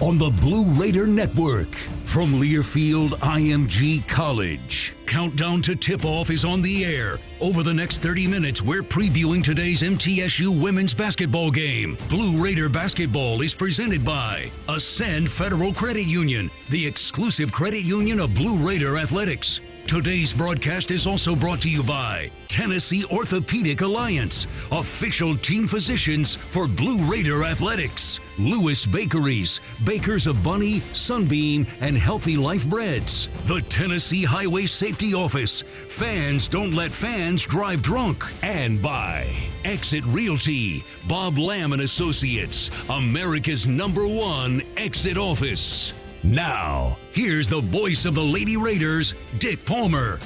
on the Blue Raider Network from Learfield IMG College. Countdown to tip off is on the air. Over the next 30 minutes, we're previewing today's MTSU women's basketball game. Blue Raider basketball is presented by Ascend Federal Credit Union, the exclusive credit union of Blue Raider Athletics. Today's broadcast is also brought to you by Tennessee Orthopedic Alliance, official team physicians for Blue Raider Athletics, Lewis Bakeries, bakers of Bunny, Sunbeam, and Healthy Life Breads, the Tennessee Highway Safety Office, Fans Don't Let Fans Drive Drunk, and by Exit Realty, Bob Lamb and Associates, America's number one exit office. Now, here's the voice of the Lady Raiders, Dick Palmer.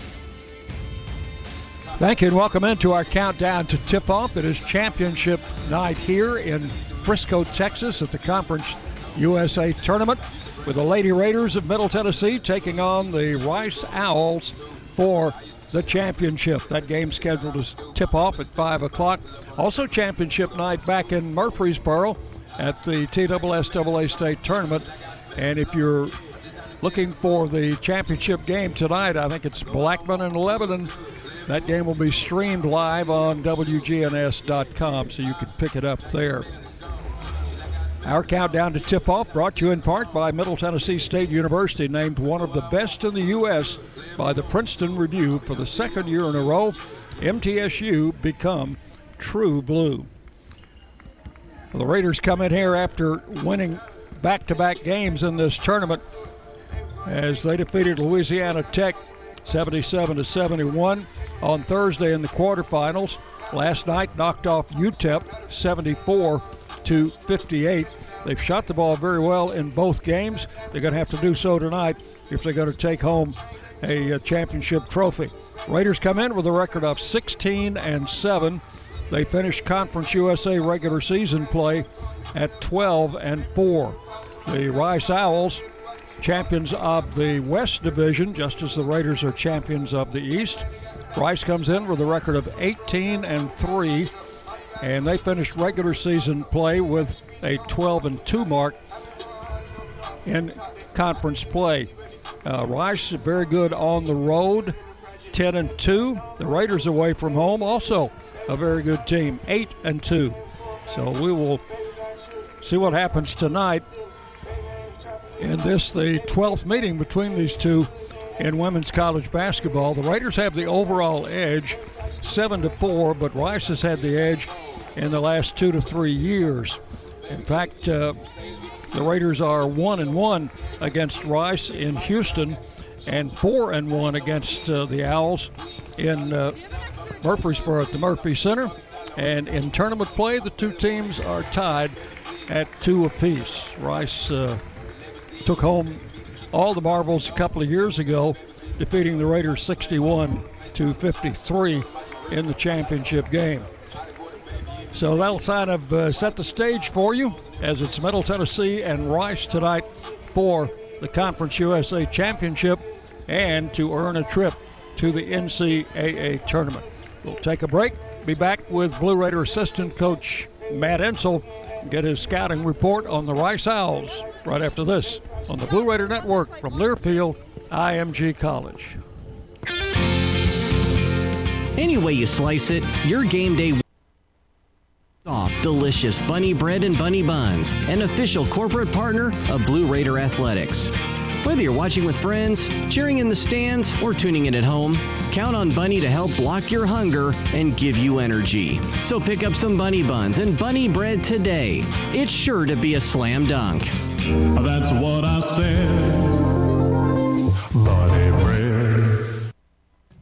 Thank you and welcome into our countdown to tip off. It is championship night here in Frisco, Texas at the Conference USA Tournament with the Lady Raiders of Middle Tennessee taking on the Rice Owls for the championship. That game scheduled to tip off at 5 o'clock. Also, championship night back in Murfreesboro at the TSSAA State Tournament and if you're looking for the championship game tonight, I think it's Blackman and Lebanon. That game will be streamed live on WGNS.com, so you can pick it up there. Our countdown to tip off brought to you in part by Middle Tennessee State University, named one of the best in the U.S. by the Princeton Review for the second year in a row. MTSU become true blue. The Raiders come in here after winning back to back games in this tournament as they defeated Louisiana Tech 77 to 71 on Thursday in the quarterfinals. Last night knocked off UTEP 74 to 58. They've shot the ball very well in both games. They're going to have to do so tonight if they're going to take home a, championship trophy. Raiders come in with a record of 16 and 7. They finished Conference USA regular season play at 12 and 4. The Rice Owls, champions of the West Division, just as the Raiders are champions of the East. Rice comes in with a record of 18 and 3, and they finished regular season play with a 12 and 2 mark in conference play. Uh, Rice very good on the road, 10 and 2. The Raiders away from home also a very good team, 8 and 2. So we will see what happens tonight in this, the 12th meeting between these two in women's college basketball. The Raiders have the overall edge, 7 to 4, but Rice has had the edge in the last two to three years. In fact, uh, the Raiders are 1 and 1 against Rice in Houston and 4 and 1 against uh, the Owls in uh, Murfreesboro at the Murphy Center. And in tournament play, the two teams are tied at two apiece. Rice uh, took home all the marbles a couple of years ago, defeating the Raiders 61 to 53 in the championship game. So that'll kind of uh, set the stage for you as it's Middle Tennessee and Rice tonight for the Conference USA Championship and to earn a trip to the NCAA tournament. We'll take a break. Be back with Blue Raider assistant coach Matt Insell. Get his scouting report on the Rice Owls right after this on the Blue Raider Network from Learfield, IMG College. Any way you slice it, your game day soft, delicious bunny bread and bunny buns, an official corporate partner of Blue Raider Athletics. Whether you're watching with friends, cheering in the stands, or tuning in at home, count on Bunny to help block your hunger and give you energy. So pick up some bunny buns and bunny bread today. It's sure to be a slam dunk. That's what I said.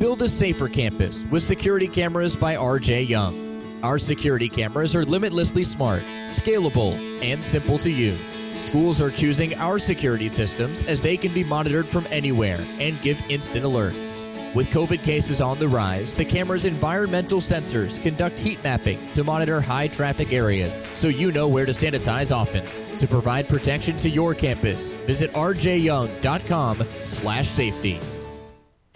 Build a safer campus with security cameras by RJ Young. Our security cameras are limitlessly smart, scalable, and simple to use. Schools are choosing our security systems as they can be monitored from anywhere and give instant alerts. With COVID cases on the rise, the camera's environmental sensors conduct heat mapping to monitor high traffic areas so you know where to sanitize often. To provide protection to your campus, visit rjyoung.com/safety.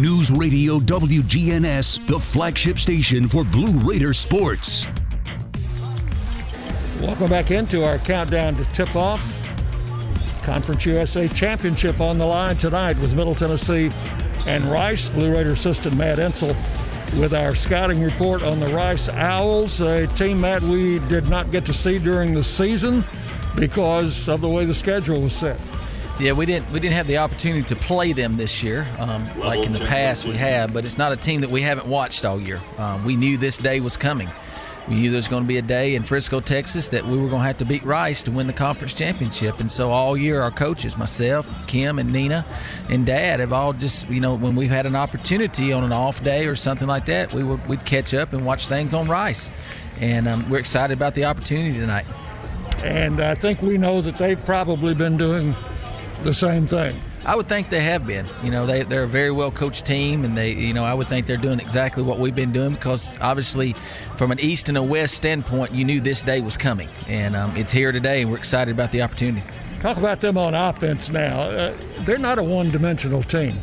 News Radio WGNS, the flagship station for Blue Raider sports. Welcome back into our countdown to tip off. Conference USA Championship on the line tonight with Middle Tennessee and Rice. Blue Raider assistant Matt Insell with our scouting report on the Rice Owls, a team that we did not get to see during the season because of the way the schedule was set. Yeah, we didn't we didn't have the opportunity to play them this year, um, like in the past we have. But it's not a team that we haven't watched all year. Um, we knew this day was coming. We knew there was going to be a day in Frisco, Texas, that we were going to have to beat Rice to win the conference championship. And so all year, our coaches, myself, Kim, and Nina, and Dad, have all just you know when we've had an opportunity on an off day or something like that, we would we'd catch up and watch things on Rice. And um, we're excited about the opportunity tonight. And I think we know that they've probably been doing the same thing. I would think they have been. You know, they, they're a very well coached team, and they, you know, I would think they're doing exactly what we've been doing because obviously, from an east and a west standpoint, you knew this day was coming, and um, it's here today, and we're excited about the opportunity. Talk about them on offense now. Uh, they're not a one-dimensional team.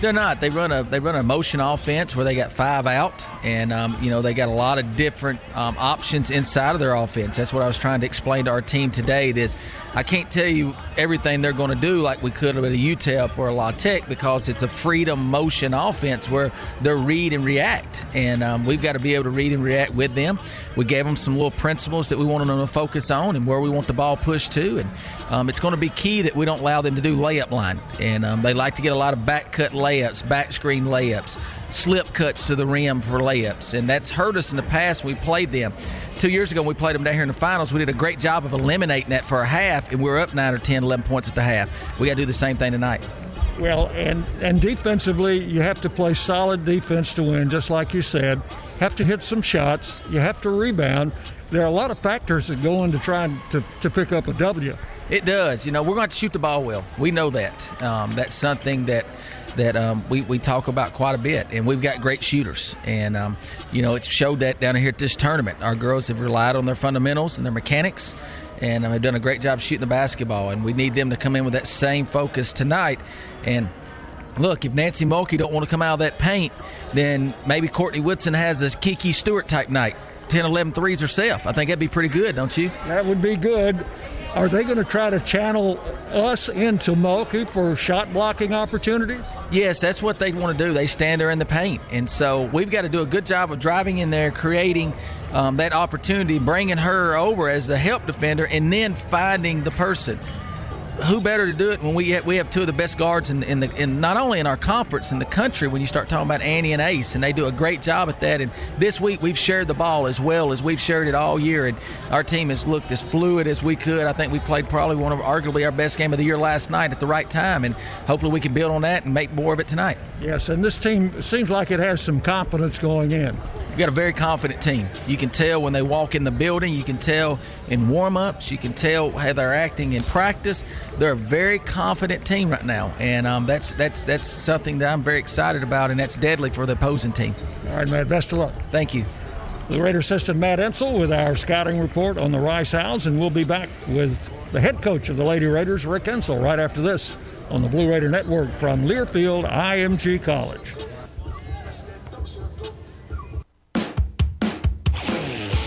They're not. They run a they run a motion offense where they got five out, and um, you know they got a lot of different um, options inside of their offense. That's what I was trying to explain to our team today. This I can't tell you everything they're going to do like we could with a UTEP or a La Tech because it's a freedom motion offense where they're read and react, and um, we've got to be able to read and react with them. We gave them some little principles that we wanted them to focus on and where we want the ball pushed to, and um, it's going to be key that we don't allow them to do layup line, and um, they like to get a lot of back cut layups layups, back screen layups, slip cuts to the rim for layups, and that's hurt us in the past. We played them. Two years ago, when we played them down here in the finals. We did a great job of eliminating that for a half, and we were up 9 or 10, 11 points at the half. We got to do the same thing tonight. Well, and, and defensively, you have to play solid defense to win, just like you said. Have to hit some shots. You have to rebound. There are a lot of factors that go into trying to, to pick up a W. It does. You know, we're going to shoot the ball well. We know that. Um, that's something that that um, we, we talk about quite a bit. And we've got great shooters. And, um, you know, it's showed that down here at this tournament. Our girls have relied on their fundamentals and their mechanics and they've done a great job shooting the basketball. And we need them to come in with that same focus tonight. And look, if Nancy Mulkey don't want to come out of that paint, then maybe Courtney Whitson has a Kiki Stewart type night. 10, 11 threes herself. I think that'd be pretty good, don't you? That would be good. Are they going to try to channel us into Mulkey for shot blocking opportunities? Yes, that's what they want to do. They stand there in the paint. And so we've got to do a good job of driving in there, creating um, that opportunity, bringing her over as the help defender, and then finding the person. Who better to do it when we have, we have two of the best guards in, in the in not only in our conference in the country when you start talking about Annie and Ace and they do a great job at that. And this week we've shared the ball as well as we've shared it all year. And our team has looked as fluid as we could. I think we played probably one of arguably our best game of the year last night at the right time. And hopefully we can build on that and make more of it tonight. Yes and this team seems like it has some confidence going in We've got a very confident team. You can tell when they walk in the building. You can tell in warm-ups. You can tell how they're acting in practice. They're a very confident team right now, and um, that's that's that's something that I'm very excited about, and that's deadly for the opposing team. All right, Matt. Best of luck. Thank you. The Raider assistant Matt Insell with our scouting report on the Rice Owls, and we'll be back with the head coach of the Lady Raiders, Rick Insell, right after this on the Blue Raider Network from Learfield IMG College.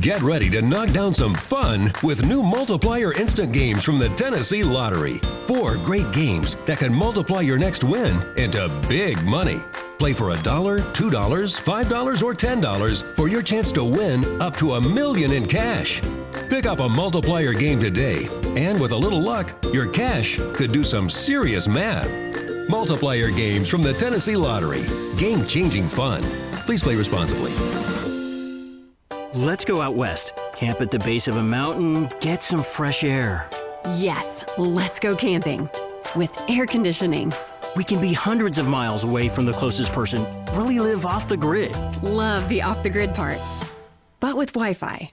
Get ready to knock down some fun with new multiplier instant games from the Tennessee Lottery. Four great games that can multiply your next win into big money. Play for a dollar, two dollars, five dollars, or ten dollars for your chance to win up to a million in cash. Pick up a multiplier game today, and with a little luck, your cash could do some serious math. Multiplier games from the Tennessee Lottery. Game changing fun. Please play responsibly. Let's go out west. Camp at the base of a mountain, get some fresh air. Yes, let's go camping. With air conditioning. We can be hundreds of miles away from the closest person, really live off the grid. Love the off the grid part. But with Wi Fi.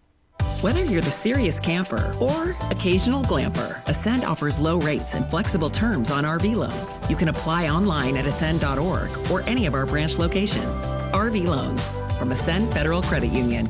Whether you're the serious camper or occasional glamper, Ascend offers low rates and flexible terms on RV loans. You can apply online at ascend.org or any of our branch locations. RV loans from Ascend Federal Credit Union.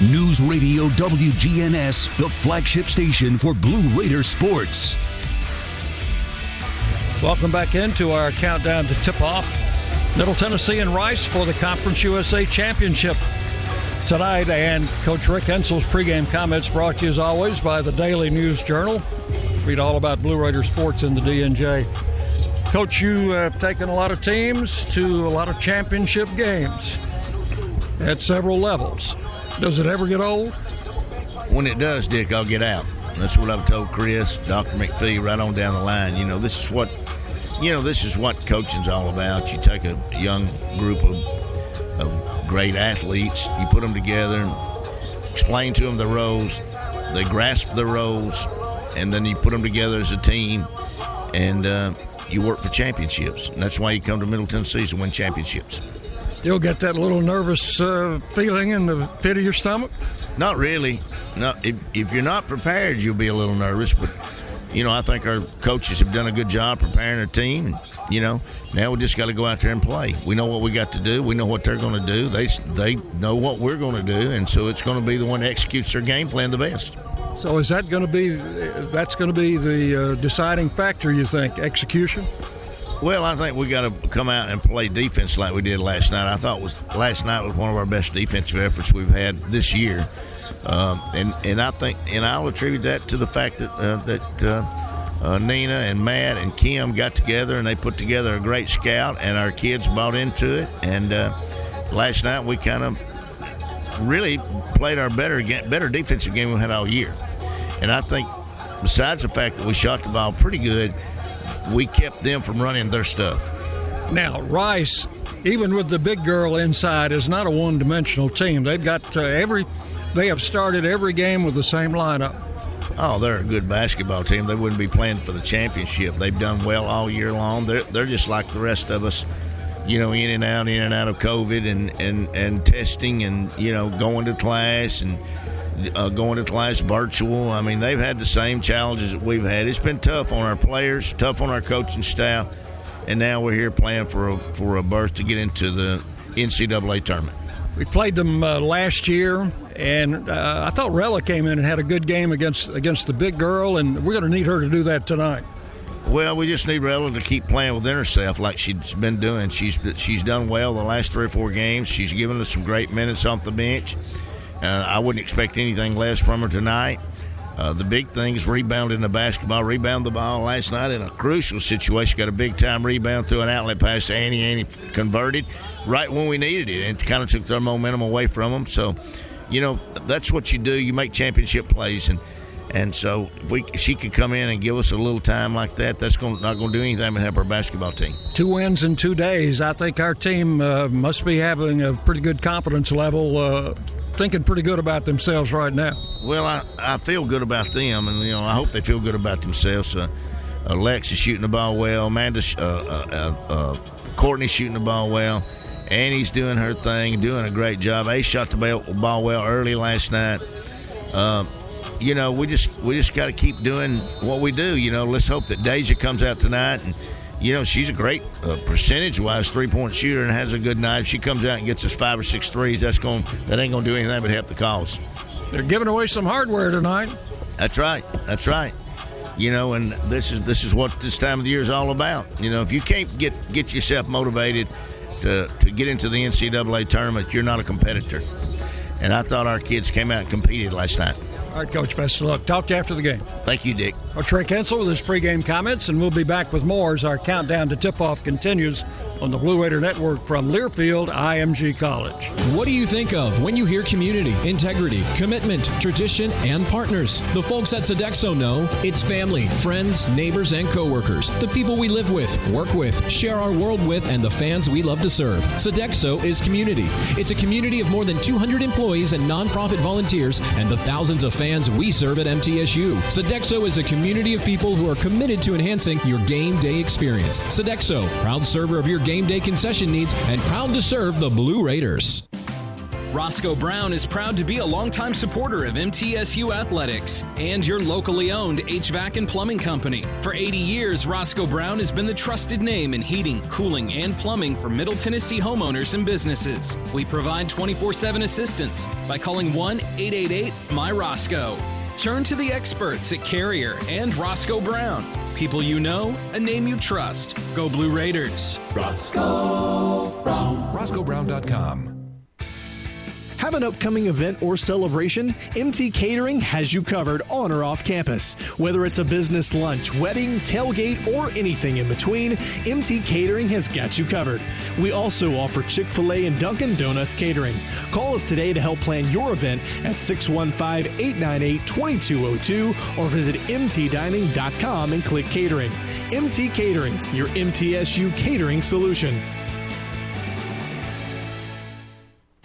News Radio WGNS, the flagship station for Blue Raider sports. Welcome back into our countdown to tip off. Middle Tennessee and Rice for the Conference USA Championship tonight. And Coach Rick Insell's pregame comments brought to you as always by the Daily News Journal. Read all about Blue Raider sports in the DNJ. Coach, you have taken a lot of teams to a lot of championship games at several levels. Does it ever get old? When it does, Dick, I'll get out. That's what I've told Chris, Dr. McPhee, right on down the line. You know, this is what, you know, this is what coaching's all about. You take a young group of, of great athletes, you put them together, and explain to them the roles, they grasp the roles, and then you put them together as a team, and uh, you work for championships. And that's why you come to Middle Tennessee to win championships. Still get that little nervous uh, feeling in the pit of your stomach? Not really. No, if, if you're not prepared, you'll be a little nervous. But you know, I think our coaches have done a good job preparing our team. You know, now we just got to go out there and play. We know what we got to do. We know what they're going to do. They they know what we're going to do, and so it's going to be the one that executes their game plan the best. So is that going to be that's going to be the uh, deciding factor? You think execution? Well, I think we got to come out and play defense like we did last night. I thought was last night was one of our best defensive efforts we've had this year, um, and and I think and I'll attribute that to the fact that uh, that. Uh, uh, Nina and Matt and Kim got together and they put together a great scout, and our kids bought into it. And uh, last night we kind of really played our better better defensive game we had all year. And I think, besides the fact that we shot the ball pretty good, we kept them from running their stuff. Now, Rice, even with the big girl inside, is not a one dimensional team. They've got uh, every, they have started every game with the same lineup. Oh, they're a good basketball team. They wouldn't be playing for the championship. They've done well all year long. They're, they're just like the rest of us, you know, in and out, in and out of COVID and, and, and testing and, you know, going to class and uh, going to class virtual. I mean, they've had the same challenges that we've had. It's been tough on our players, tough on our coaching staff, and now we're here playing for a, for a berth to get into the NCAA tournament. We played them uh, last year, and uh, I thought Rella came in and had a good game against against the big girl, and we're going to need her to do that tonight. Well, we just need Rella to keep playing within herself like she's been doing. She's she's done well the last three or four games. She's given us some great minutes off the bench. Uh, I wouldn't expect anything less from her tonight. Uh, the big thing is rebounding the basketball. Rebound the ball last night in a crucial situation. Got a big time rebound through an outlet pass to Annie. Annie converted right when we needed it, it kind of took their momentum away from them. So, you know, that's what you do. You make championship plays, and and so if we she could come in and give us a little time like that, that's going not going to do anything but help our basketball team. Two wins in two days. I think our team uh, must be having a pretty good confidence level. Uh, thinking pretty good about themselves right now. Well, I, I feel good about them, and you know I hope they feel good about themselves. Uh, is shooting the ball well. Amanda, uh, uh, uh, Courtney shooting the ball well. Annie's doing her thing, doing a great job. Ace shot the ball well early last night. Um, you know, we just we just got to keep doing what we do. You know, let's hope that Deja comes out tonight and you know, she's a great uh, percentage-wise three-point shooter and has a good night. If she comes out and gets us five or six threes, that's going that ain't going to do anything but help the cause. They're giving away some hardware tonight. That's right. That's right. You know, and this is this is what this time of the year is all about. You know, if you can't get get yourself motivated to to get into the NCAA tournament, you're not a competitor. And I thought our kids came out and competed last night. All right, Coach, best of luck. Talk to you after the game. Thank you, Dick. Well, Trey Kensel with his pregame comments, and we'll be back with more as our countdown to tip-off continues on the Blue Raider Network from Learfield IMG College. What do you think of when you hear community, integrity, commitment, tradition, and partners? The folks at Sodexo know it's family, friends, neighbors, and coworkers, the people we live with, work with, share our world with, and the fans we love to serve. Sodexo is community. It's a community of more than 200 employees and nonprofit volunteers and the thousands of fans we serve at MTSU. Sodexo is a community of people who are committed to enhancing your game day experience. Sodexo, proud server of your game day concession needs and proud to serve the Blue Raiders. Roscoe Brown is proud to be a longtime supporter of MTSU athletics and your locally owned HVAC and plumbing company. For 80 years, Roscoe Brown has been the trusted name in heating, cooling, and plumbing for Middle Tennessee homeowners and businesses. We provide 24 7 assistance by calling 1 888 My Roscoe. Turn to the experts at Carrier and Roscoe Brown. People you know, a name you trust. Go Blue Raiders. Roscoe Brown. RoscoeBrown.com. Have an upcoming event or celebration? MT Catering has you covered on or off campus. Whether it's a business lunch, wedding, tailgate, or anything in between, MT Catering has got you covered. We also offer Chick fil A and Dunkin' Donuts catering. Call us today to help plan your event at 615 898 2202 or visit mtdining.com and click catering. MT Catering, your MTSU catering solution.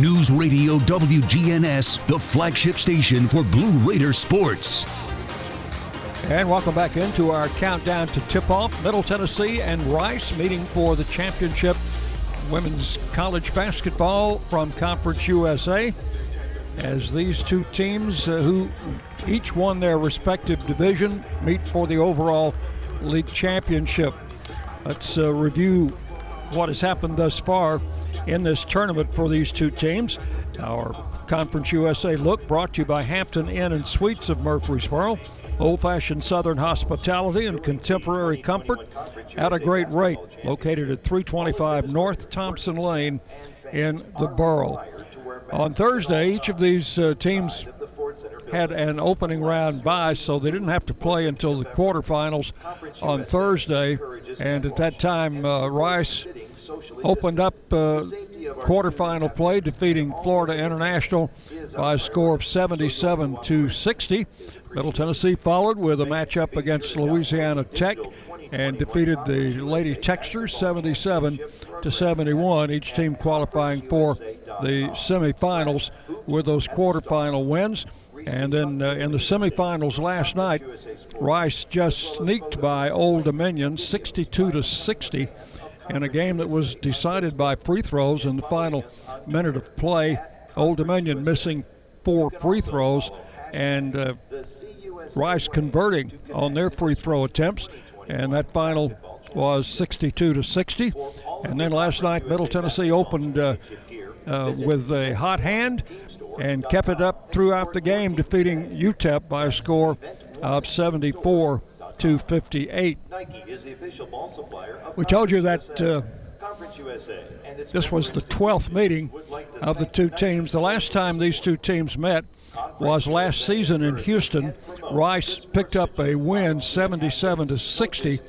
News Radio WGNS, the flagship station for Blue Raider sports. And welcome back into our countdown to tip off. Middle Tennessee and Rice meeting for the championship women's college basketball from Conference USA. As these two teams, uh, who each won their respective division, meet for the overall league championship. Let's uh, review what has happened thus far in this tournament for these two teams. Our Conference USA look brought to you by Hampton Inn and Suites of Murfreesboro. Old fashioned Southern hospitality and contemporary comfort at a great rate. Located at 325 North Thompson Lane in the borough. On Thursday, each of these uh, teams had an opening round bye, so they didn't have to play until the quarterfinals on Thursday. And at that time, uh, Rice opened up uh, quarterfinal play, defeating Florida International by a score of 77 to 60. Middle Tennessee followed with a matchup against Louisiana Tech and defeated the Lady Techsters 77 to 71. Each team qualifying for the semifinals with those quarterfinal wins. And then uh, in the semifinals last night, Rice just sneaked by Old Dominion 62 to 60 in a game that was decided by free throws in the final minute of play. Old Dominion missing four free throws and uh, Rice converting on their free throw attempts, and that final was 62 to 60. And then last night, Middle Tennessee opened uh, uh, with a hot hand and kept it up throughout the game, defeating UTEP by a score of 74 to 58. We told you that uh, this was the 12th meeting of the two teams. The last time these two teams met was last season in Houston. Rice picked up a win 77 to 60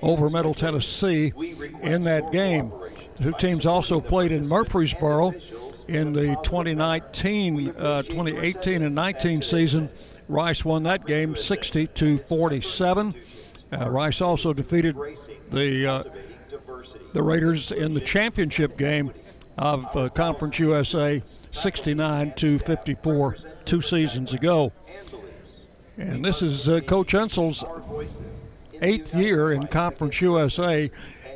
over Middle Tennessee in that game. The two teams also played in Murfreesboro in the 2019, uh, 2018 and 19 season. Rice won that game 60 to 47. Uh, Rice also defeated the uh, the Raiders in the championship game of uh, Conference USA 69 to 54 two seasons ago. And this is uh, Coach Insell's eighth year in Conference USA,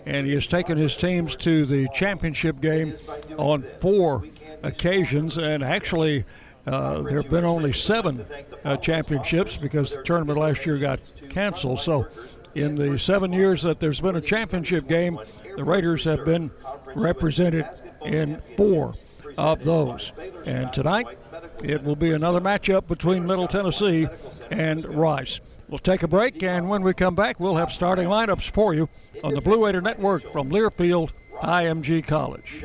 and he has taken his teams to the championship game on four occasions, and actually. Uh, there have been only seven uh, championships because the tournament last year got canceled. So, in the seven years that there's been a championship game, the Raiders have been represented in four of those. And tonight, it will be another matchup between Middle Tennessee and Rice. We'll take a break, and when we come back, we'll have starting lineups for you on the Blue Raider Network from Learfield IMG College.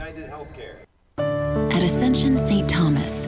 At Ascension St. Thomas,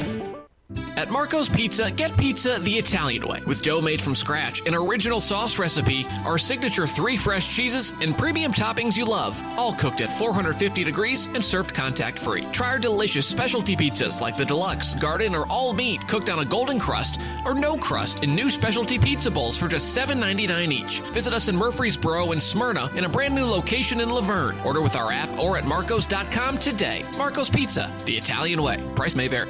At Marco's Pizza, get pizza the Italian way with dough made from scratch, an original sauce recipe, our signature three fresh cheeses, and premium toppings you love, all cooked at 450 degrees and served contact free. Try our delicious specialty pizzas like the deluxe, garden, or all meat cooked on a golden crust or no crust in new specialty pizza bowls for just $7.99 each. Visit us in Murfreesboro and Smyrna in a brand new location in La Vergne. Order with our app or at marcos.com today. Marco's Pizza, the Italian way. Price may vary.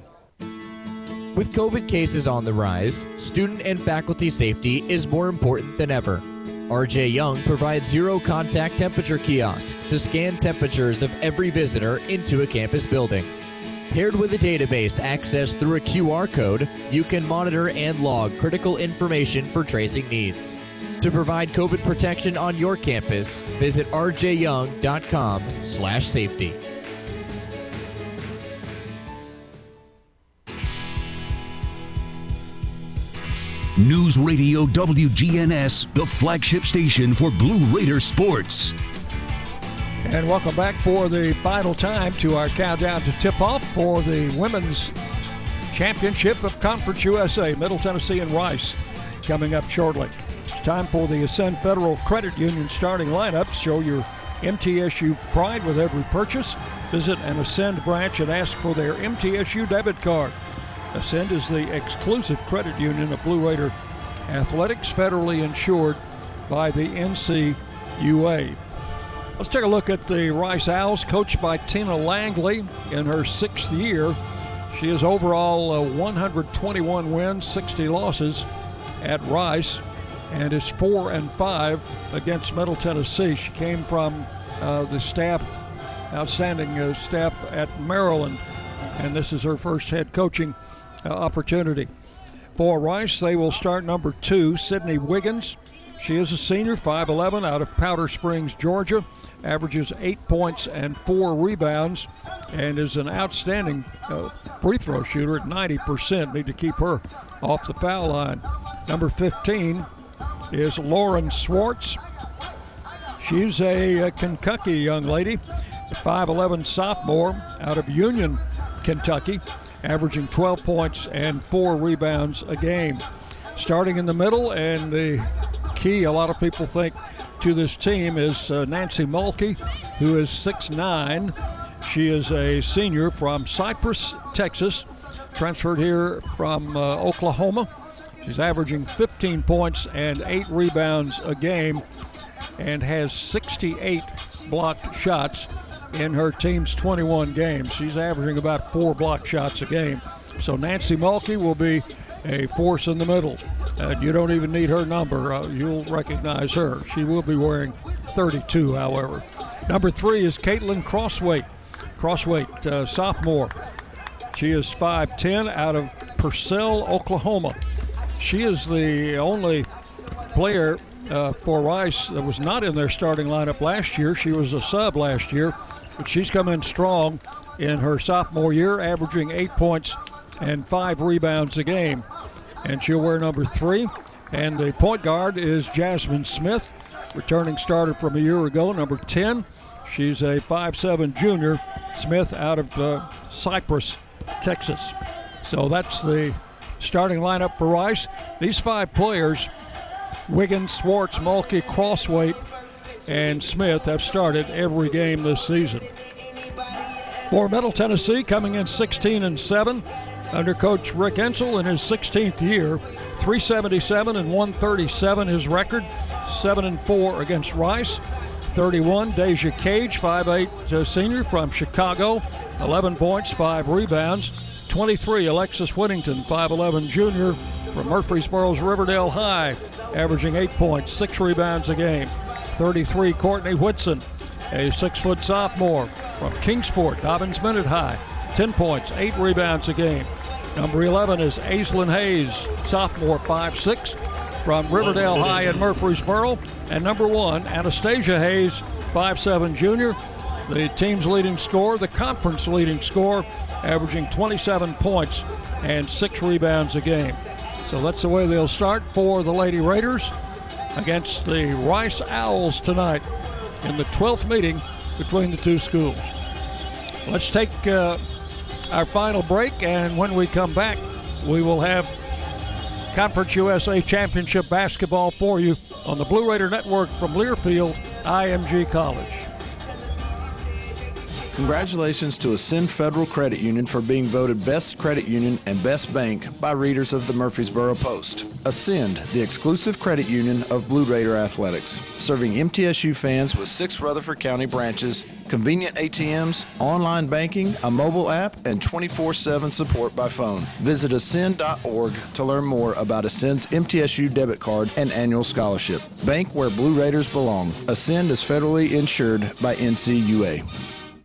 With COVID cases on the rise, student and faculty safety is more important than ever. RJ Young provides zero contact temperature kiosks to scan temperatures of every visitor into a campus building. Paired with a database accessed through a QR code, you can monitor and log critical information for tracing needs. To provide COVID protection on your campus, visit rjyoung.com/safety. News Radio WGNS, the flagship station for Blue Raider sports. And welcome back for the final time to our countdown to tip off for the women's championship of Conference USA, Middle Tennessee and Rice, coming up shortly. It's time for the Ascend Federal Credit Union starting lineup. Show your MTSU pride with every purchase. Visit an Ascend branch and ask for their MTSU debit card. Ascend is the exclusive credit union of Blue Raider Athletics, federally insured by the NCUA. Let's take a look at the Rice Owls, coached by Tina Langley in her sixth year. She has overall uh, 121 wins, 60 losses at Rice, and is four and five against Middle Tennessee. She came from uh, the staff, outstanding uh, staff at Maryland, and this is her first head coaching opportunity. For Rice, they will start number two, Sydney Wiggins. She is a senior, 5'11, out of Powder Springs, Georgia, averages eight points and four rebounds, and is an outstanding uh, free throw shooter at 90%. Need to keep her off the foul line. Number 15 is Lauren Swartz. She's a, a Kentucky young lady, 5'11 sophomore out of Union, Kentucky averaging 12 points and four rebounds a game. Starting in the middle, and the key a lot of people think to this team is uh, Nancy Mulkey, who is 6'9. She is a senior from Cypress, Texas, transferred here from uh, Oklahoma. She's averaging 15 points and eight rebounds a game and has 68 blocked shots in her team's 21 games. She's averaging about four block shots a game. So Nancy Mulkey will be a force in the middle. And you don't even need her number. Uh, you'll recognize her. She will be wearing 32, however. Number three is Caitlin Crossweight. Crossweight, uh, sophomore. She is 5'10 out of Purcell, Oklahoma. She is the only player uh, for Rice that was not in their starting lineup last year. She was a sub last year, but she's come in strong in her sophomore year, averaging eight points and five rebounds a game. And she'll wear number three. And the point guard is Jasmine Smith, returning starter from a year ago, number 10. She's a 5'7 junior, Smith out of uh, Cypress, Texas. So that's the starting lineup for Rice. These five players Wiggins, Swartz, Mulkey, Crossweight, and Smith have started every game this season. For Middle Tennessee, coming in 16 and 7 under Coach Rick Insell in his 16th year, 377 and 137 his record, 7 and 4 against Rice, 31, Deja Cage, 5'8 uh, senior from Chicago, 11 points, 5 rebounds. 23, Alexis Whittington, 5'11 junior from Murfreesboro's Riverdale High, averaging 8 points, 6 rebounds a game. 33, Courtney Whitson, a 6 foot sophomore from Kingsport, Dobyns-Bennett High, 10 points, 8 rebounds a game. Number 11 is Aislinn Hayes, sophomore, 5'6 from Riverdale High in Murfreesboro. And number one, Anastasia Hayes, 5'7 junior, the team's leading scorer, the conference leading scorer, averaging 27 points and six rebounds a game. So that's the way they'll start for the Lady Raiders against the Rice Owls tonight in the 12th meeting between the two schools. Let's take uh, our final break, and when we come back, we will have Conference USA Championship basketball for you on the Blue Raider Network from Learfield, IMG College. Congratulations to Ascend Federal Credit Union for being voted Best Credit Union and Best Bank by readers of the Murfreesboro Post. Ascend, the exclusive credit union of Blue Raider Athletics, serving MTSU fans with six Rutherford County branches, convenient ATMs, online banking, a mobile app, and 24 7 support by phone. Visit ascend.org to learn more about Ascend's MTSU debit card and annual scholarship. Bank where Blue Raiders belong. Ascend is federally insured by NCUA.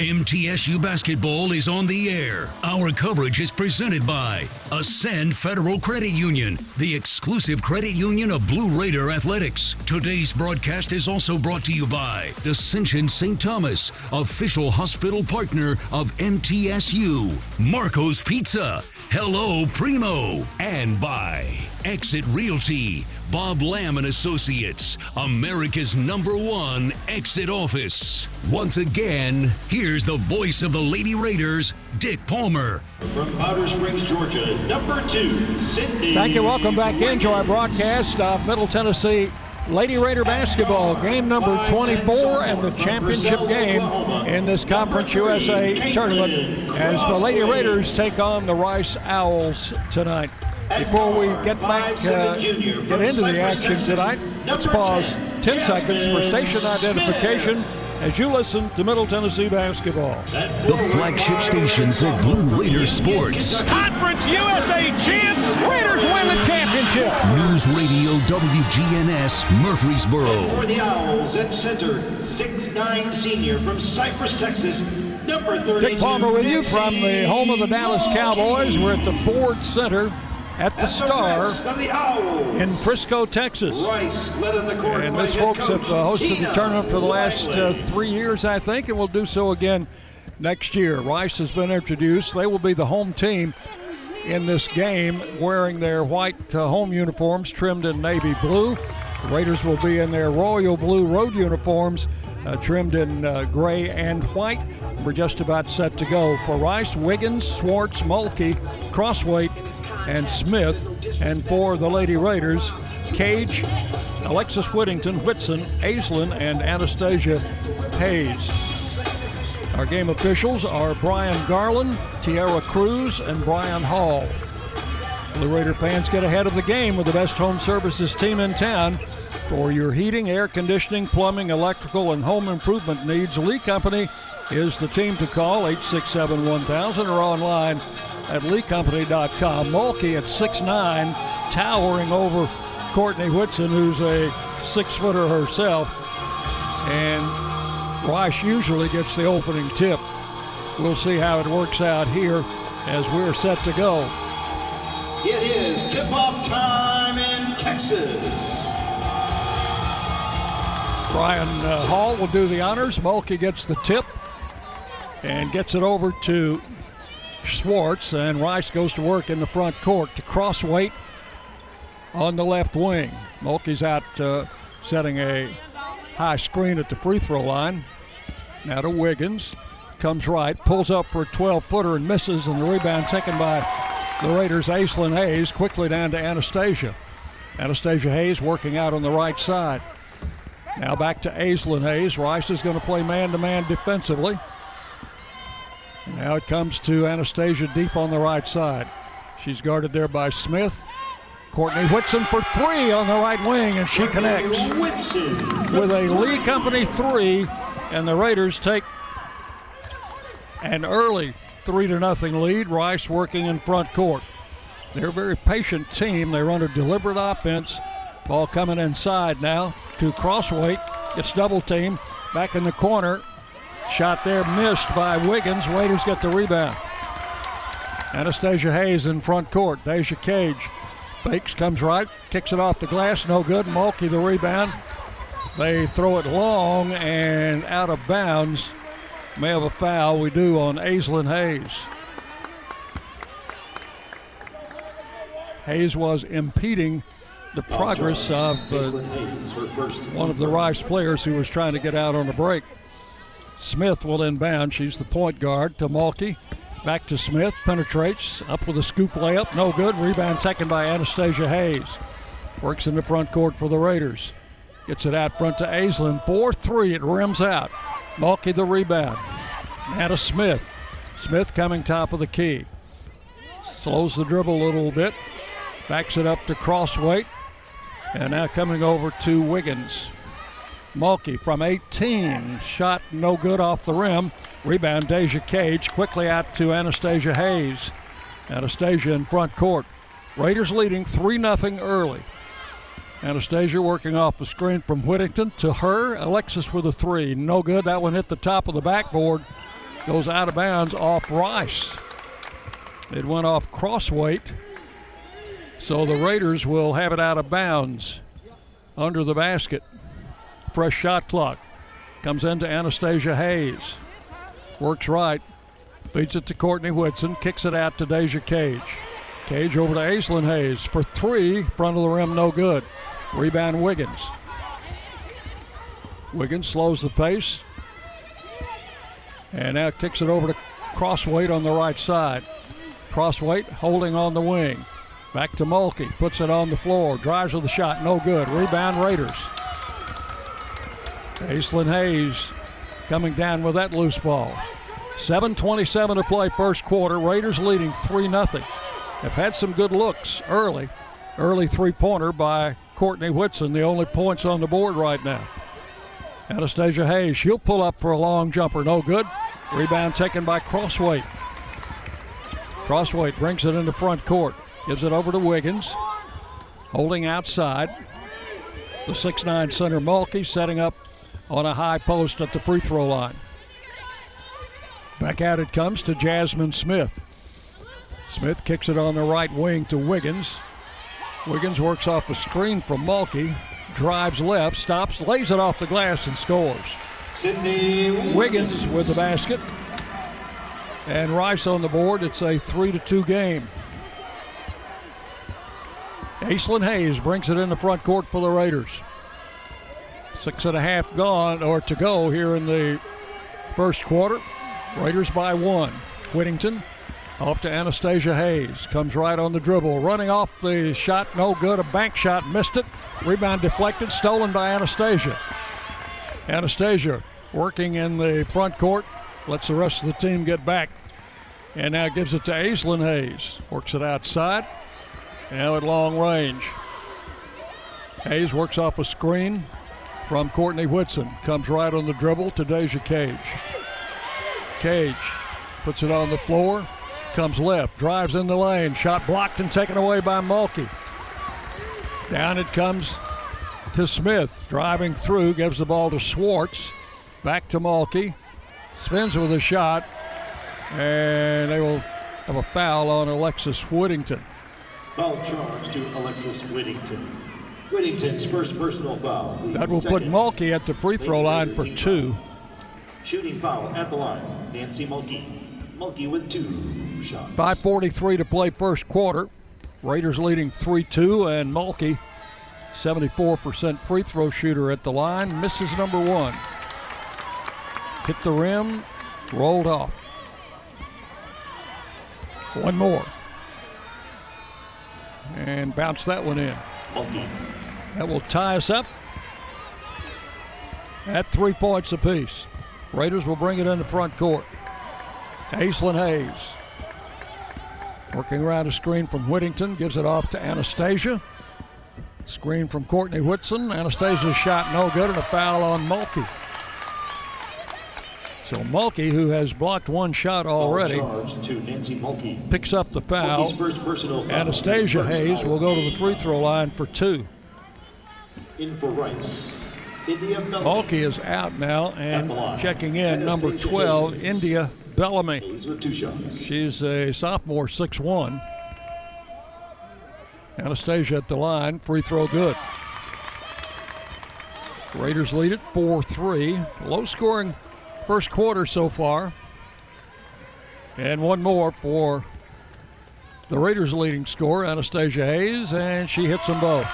MTSU basketball is on the air. Our coverage is presented by Ascend Federal Credit Union, the exclusive credit union of Blue Raider Athletics. Today's broadcast is also brought to you by Ascension St. Thomas, official hospital partner of MTSU, Marco's Pizza, Hello Primo, and by Exit Realty, Bob Lamb and Associates, America's number one exit office. Once again, here's the voice of the Lady Raiders, Dick Palmer. From Powder Springs, Georgia, number two, Sydney. Thank you. Welcome back into our broadcast of Middle Tennessee Lady Raider basketball, game number 24 and the championship game in this Conference USA tournament as the Lady Raiders take on the Rice Owls tonight. Before we get back, uh, get into the action tonight, let's pause 10 seconds for station identification as you listen to Middle Tennessee basketball. The flagship station for Blue Raider sports. Conference USA champs. Raiders win the championship. News Radio WGNS Murfreesboro. For the Owls at center, 6'9 senior from Cypress, Texas, number 32. Dick Palmer with you from the home of the Dallas Cowboys. We're at the Ford Center at the Star the in Frisco, Texas. Rice led on the court And head folks have uh, hosted the tournament for the last uh, three years, I think, and will do so again next year. Rice has been introduced. They will be the home team in this game, wearing their white uh, home uniforms trimmed in navy blue. The Raiders will be in their royal blue road uniforms, uh, trimmed in uh, gray and white. We're just about set to go for Rice, Wiggins, Swartz, Mulkey, Crossweight, and Smith. And for the Lady Raiders, Cage, Alexis Whittington, Whitson, Aislinn, and Anastasia Hayes. Our game officials are Brian Garland, Tierra Cruz, and Brian Hall. The Raider fans get ahead of the game with the best home services team in town. For your heating, air conditioning, plumbing, electrical, and home improvement needs, Lee Company is the team to call 867 1000 or online at leecompany.com. Mulkey at 6'9, towering over Courtney Whitson, who's a six footer herself. And Rice usually gets the opening tip. We'll see how it works out here as we're set to go. It is tip-off time in Texas. Brian uh, Hall will do the honors. Mulkey gets the tip and gets it over to Schwartz, and Rice goes to work in the front court to cross weight on the left wing. Mulkey's out uh, setting a high screen at the free throw line. Now to Wiggins. Comes right, pulls up for a 12 footer and misses, and the rebound taken by the Raiders' Aislinn Hayes quickly down to Anastasia. Anastasia Hayes working out on the right side. Now back to Aislinn Hayes. Rice is going to play man to man defensively. Now it comes to Anastasia deep on the right side. She's guarded there by Smith. Courtney Whitson for three on the right wing, and she connects Whitson. with a Lee Company three, and the Raiders take an early three to nothing lead. Rice working in front court. They're a very patient team. They run a deliberate offense. Ball coming inside now to Crossweight. It's double team. Back in the corner. Shot there missed by Wiggins. Raiders get the rebound. Anastasia Hayes in front court. Deja Cage Bakes comes right, kicks it off the glass, no good. Mulkey the rebound. They throw it long and out of bounds. May have a foul. We do on Aislinn Hayes. Hayes was impeding the progress of uh, one of the Rice players who was trying to get out on the break. Smith will inbound. She's the point guard to Mulkey. Back to Smith. Penetrates. Up with a scoop layup. No good. Rebound taken by Anastasia Hayes. Works in the front court for the Raiders. Gets it out front to Aislinn. 4 3. It rims out. Mulkey the rebound. To Smith. Smith coming top of the key. Slows the dribble a little bit. Backs it up to Crossweight. And now coming over to Wiggins. Mulkey from 18. Shot no good off the rim. Rebound Deja Cage. Quickly out to Anastasia Hayes. Anastasia in front court. Raiders leading 3 0 early. Anastasia working off the screen from Whittington to her. Alexis with a three. No good. That one hit the top of the backboard. Goes out of bounds off Rice. It went off Crossweight. So the Raiders will have it out of bounds under the basket. Fresh shot clock. Comes into Anastasia Hayes. Works right. Beats it to Courtney Whitson. Kicks it out to Deja Cage. Cage over to Aislinn Hayes for three. Front of the rim, no good. Rebound Wiggins. Wiggins slows the pace. And now kicks it over to Crossweight on the right side. Crossweight holding on the wing. Back to Mulkey. Puts it on the floor. Drives with the shot. No good. Rebound Raiders. Aislinn Hayes coming down with that loose ball. 7.27 to play first quarter. Raiders leading 3 0. Have had some good looks early. Early three pointer by Courtney Whitson, the only points on the board right now. Anastasia Hayes, she'll pull up for a long jumper, no good. Rebound taken by Crossweight. Crossweight brings it into front court, gives it over to Wiggins, holding outside. The 6'9 center Mulkey setting up on a high post at the free throw line. Back out it comes to Jasmine Smith. Smith kicks it on the right wing to Wiggins. Wiggins works off the screen from Mulkey, drives left, stops, lays it off the glass, and scores. Sydney Wiggins with the basket. And Rice on the board. It's a three to two game. Aislinn Hayes brings it in the front court for the Raiders. Six and a half gone or to go here in the first quarter. Raiders by one. Whittington off to Anastasia Hayes. Comes right on the dribble. Running off the shot, no good. A bank shot, missed it. Rebound deflected, stolen by Anastasia. Anastasia working in the front court, lets the rest of the team get back. And now gives it to Aislinn Hayes. Works it outside. Now at long range. Hayes works off a screen from Courtney Whitson. Comes right on the dribble to Deja Cage. Cage puts it on the floor. Comes left, drives in the lane. Shot blocked and taken away by Mulkey. Down it comes to Smith. Driving through, gives the ball to Schwartz. Back to Mulkey. Spins with a shot. And they will have a foul on Alexis Whittington. Foul charge to Alexis Whittington. Whittington's first personal foul. That will put Mulkey at the free throw line for two. Shooting foul at the line. Nancy Mulkey. Mulkey with two shots. 5.43 to play first quarter. Raiders leading 3 2, and Mulkey, 74% free throw shooter at the line, misses number one. Hit the rim, rolled off. One more. And bounce that one in. Mulkey. That will tie us up at three points apiece. Raiders will bring it in the front court. Aislinn Hayes working around a screen from Whittington, gives it off to Anastasia. Screen from Courtney Whitson. Anastasia's shot no good and a foul on Mulkey. So Mulkey, who has blocked one shot already, to Nancy Mulkey. picks up the foul. First personal foul. Anastasia Hayes will go to the free throw line for two. In for Rice. India Bellamy. Is out now and At the line. checking in number 12, Hayes. India Bellamy. Hayes with two shots. She's a sophomore, 6'1. Anastasia at the line, free throw good. Raiders lead it 4 3. Low scoring first quarter so far. And one more for the Raiders' leading scorer, Anastasia Hayes, and she hits them both.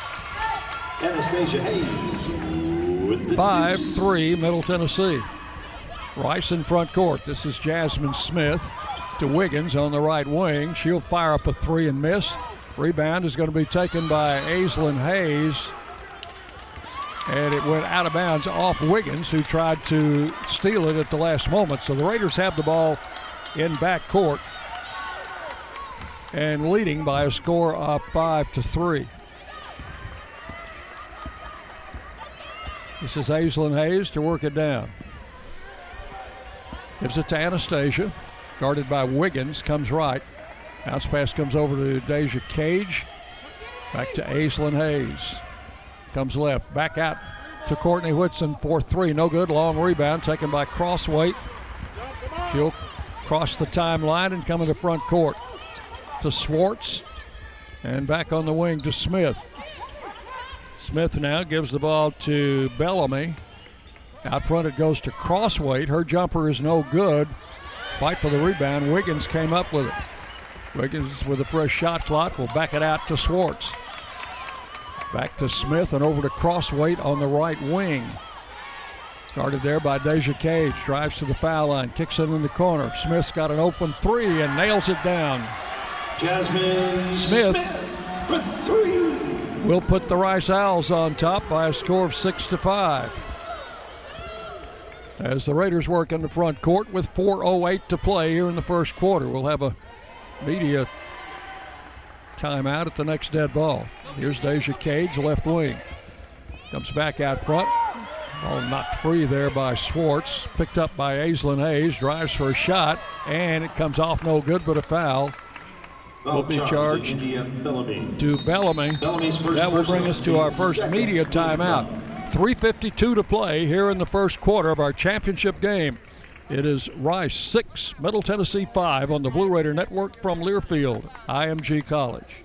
Anastasia Hayes with the 5 deuce. 3, Middle Tennessee. Rice in front court. This is Jasmine Smith to Wiggins on the right wing. She'll fire up a three and miss. Rebound is going to be taken by Aislinn Hayes. And it went out of bounds off Wiggins, who tried to steal it at the last moment. So the Raiders have the ball in back court and leading by a score of five to three. This is Aislinn Hayes to work it down. Gives it to Anastasia. Guarded by Wiggins. Comes right. Bounce pass comes over to Deja Cage. Back to Aislinn Hayes. Comes left. Back out to Courtney Whitson. for 3. No good. Long rebound taken by Crossweight. She'll cross the timeline and come into front court to Swartz. And back on the wing to Smith. Smith now gives the ball to Bellamy. Out front it goes to Crossweight. Her jumper is no good. Fight for the rebound. Wiggins came up with it. Wiggins with a fresh shot clock will back it out to Swartz. Back to Smith and over to Crossweight on the right wing. Started there by Deja Cage. Drives to the foul line. Kicks it in the corner. Smith's got an open three and nails it down. Jasmine Smith. with three. We'll put the Rice Owls on top by a score of six to five. As the Raiders work in the front court with 4.08 to play here in the first quarter, we'll have a media timeout at the next dead ball. Here's Deja Cage, left wing. Comes back out front. Ball knocked free there by Schwartz. Picked up by Aislinn Hayes. Drives for a shot, and it comes off no good, but a foul. Will be charged to Bellamy. That will bring us to our first media timeout. 3.52 to play here in the first quarter of our championship game. It is Rice 6, Middle Tennessee 5 on the Blue Raider Network from Learfield, IMG College.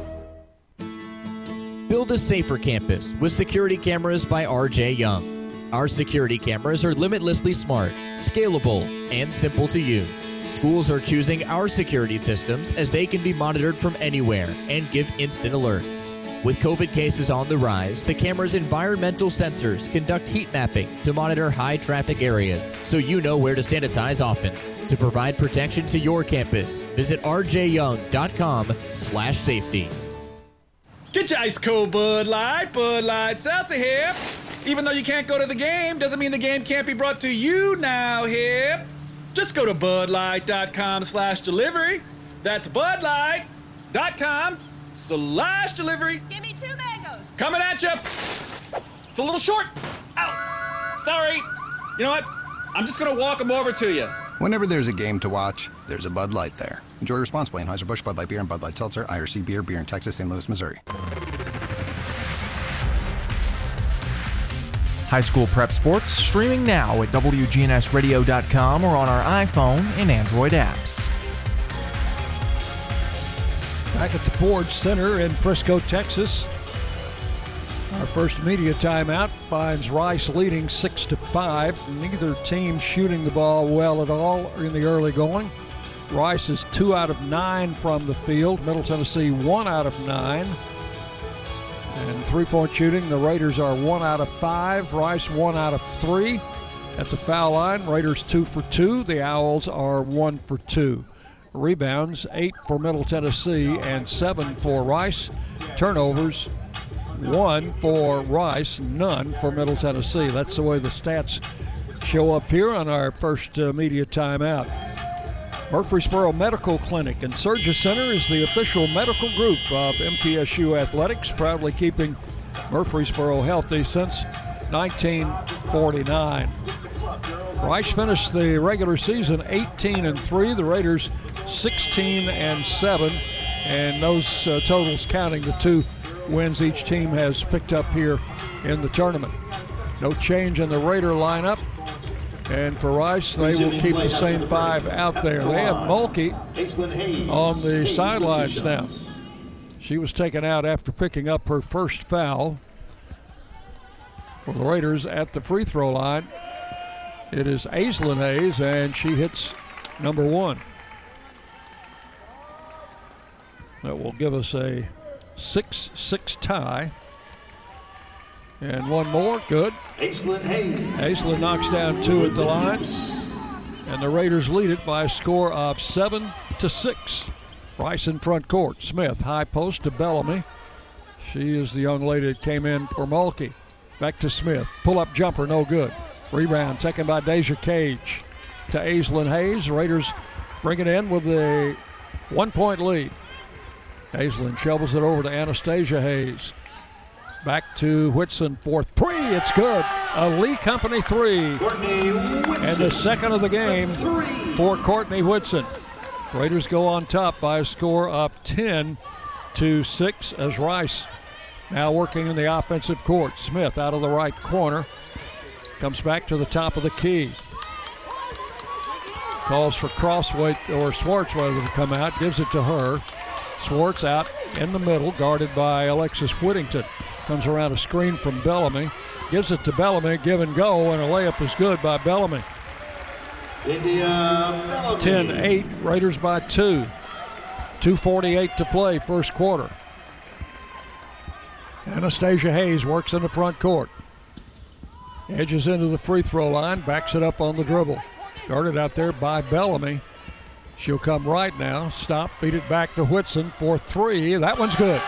Build a safer campus with security cameras by RJ Young. Our security cameras are limitlessly smart, scalable, and simple to use. Schools are choosing our security systems as they can be monitored from anywhere and give instant alerts. With COVID cases on the rise, the camera's environmental sensors conduct heat mapping to monitor high traffic areas so you know where to sanitize often. To provide protection to your campus, visit rjyoung.com/safety. Get your ice cold Bud Light, Bud Light Seltzer here. Even though you can't go to the game, doesn't mean the game can't be brought to you now here. Just go to budlight.com slash delivery. That's budlight.com slash delivery. Give me two mangoes. Coming at you. It's a little short. Ow. Sorry. You know what? I'm just going to walk them over to you. Whenever there's a game to watch, there's a Bud Light there. Enjoy responsibly. Anheuser-Busch Bud Light Beer and Bud Light Seltzer, IRC Beer, Beer in Texas, St. Louis, Missouri. High school prep sports streaming now at WGNSradio.com or on our iPhone and Android apps. Back at the Ford Center in Frisco, Texas. Our first media timeout finds Rice leading six to five. Neither team shooting the ball well at all in the early going. Rice is two out of nine from the field. Middle Tennessee one out of nine. And three-point shooting, the Raiders are one out of five. Rice one out of three. At the foul line, Raiders two for two. The Owls are one for two. Rebounds eight for Middle Tennessee and seven for Rice. Turnovers one for Rice, none for Middle Tennessee. That's the way the stats show up here on our first uh, media timeout. Murfreesboro Medical Clinic and Surgery Center is the official medical group of MTSU Athletics, proudly keeping Murfreesboro healthy since 1949. Rice finished the regular season 18 and 3, the Raiders 16 and 7, and those uh, totals counting the two wins each team has picked up here in the tournament. No change in the Raider lineup. And for Rice, they will keep the same five out there. They have Mulkey on the sidelines now. She was taken out after picking up her first foul for the Raiders at the free throw line. It is Aislinn Hayes, and she hits number one. That will give us a 6 6 tie. And one more, good. Aislinn Hayes. Aislinn knocks down two at the line. And the Raiders lead it by a score of 7 to 6. Rice in front court. Smith, high post to Bellamy. She is the young lady that came in for Mulkey. Back to Smith. Pull up jumper, no good. Rebound taken by Deja Cage to Aislinn Hayes. Raiders bring it in with a one point lead. Aislinn shovels it over to Anastasia Hayes. Back to Whitson for three. It's good. A Lee Company three. And the second of the game for Courtney Whitson. Raiders go on top by a score of 10 to 6 as Rice now working in the offensive court. Smith out of the right corner. Comes back to the top of the key. Calls for Crossway or Swartzweather to come out. Gives it to her. Swartz out in the middle, guarded by Alexis Whittington. Comes around a screen from Bellamy. Gives it to Bellamy, give and go, and a layup is good by Bellamy. India Bellamy. 10 8, Raiders by two. 2.48 to play, first quarter. Anastasia Hayes works in the front court. Edges into the free throw line, backs it up on the dribble. Guarded out there by Bellamy. She'll come right now. Stop, feed it back to Whitson for three. That one's good.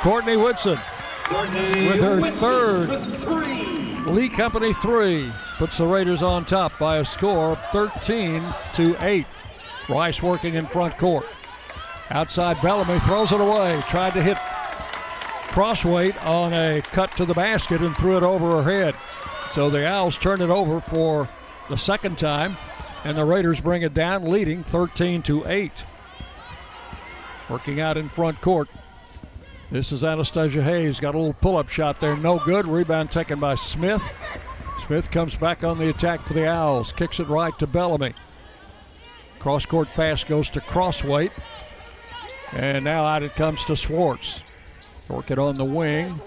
Courtney Whitson Courtney with her Whitson third three. Lee Company three puts the Raiders on top by a score of 13 to 8. Rice working in front court. Outside Bellamy throws it away. Tried to hit Crossweight on a cut to the basket and threw it over her head. So the Owls turn it over for the second time, and the Raiders bring it down, leading 13 to 8. Working out in front court. This is Anastasia Hayes. Got a little pull up shot there. No good. Rebound taken by Smith. Smith comes back on the attack for the Owls. Kicks it right to Bellamy. Cross court pass goes to Crossweight. And now out it comes to Swartz. Work it on the wing.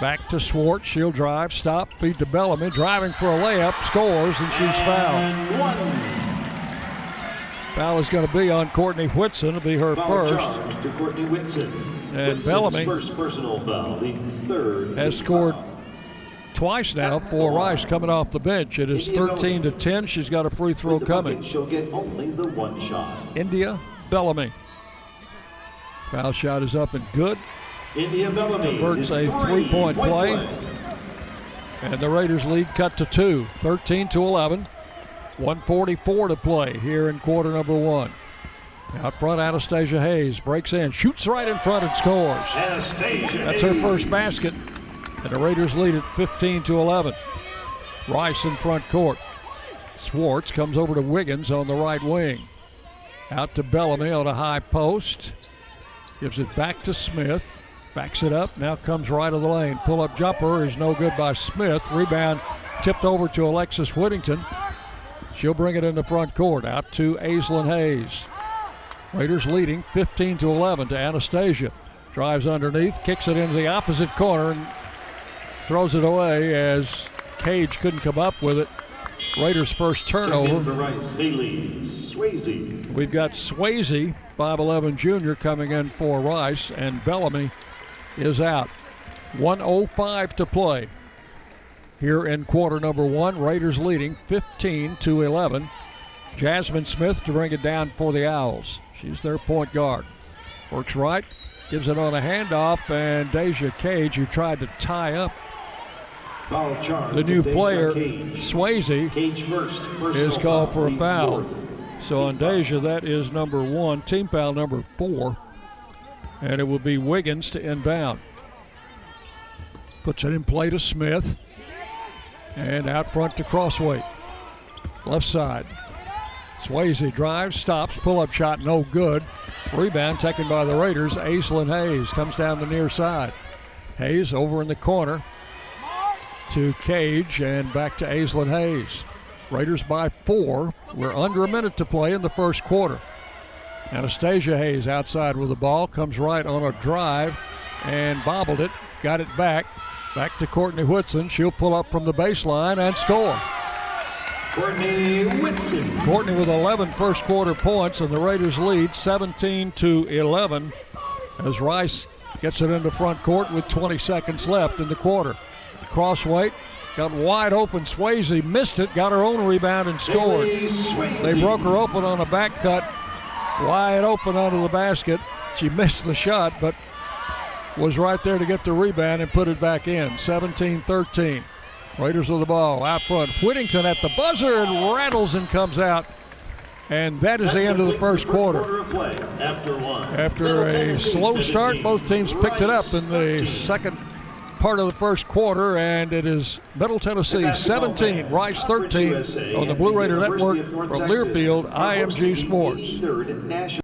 Back to Swartz. She'll drive, stop, feed to Bellamy. Driving for a layup, scores, and she's fouled. Foul is going to be on Courtney Whitson. It'll be her Foul first. to Courtney Whitson. And Whitson's Bellamy first personal foul, the third. has scored twice now for Rice coming off the bench. It is 13 to 10. She's got a free throw coming. bucket, she'll get only the one shot. India Bellamy. Foul shot is up and good. India Bellamy. Converts a is three Point play. And the Raiders lead cut to two, 13 to 11. 144 to play here in quarter number one. Out front, Anastasia Hayes breaks in, shoots right in front and scores. Anastasia That's her first basket. And the Raiders lead it 15 to 11. Rice in front court. Swartz comes over to Wiggins on the right wing. Out to Bellamy on a high post. Gives it back to Smith. Backs it up. Now comes right of the lane. Pull up jumper is no good by Smith. Rebound tipped over to Alexis Whittington. She'll bring it in the front court. Out to Aislinn Hayes. Raiders leading 15 to 11 to Anastasia. Drives underneath, kicks it into the opposite corner, and throws it away as Cage couldn't come up with it. Raiders' first turnover. Rice. Haley Swayze. We've got Swayze, 5'11 junior, coming in for Rice, and Bellamy is out. 105 to play here in quarter number one. Raiders leading 15 to 11. Jasmine Smith to bring it down for the Owls. She's their point guard. Works right, gives it on a handoff, and Deja Cage, who tried to tie up the new player, Cage. Swayze, Cage first. is called for a foul. So on Deja, that is number one, team foul number four. And it will be Wiggins to inbound. Puts it in play to Smith. And out front to Crossway. Left side. Swayze drives, stops, pull up shot, no good. Rebound taken by the Raiders. Aislinn Hayes comes down the near side. Hayes over in the corner to Cage and back to Aislinn Hayes. Raiders by four. We're under a minute to play in the first quarter. Anastasia Hayes outside with the ball, comes right on a drive and bobbled it, got it back. Back to Courtney Whitson. She'll pull up from the baseline and score. Courtney Whitson. Courtney with 11 first quarter points, and the Raiders lead 17 to 11 as Rice gets it into front court with 20 seconds left in the quarter. Crossweight got wide open. Swayze missed it, got her own rebound and scored. They broke her open on a back cut, wide open under the basket. She missed the shot, but was right there to get the rebound and put it back in. 17 13. Raiders with the ball out front. Whittington at the buzzer and rattles and comes out. And that is the end of the first quarter. play after. After a Tennessee slow start, both teams picked it up in the 13. second part of the first quarter, and it is Middle Tennessee 17, Rice 13 on the Blue Raider Network from Learfield, IMG Sports.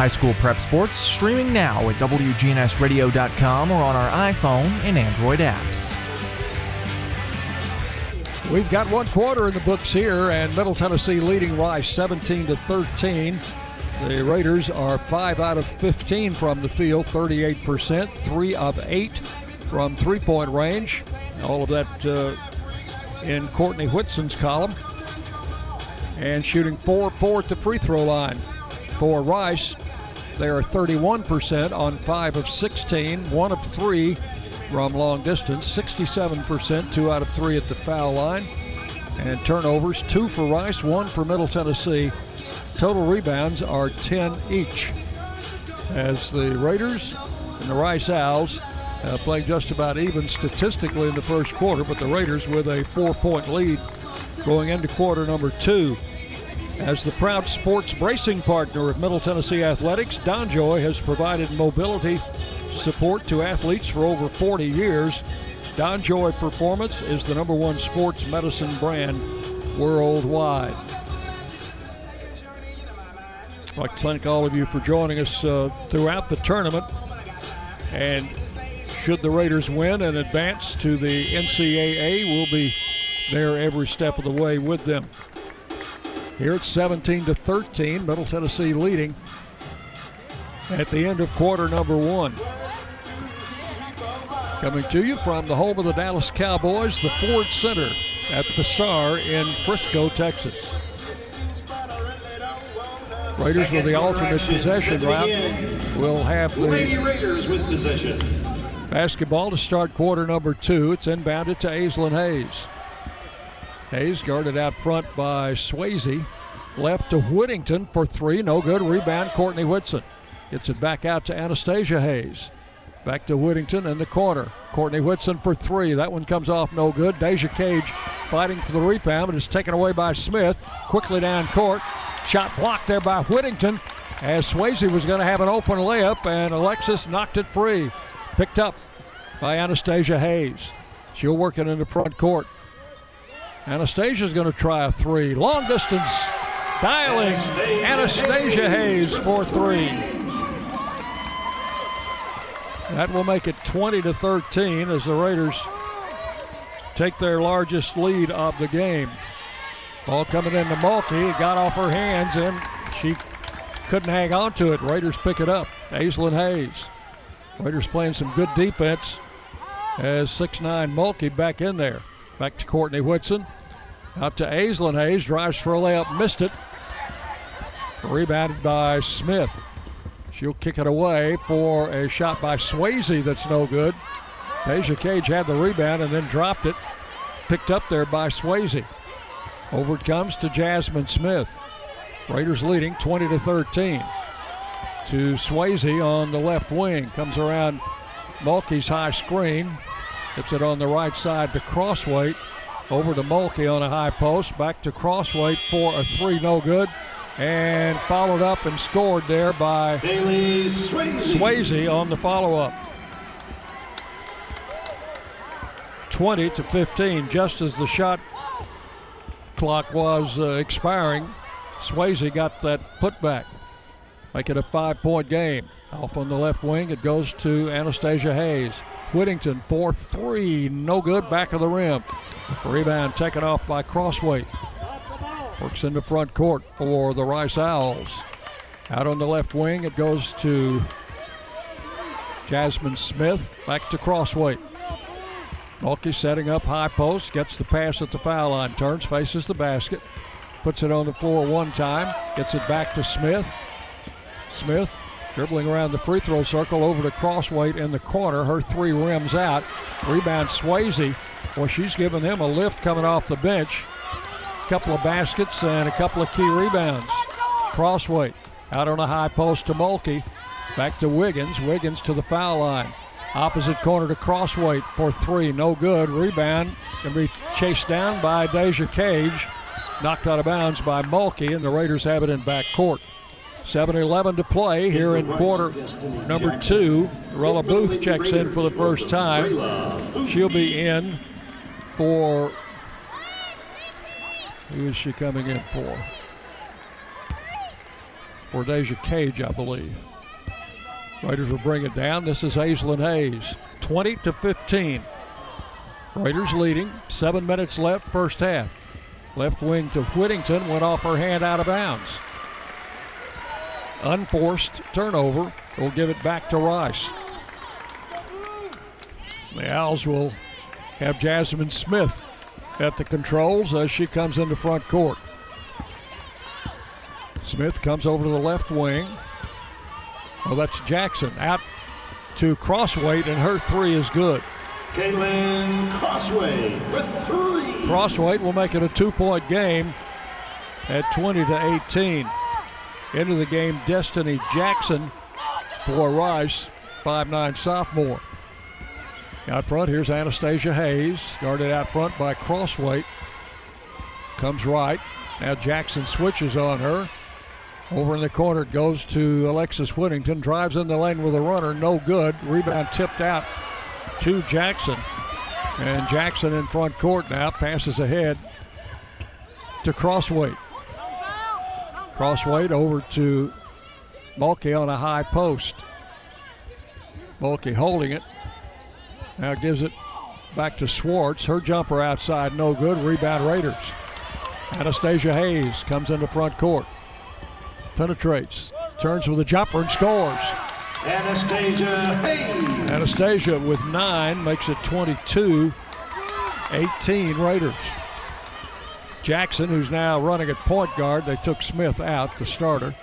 High school prep sports streaming now at WGNSradio.com or on our iPhone and Android apps. We've got one quarter in the books here, and Middle Tennessee leading Rice 17 to 13. The Raiders are 5 out of 15 from the field, 38%, 3 of 8 from three point range. All of that uh, in Courtney Whitson's column. And shooting 4 4 at the free throw line. For Rice, they are 31% on 5 of 16, 1 of 3 from long distance, 67%, 2 out of 3 at the foul line. And turnovers, 2 for Rice, 1 for Middle Tennessee. Total rebounds are 10 each. As the Raiders and the Rice Owls uh, playing just about even statistically in the first quarter, but the Raiders with a four point lead going into quarter number two. As the proud sports bracing partner of Middle Tennessee Athletics, Donjoy has provided mobility support to athletes for over 40 years. Donjoy Performance is the number one sports medicine brand worldwide. I'd like to thank all of you for joining us uh, throughout the tournament. And should the Raiders win and advance to the NCAA, we'll be there every step of the way with them. Here it's 17 to 13, Middle Tennessee leading at the end of quarter number one. Coming to you from the home of the Dallas Cowboys, the Ford Center at the Star in Frisco, Texas. Raiders with the alternate possession route will have the Raiders with possession. Basketball to start quarter number two. It's inbounded to Aislinn Hayes. Hayes guarded out front by Swayze. Left to Whittington for three. No good. Rebound, Courtney Whitson. Gets it back out to Anastasia Hayes. Back to Whittington in the corner. Courtney Whitson for three. That one comes off no good. Deja Cage fighting for the rebound, but it's taken away by Smith. Quickly down court. Shot blocked there by Whittington as Swayze was going to have an open layup, and Alexis knocked it free. Picked up by Anastasia Hayes. She'll work it in the front court. Anastasia's going to try a three. Long distance dialing. Anastasia Hayes for three. That will make it 20 to 13 as the Raiders take their largest lead of the game. Ball coming into Mulkey. It got off her hands and she couldn't hang on to it. Raiders pick it up. Aislinn Hayes. Raiders playing some good defense as 6'9 Mulkey back in there. Back to Courtney Whitson. Out to Aislinn Hayes. Drives for a layup. Missed it. Rebounded by Smith. She'll kick it away for a shot by Swayze that's no good. Deja Cage had the rebound and then dropped it. Picked up there by Swayze. Over it comes to Jasmine Smith. Raiders leading 20 to 13. To Swayze on the left wing. Comes around Mulkey's high screen. Gets it on the right side to Crossweight. Over to Mulkey on a high post. Back to Crossway for a three, no good. And followed up and scored there by Bailey Swayze. Swayze on the follow up. 20 to 15, just as the shot clock was uh, expiring. Swayze got that putback. Make it a five point game. Off on the left wing, it goes to Anastasia Hayes. Whittington, 4 3, no good, back of the rim. Rebound taken off by Crossway. Works in the front court for the Rice Owls. Out on the left wing, it goes to Jasmine Smith. Back to Crossway. Mulkey setting up high post, gets the pass at the foul line, turns, faces the basket, puts it on the floor one time, gets it back to Smith. Smith dribbling around the free throw circle over to Crossweight in the corner. Her three rims out. Rebound Swayze. Well, she's giving him a lift coming off the bench. A couple of baskets and a couple of key rebounds. Crossweight out on a high post to Mulkey. Back to Wiggins. Wiggins to the foul line. Opposite corner to Crossweight for three. No good. Rebound can be chased down by Deja Cage. Knocked out of bounds by Mulkey, and the Raiders have it in back court. 7 11 to play here in quarter number two. Rella Booth checks in for the first time. She'll be in for. Who is she coming in for? For Deja Cage, I believe. Raiders will bring it down. This is Aislinn Hayes. 20 to 15. Raiders leading. Seven minutes left, first half. Left wing to Whittington went off her hand out of bounds. Unforced turnover. We'll give it back to Rice. The Owls will have Jasmine Smith at the controls as she comes into front court. Smith comes over to the left wing. Well, that's Jackson out to Crossweight, and her three is good. Caitlin Crossway with three. Crossweight will make it a two-point game at 20 to 18. Into the game, Destiny Jackson for Rice, 5'9 sophomore. Out front, here's Anastasia Hayes, guarded out front by Crossweight. Comes right. Now Jackson switches on her. Over in the corner goes to Alexis Whittington. Drives in the lane with a runner. No good. Rebound tipped out to Jackson. And Jackson in front court now passes ahead to Crossweight. Crossweight over to Mulkey on a high post. Mulkey holding it. Now gives it back to Schwartz. Her jumper outside, no good. Rebound Raiders. Anastasia Hayes comes into front court. Penetrates. Turns with a jumper and scores. Anastasia Hayes. Anastasia with nine makes it 22 18 Raiders. Jackson, who's now running at point guard, they took Smith out, the starter.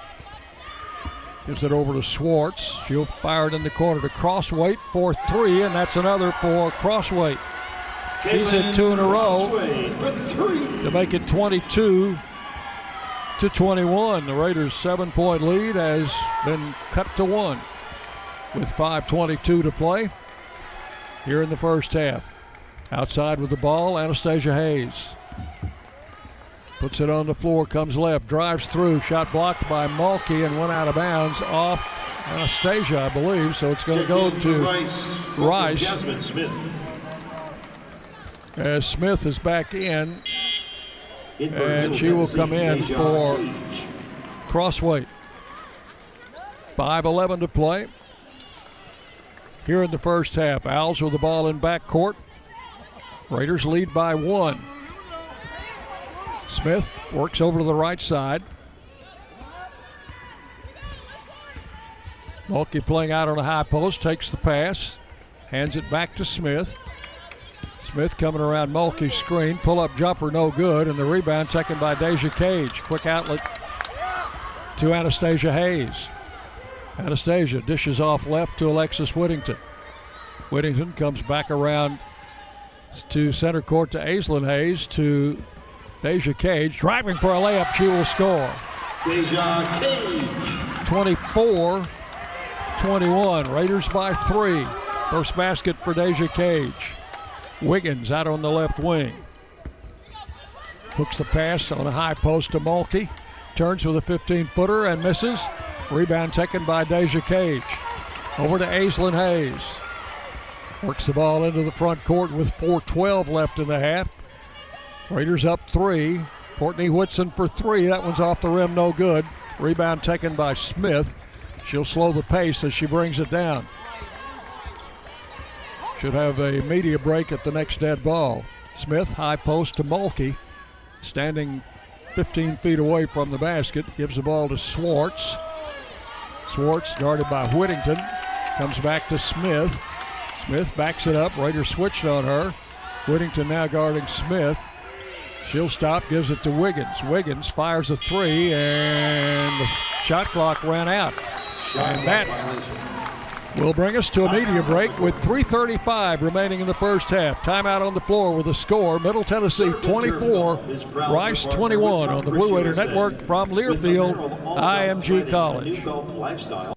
Gives it over to Schwartz. She'll fire it in the corner to Crossweight for three, and that's another for Crossweight. She's hit two in a row to make it 22 to 21. The Raiders' seven point lead has been cut to one with 5.22 to play here in the first half. Outside with the ball, Anastasia Hayes. Puts it on the floor, comes left, drives through, shot blocked by Mulkey and went out of bounds off Anastasia, I believe. So it's going to go to Rice. Rice. Jasmine Smith. as Smith is back in, In and she will come in for. Crossweight. 5-11 to play. Here in the first half, Owls with the ball in backcourt. Raiders lead by one. Smith works over to the right side. Mulkey playing out on a high post, takes the pass, hands it back to Smith. Smith coming around Mulkey's screen, pull up jumper, no good, and the rebound taken by Deja Cage. Quick outlet to Anastasia Hayes. Anastasia dishes off left to Alexis Whittington. Whittington comes back around to center court to Aislinn Hayes to Deja Cage. Driving for a layup, she will score. Deja Cage. 24 21. Raiders by three. First basket for Deja Cage. Wiggins out on the left wing. Hooks the pass on a high post to Mulkey. Turns with a 15 footer and misses. Rebound taken by Deja Cage. Over to Aislinn Hayes. Works the ball into the front court with 4.12 left in the half. Raiders up three. Courtney Whitson for three. That one's off the rim, no good. Rebound taken by Smith. She'll slow the pace as she brings it down. Should have a media break at the next dead ball. Smith, high post to Mulkey, standing 15 feet away from the basket, gives the ball to Schwartz. Schwartz guarded by Whittington. Comes back to Smith. Smith backs it up. Raiders switched on her. Whittington now guarding Smith. She'll stop, gives it to Wiggins. Wiggins fires a three, and the shot clock ran out. And that will bring us to a media break with 3.35 remaining in the first half. Timeout on the floor with a score Middle Tennessee 24, Rice 21 on the Blue Raider Network from Learfield, IMG College.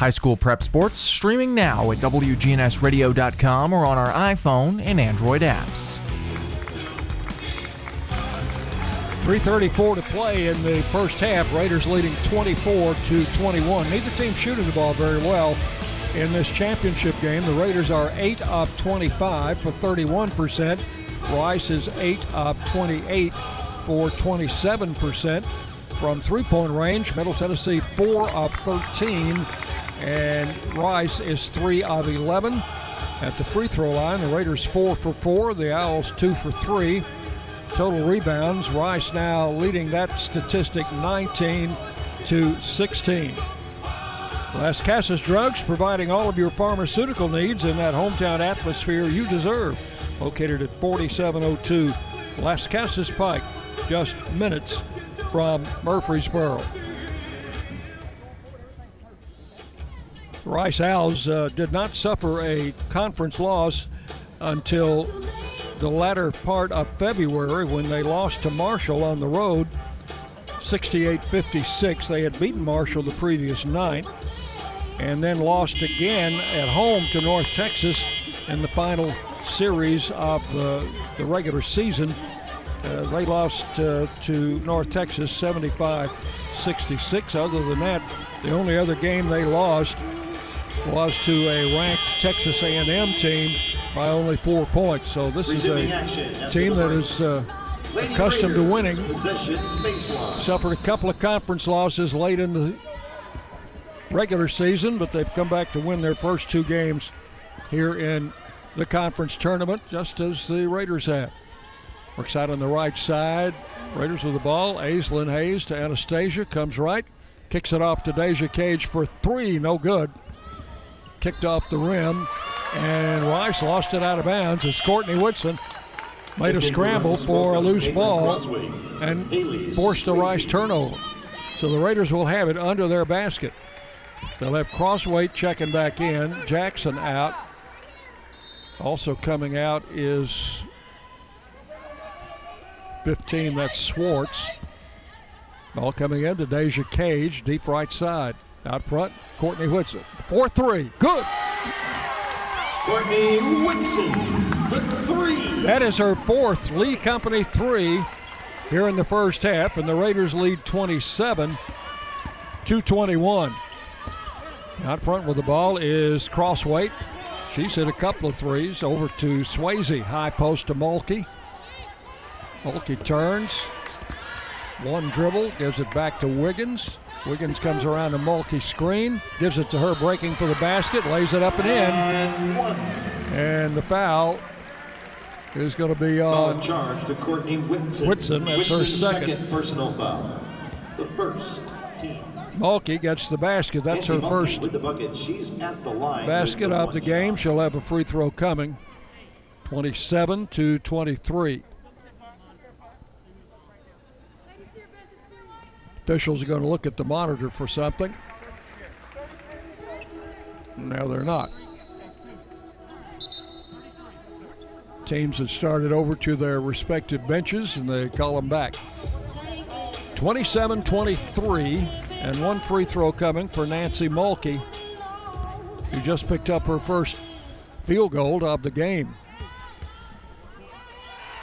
High school prep sports streaming now at WGNSradio.com or on our iPhone and Android apps. 334 to play in the first half. Raiders leading 24 to 21. Neither team shooting the ball very well in this championship game. The Raiders are 8 of 25 for 31%. Rice is 8 of 28 for 27%. From three point range, Middle Tennessee 4 of 13, and Rice is 3 of 11. At the free throw line, the Raiders 4 for 4, the Owls 2 for 3. Total rebounds, Rice now leading that statistic 19 to 16. Lascassas Drugs providing all of your pharmaceutical needs in that hometown atmosphere you deserve. Located at 4702 Lascassas Pike, just minutes from Murfreesboro. Rice Owls uh, did not suffer a conference loss until the latter part of February when they lost to Marshall on the road 68 56. They had beaten Marshall the previous night and then lost again at home to North Texas in the final series of the, the regular season. Uh, they lost uh, to North Texas 75 66. Other than that, the only other game they lost was to a ranked Texas A&M team by only four points. So this Resuming is a team that is uh, accustomed to winning. Suffered a couple of conference losses late in the regular season, but they've come back to win their first two games here in the conference tournament, just as the Raiders have. Works out on the right side. Raiders with the ball. Aislinn Hayes to Anastasia. Comes right. Kicks it off to Deja Cage for three. No good. Kicked off the rim. And Rice lost it out of bounds as Courtney Whitson made a scramble for a loose ball and forced the Rice turnover. So the Raiders will have it under their basket. They'll have Crossweight checking back in. Jackson out. Also coming out is 15, that's Schwartz. Ball coming in to Deja Cage, deep right side. Out front, Courtney Whitson. 4 3. Good. Courtney Whitson, the three. That is her fourth Lee Company three here in the first half, and the Raiders lead 27 to 21. Out front with the ball is Crossweight. She's hit a couple of threes over to Swayze. High post to Mulkey. Mulkey turns. One dribble, gives it back to Wiggins. Wiggins comes around a Mulkey screen, gives it to her, breaking for the basket, lays it up and in. And the foul is going to be on charge to Courtney Whitson. Whitson. That's her Whitson's second. personal foul. The first team. Mulkey gets the basket. That's Nancy her Mulkey first with the bucket. She's at the line. basket of the game. She'll have a free throw coming. 27 to 23. Officials are going to look at the monitor for something. No, they're not. Teams have started over to their respective benches and they call them back. 27 23, and one free throw coming for Nancy Mulkey, who just picked up her first field goal of the game.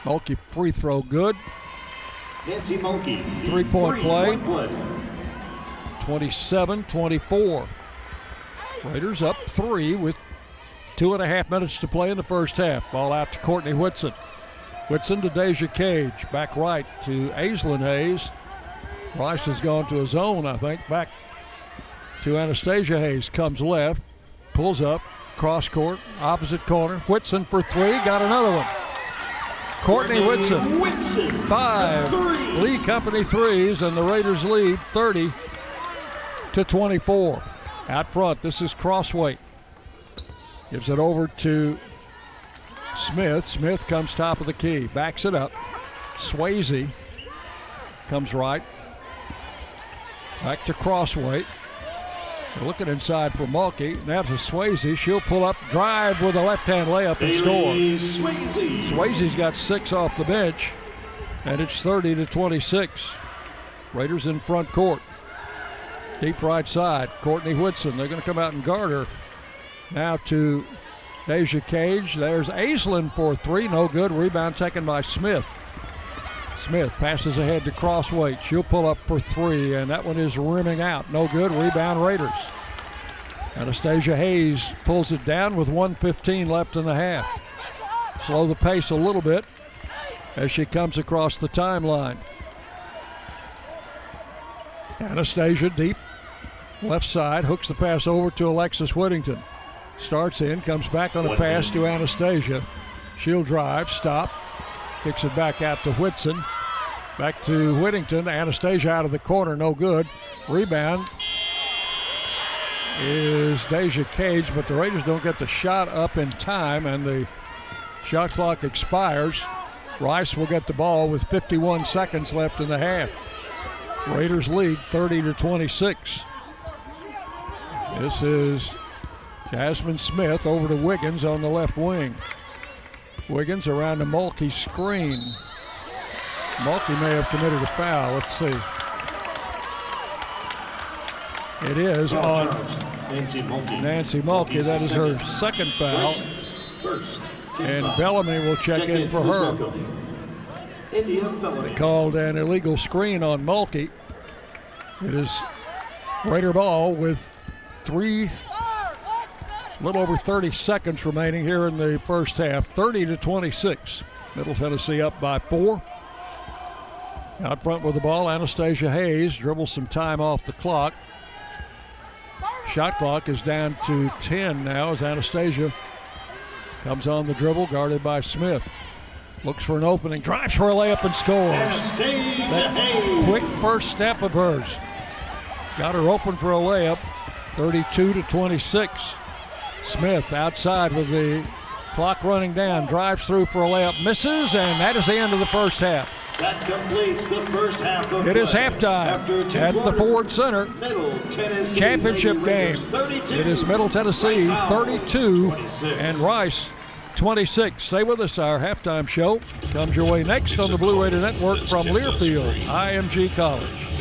Mulkey free throw good. Nancy Mulkey. Three point play. 27 24. Raiders up three with two and a half minutes to play in the first half. Ball out to Courtney Whitson. Whitson to Deja Cage. Back right to Aislinn Hayes. Rice has gone to a zone, I think. Back to Anastasia Hayes. Comes left. Pulls up. Cross court. Opposite corner. Whitson for three. Got another one. Courtney Whitson. Whitson. Five. Lee Company threes, and the Raiders lead 30 to 24. Out front, this is Crossway. Gives it over to Smith. Smith comes top of the key, backs it up. Swayze comes right. Back to Crossway. Looking inside for Mulkey. Now to Swayze. She'll pull up, drive with a left hand layup and score. Swayze. Swayze's got six off the bench, and it's 30 to 26. Raiders in front court. Deep right side, Courtney Whitson. They're going to come out and guard her. Now to Deja Cage. There's Aislinn for three. No good. Rebound taken by Smith. Smith passes ahead to Crossweight. She'll pull up for three, and that one is rimming out. No good. Rebound Raiders. Anastasia Hayes pulls it down with 115 left in the half. Slow the pace a little bit as she comes across the timeline. Anastasia deep left side hooks the pass over to Alexis Whittington. Starts in, comes back on a pass to Anastasia. She'll drive, stop, kicks it back out to Whitson. Back to Whittington. Anastasia out of the corner, no good. Rebound is Deja Cage, but the Raiders don't get the shot up in time, and the shot clock expires. Rice will get the ball with 51 seconds left in the half. Raiders lead 30 to 26. This is Jasmine Smith over to Wiggins on the left wing. Wiggins around the Mulkey screen. Mulkey may have committed a foul. Let's see. It is on Nancy Mulkey. Nancy Mulkey. That is her second foul. First. And Bellamy will check in for her. Bellamy. called an illegal screen on Mulkey. It is Raider ball with three, little over 30 seconds remaining here in the first half. 30 to 26. Middle Tennessee up by four. Out front with the ball, Anastasia Hayes dribbles some time off the clock. Shot clock is down to 10 now as Anastasia comes on the dribble, guarded by Smith. Looks for an opening, drives for a layup and scores. That quick first step of hers got her open for a layup, 32 to 26. Smith outside with the clock running down, drives through for a layup, misses, and that is the end of the first half. That completes the first half of It is play. halftime After two at the Ford Center. Middle Tennessee Championship game. It is Middle Tennessee 32 26. and Rice 26. Stay with us. Our halftime show comes your way next on the Blue Raider Network from Learfield, IMG College.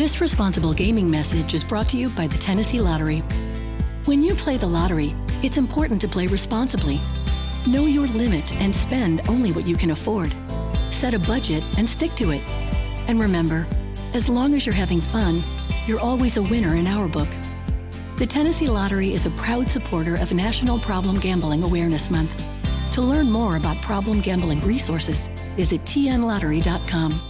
This responsible gaming message is brought to you by the Tennessee Lottery. When you play the lottery, it's important to play responsibly. Know your limit and spend only what you can afford. Set a budget and stick to it. And remember, as long as you're having fun, you're always a winner in our book. The Tennessee Lottery is a proud supporter of National Problem Gambling Awareness Month. To learn more about problem gambling resources, visit tnlottery.com.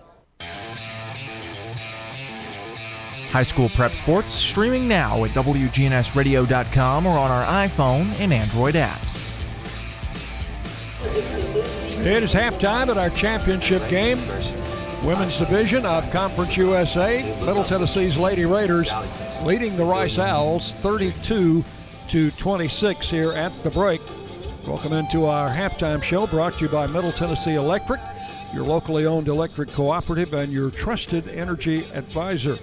High school prep sports streaming now at WGNSradio.com or on our iPhone and Android apps. It is halftime at our championship game. Women's division of Conference USA. Middle Tennessee's Lady Raiders leading the Rice Owls 32 to 26 here at the break. Welcome into our halftime show brought to you by Middle Tennessee Electric, your locally owned electric cooperative and your trusted energy advisor.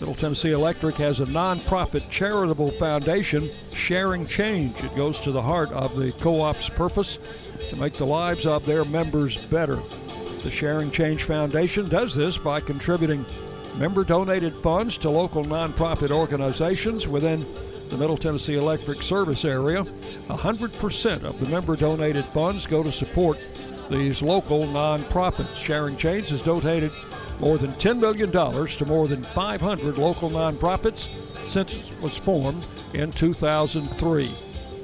Middle Tennessee Electric has a nonprofit charitable foundation, Sharing Change. It goes to the heart of the co op's purpose to make the lives of their members better. The Sharing Change Foundation does this by contributing member donated funds to local nonprofit organizations within the Middle Tennessee Electric service area. 100% of the member donated funds go to support these local nonprofits. Sharing Change has donated more than $10 million to more than 500 local nonprofits since it was formed in 2003.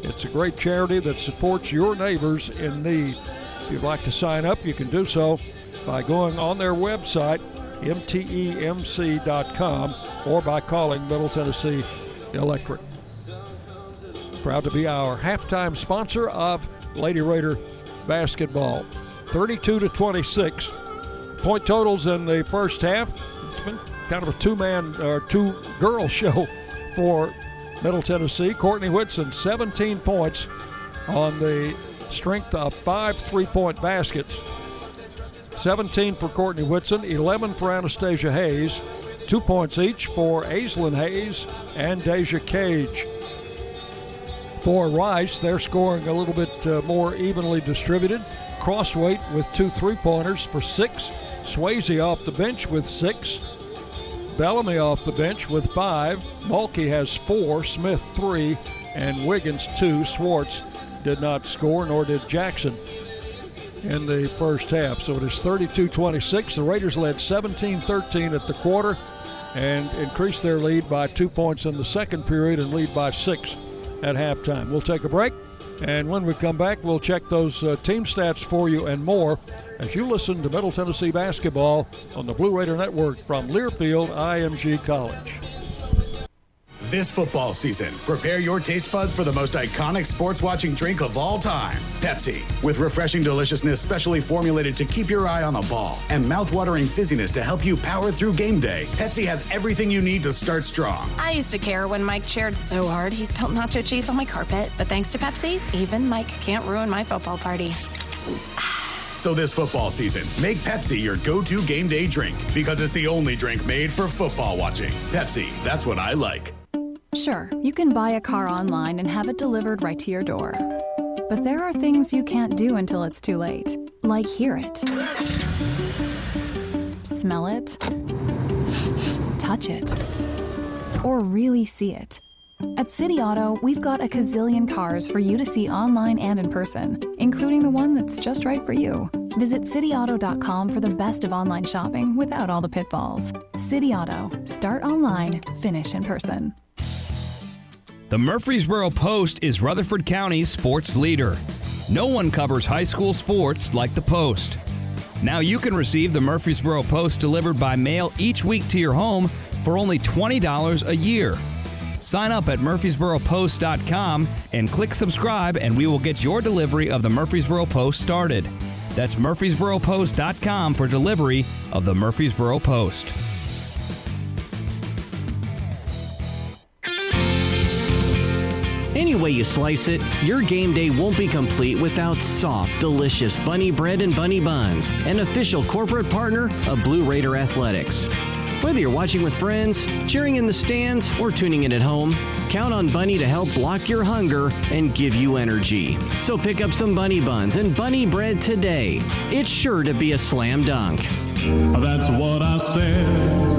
It's a great charity that supports your neighbors in need. If you'd like to sign up, you can do so by going on their website, mtemc.com, or by calling Middle Tennessee Electric. Proud to be our halftime sponsor of Lady Raider basketball. 32 to 26 point totals in the first half. It's been kind of a two-man or two-girl show for Middle Tennessee. Courtney Whitson, 17 points on the strength of five three-point baskets. 17 for Courtney Whitson, 11 for Anastasia Hayes, two points each for Aislinn Hayes and Deja Cage. For Rice, they're scoring a little bit uh, more evenly distributed. Crossweight with two three pointers for six. Swayze off the bench with six. Bellamy off the bench with five. Mulkey has four. Smith three. And Wiggins two. Schwartz did not score, nor did Jackson in the first half. So it is 32 26. The Raiders led 17 13 at the quarter and increased their lead by two points in the second period and lead by six at halftime. We'll take a break. And when we come back, we'll check those uh, team stats for you and more as you listen to Middle Tennessee basketball on the Blue Raider Network from Learfield IMG College. This football season, prepare your taste buds for the most iconic sports watching drink of all time Pepsi. With refreshing deliciousness specially formulated to keep your eye on the ball and mouth-watering fizziness to help you power through game day, Pepsi has everything you need to start strong. I used to care when Mike cheered so hard he spilled nacho cheese on my carpet, but thanks to Pepsi, even Mike can't ruin my football party. Ah. So this football season, make Pepsi your go-to game day drink because it's the only drink made for football watching. Pepsi, that's what I like. Sure, you can buy a car online and have it delivered right to your door. But there are things you can't do until it's too late, like hear it, smell it, touch it, or really see it. At City Auto, we've got a gazillion cars for you to see online and in person, including the one that's just right for you. Visit cityauto.com for the best of online shopping without all the pitfalls. City Auto, start online, finish in person. The Murfreesboro Post is Rutherford County's sports leader. No one covers high school sports like the Post. Now you can receive the Murfreesboro Post delivered by mail each week to your home for only $20 a year. Sign up at murfreesboropost.com and click subscribe, and we will get your delivery of the Murfreesboro Post started. That's murfreesboropost.com for delivery of the Murfreesboro Post. Any way you slice it, your game day won't be complete without soft, delicious bunny bread and bunny buns, an official corporate partner of Blue Raider Athletics. Whether you're watching with friends, cheering in the stands, or tuning in at home, count on Bunny to help block your hunger and give you energy. So pick up some bunny buns and bunny bread today. It's sure to be a slam dunk. That's what I said.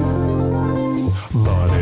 Bunny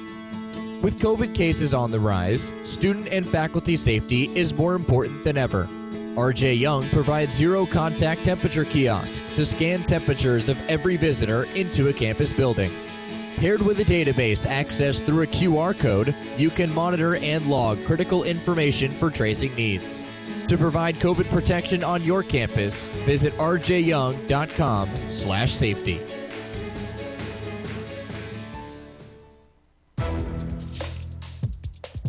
With COVID cases on the rise, student and faculty safety is more important than ever. RJ Young provides zero contact temperature kiosks to scan temperatures of every visitor into a campus building. Paired with a database accessed through a QR code, you can monitor and log critical information for tracing needs. To provide COVID protection on your campus, visit rjyoung.com/safety.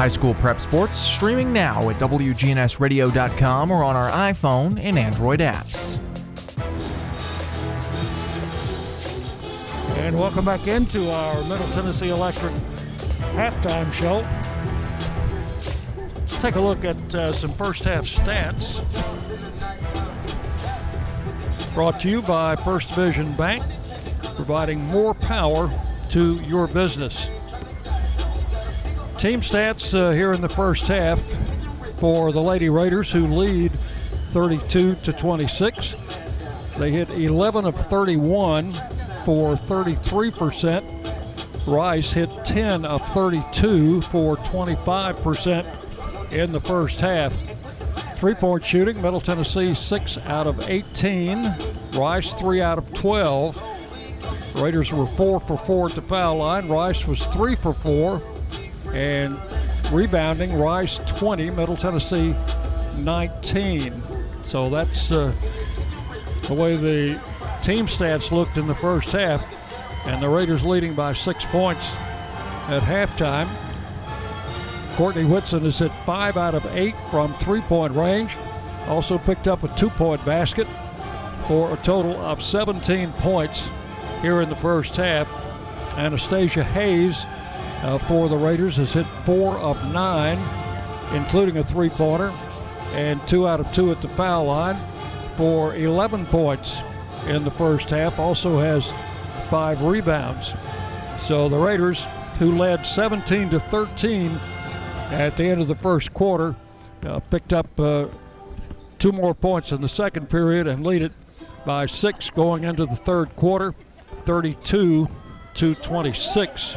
High school prep sports streaming now at WGNSradio.com or on our iPhone and Android apps. And welcome back into our Middle Tennessee Electric halftime show. Let's take a look at uh, some first half stats. Brought to you by First Division Bank, providing more power to your business. Team stats uh, here in the first half for the Lady Raiders, who lead 32 to 26. They hit 11 of 31 for 33%. Rice hit 10 of 32 for 25% in the first half. Three point shooting, Middle Tennessee 6 out of 18, Rice 3 out of 12. Raiders were 4 for 4 at the foul line. Rice was 3 for 4. And rebounding, Rice 20, Middle Tennessee 19. So that's uh, the way the team stats looked in the first half. And the Raiders leading by six points at halftime. Courtney Whitson has hit five out of eight from three point range. Also picked up a two point basket. for a total of 17 points here in the first half. Anastasia Hayes uh, for the Raiders has hit four of nine, including a three pointer, and two out of two at the foul line for 11 points in the first half. Also has five rebounds. So the Raiders, who led 17 to 13 at the end of the first quarter, uh, picked up uh, two more points in the second period and lead it by six going into the third quarter, 32 to 26.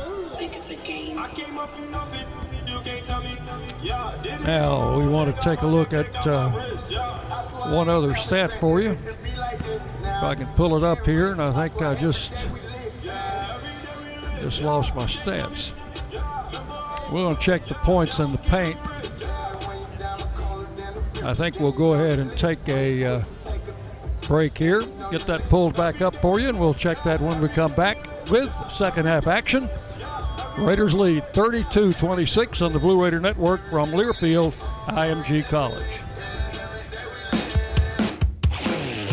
Now we want to take a look at uh, one other stat for you. If I can pull it up here, and I think I just just lost my stats. We're going to check the points in the paint. I think we'll go ahead and take a uh, break here. Get that pulled back up for you, and we'll check that when we come back with second half action. Raiders lead 32 26 on the Blue Raider Network from Learfield, IMG College.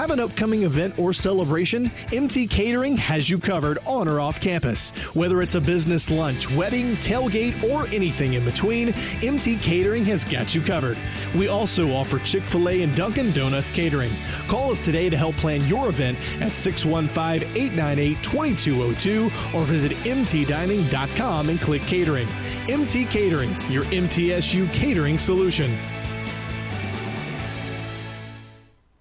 Have an upcoming event or celebration? MT Catering has you covered on or off campus. Whether it's a business lunch, wedding, tailgate, or anything in between, MT Catering has got you covered. We also offer Chick fil A and Dunkin' Donuts catering. Call us today to help plan your event at 615 898 2202 or visit mtdining.com and click catering. MT Catering, your MTSU catering solution.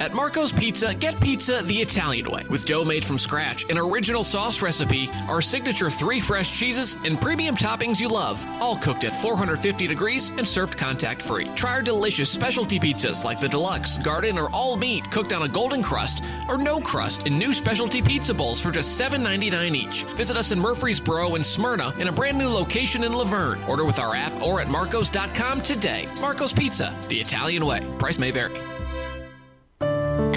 At Marco's Pizza, get pizza the Italian way with dough made from scratch, an original sauce recipe, our signature three fresh cheeses, and premium toppings you love, all cooked at 450 degrees and served contact free. Try our delicious specialty pizzas like the deluxe, garden, or all meat cooked on a golden crust or no crust in new specialty pizza bowls for just $7.99 each. Visit us in Murfreesboro and Smyrna in a brand new location in La Vergne. Order with our app or at marcos.com today. Marco's Pizza, the Italian way. Price may vary.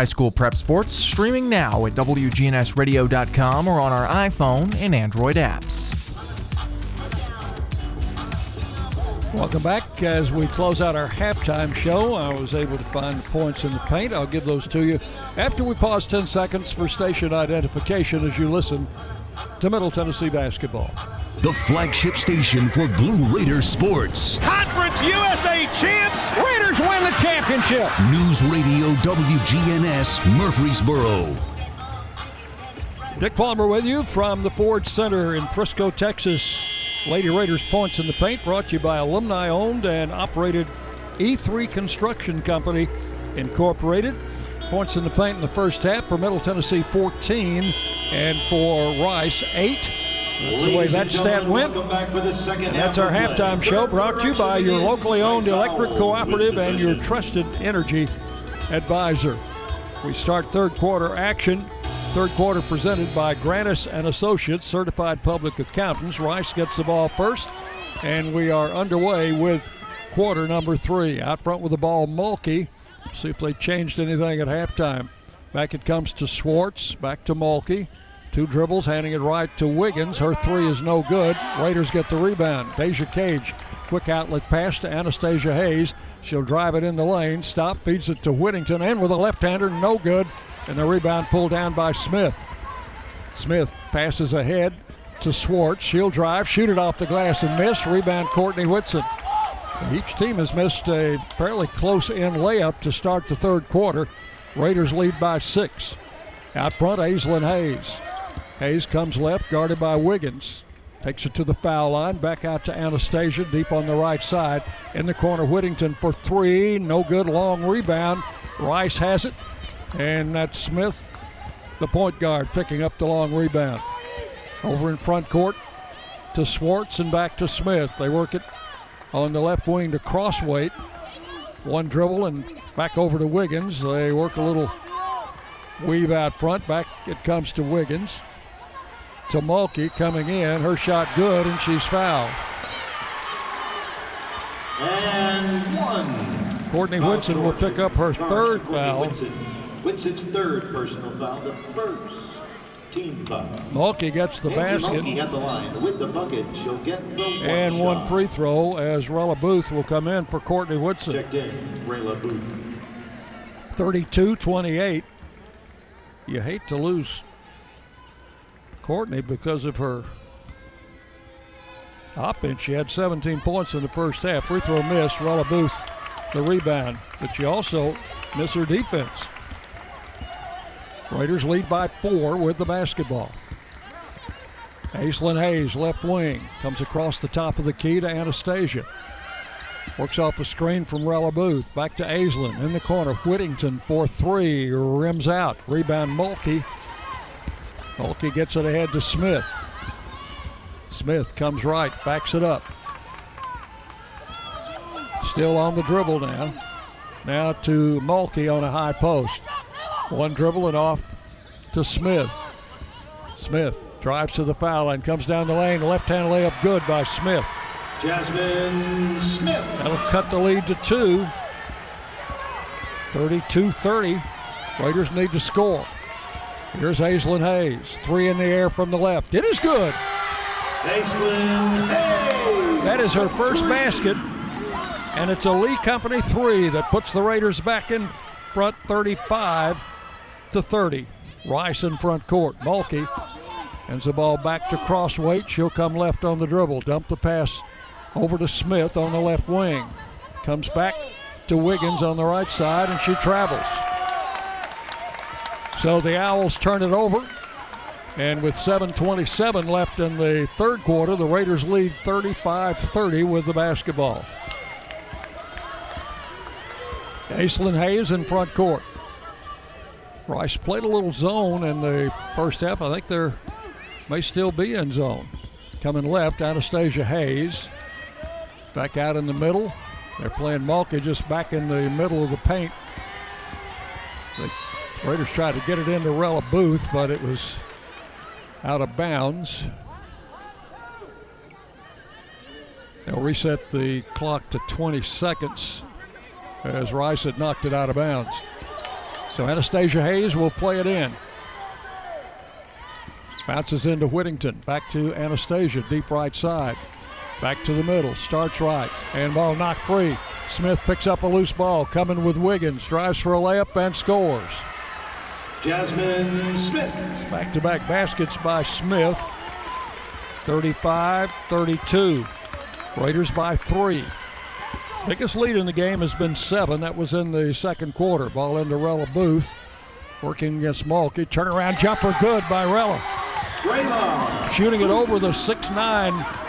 High school prep sports streaming now at WGNSradio.com or on our iPhone and Android apps. Welcome back. As we close out our halftime show, I was able to find the points in the paint. I'll give those to you after we pause 10 seconds for station identification as you listen to Middle Tennessee basketball. The flagship station for Blue Raider sports. Conference USA champs. Raiders win the championship. News Radio WGNS Murfreesboro. Dick Palmer with you from the Ford Center in Frisco, Texas. Lady Raiders points in the paint brought to you by alumni owned and operated E3 Construction Company Incorporated. Points in the paint in the first half for Middle Tennessee 14 and for Rice 8. That's the way that stat went. That's our halftime show brought to you by your locally owned electric cooperative and your trusted energy advisor. We start third quarter action. Third quarter presented by Granis and Associates, certified public accountants. Rice gets the ball first, and we are underway with quarter number three. Out front with the ball, Mulkey. See if they changed anything at halftime. Back it comes to Schwartz. Back to Mulkey. Two dribbles, handing it right to Wiggins. Her three is no good. Raiders get the rebound. Deja Cage, quick outlet pass to Anastasia Hayes. She'll drive it in the lane. Stop, feeds it to Whittington, and with a left-hander, no good. And the rebound pulled down by Smith. Smith passes ahead to Schwartz. She'll drive, shoot it off the glass and miss. Rebound Courtney Whitson. Each team has missed a fairly close in layup to start the third quarter. Raiders lead by six. Out front, Aislinn Hayes. Hayes comes left, guarded by Wiggins. Takes it to the foul line. Back out to Anastasia, deep on the right side. In the corner, Whittington for three. No good. Long rebound. Rice has it. And that's Smith, the point guard, picking up the long rebound. Over in front court to Schwartz and back to Smith. They work it on the left wing to Crossweight. One dribble and back over to Wiggins. They work a little weave out front. Back it comes to Wiggins to Mulkey coming in. Her shot good, and she's fouled. And one. Courtney Whitson will pick up her third foul. Whitson. Whitson's third personal foul, the first team foul. Mulkey gets the Nancy basket. Mulkey at the line with the bucket. She'll get the one And shot. one free throw as Rella Booth will come in for Courtney Whitson. Checked in, Rayla Booth. 32 28. You hate to lose Courtney because of her offense. She had 17 points in the first half. Free throw miss. Rella Booth, the rebound. But she also missed her defense. Raiders lead by four with the basketball. Aislinn Hayes, left wing, comes across the top of the key to Anastasia. Works off a screen from Rella Booth. Back to Aislinn in the corner. Whittington for three. Rims out. Rebound Mulkey. Mulkey gets it ahead to Smith. Smith comes right, backs it up. Still on the dribble now. Now to Mulkey on a high post. One dribble and off to Smith. Smith drives to the foul line, comes down the lane. Left hand layup good by Smith. Jasmine Smith. That'll cut the lead to two. 32 30. Raiders need to score. Here's Aislinn Hayes. Three in the air from the left. It is good. Aislinn Hayes. That is her first basket. And it's a Lee Company three that puts the Raiders back in front 35 to 30. Rice in front court. Mulkey hands the ball back to Crossweight. She'll come left on the dribble. Dump the pass over to Smith on the left wing. Comes back to Wiggins on the right side, and she travels. So the Owls turn it over. And with 7.27 left in the third quarter, the Raiders lead 35 30 with the basketball. Aislinn Hayes in front court. Rice played a little zone in the first half. I think there may still be in zone. Coming left, Anastasia Hayes. Back out in the middle. They're playing Mulkey just back in the middle of the paint. The Raiders tried to get it into Rella Booth, but it was out of bounds. They'll reset the clock to 20 seconds as Rice had knocked it out of bounds. So Anastasia Hayes will play it in. Bounces into Whittington. Back to Anastasia, deep right side. Back to the middle. Starts right. And ball knocked free. Smith picks up a loose ball. Coming with Wiggins. Drives for a layup and scores. Jasmine Smith. Back to back baskets by Smith. 35 32. Raiders by three. Biggest lead in the game has been seven. That was in the second quarter. Ball into Rella Booth. Working against Mulkey. Turnaround jumper good by Rella. Rayla. Shooting it over the 6'9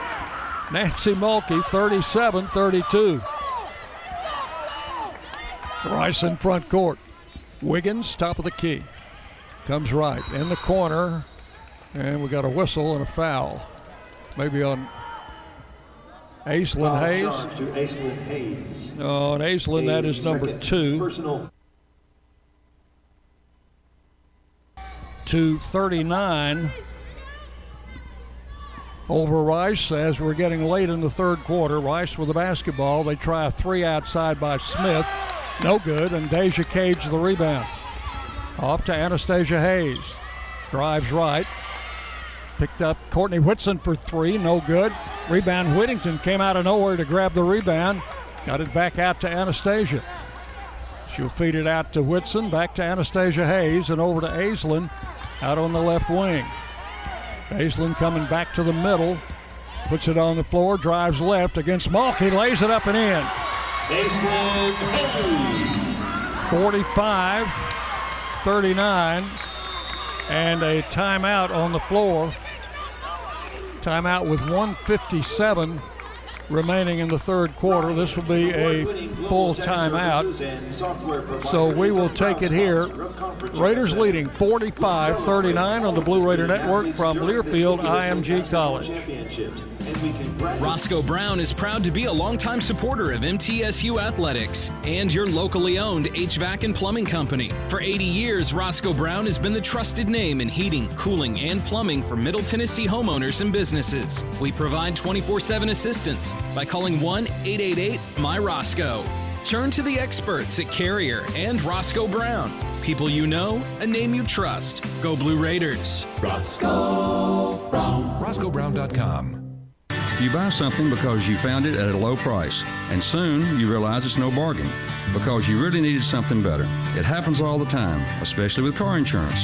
Nancy Mulkey, 37 32. Rice in front court. Wiggins, top of the key. Comes right in the corner. And we got a whistle and a foul. Maybe on Aislinn Hayes. To Aislinn Hayes. On Aislinn, that is number Second two. Personal. to 39 over Rice as we're getting late in the third quarter. Rice with the basketball. They try a three outside by Smith. No good, and Deja Cage the rebound. Off to Anastasia Hayes. Drives right. Picked up Courtney Whitson for three. No good. Rebound Whittington came out of nowhere to grab the rebound. Got it back out to Anastasia. She'll feed it out to Whitson, back to Anastasia Hayes, and over to Aislinn out on the left wing. Aislinn coming back to the middle, puts it on the floor, drives left against Mulkey, lays it up and in. Aislinn Hayes. 45 39, and a timeout on the floor. Timeout with 157 remaining in the third quarter. This will be a full timeout. So we will take it here. Raiders leading 45 39 on the Blue Raider Network from Learfield IMG College. Roscoe Brown is proud to be a longtime supporter of MTSU Athletics and your locally owned HVAC and plumbing company. For 80 years, Roscoe Brown has been the trusted name in heating, cooling, and plumbing for Middle Tennessee homeowners and businesses. We provide 24 7 assistance by calling 1 888 My Roscoe. Turn to the experts at Carrier and Roscoe Brown. People you know, a name you trust. Go Blue Raiders. Roscoe Brown. RoscoeBrown.com. You buy something because you found it at a low price, and soon you realize it's no bargain because you really needed something better. It happens all the time, especially with car insurance.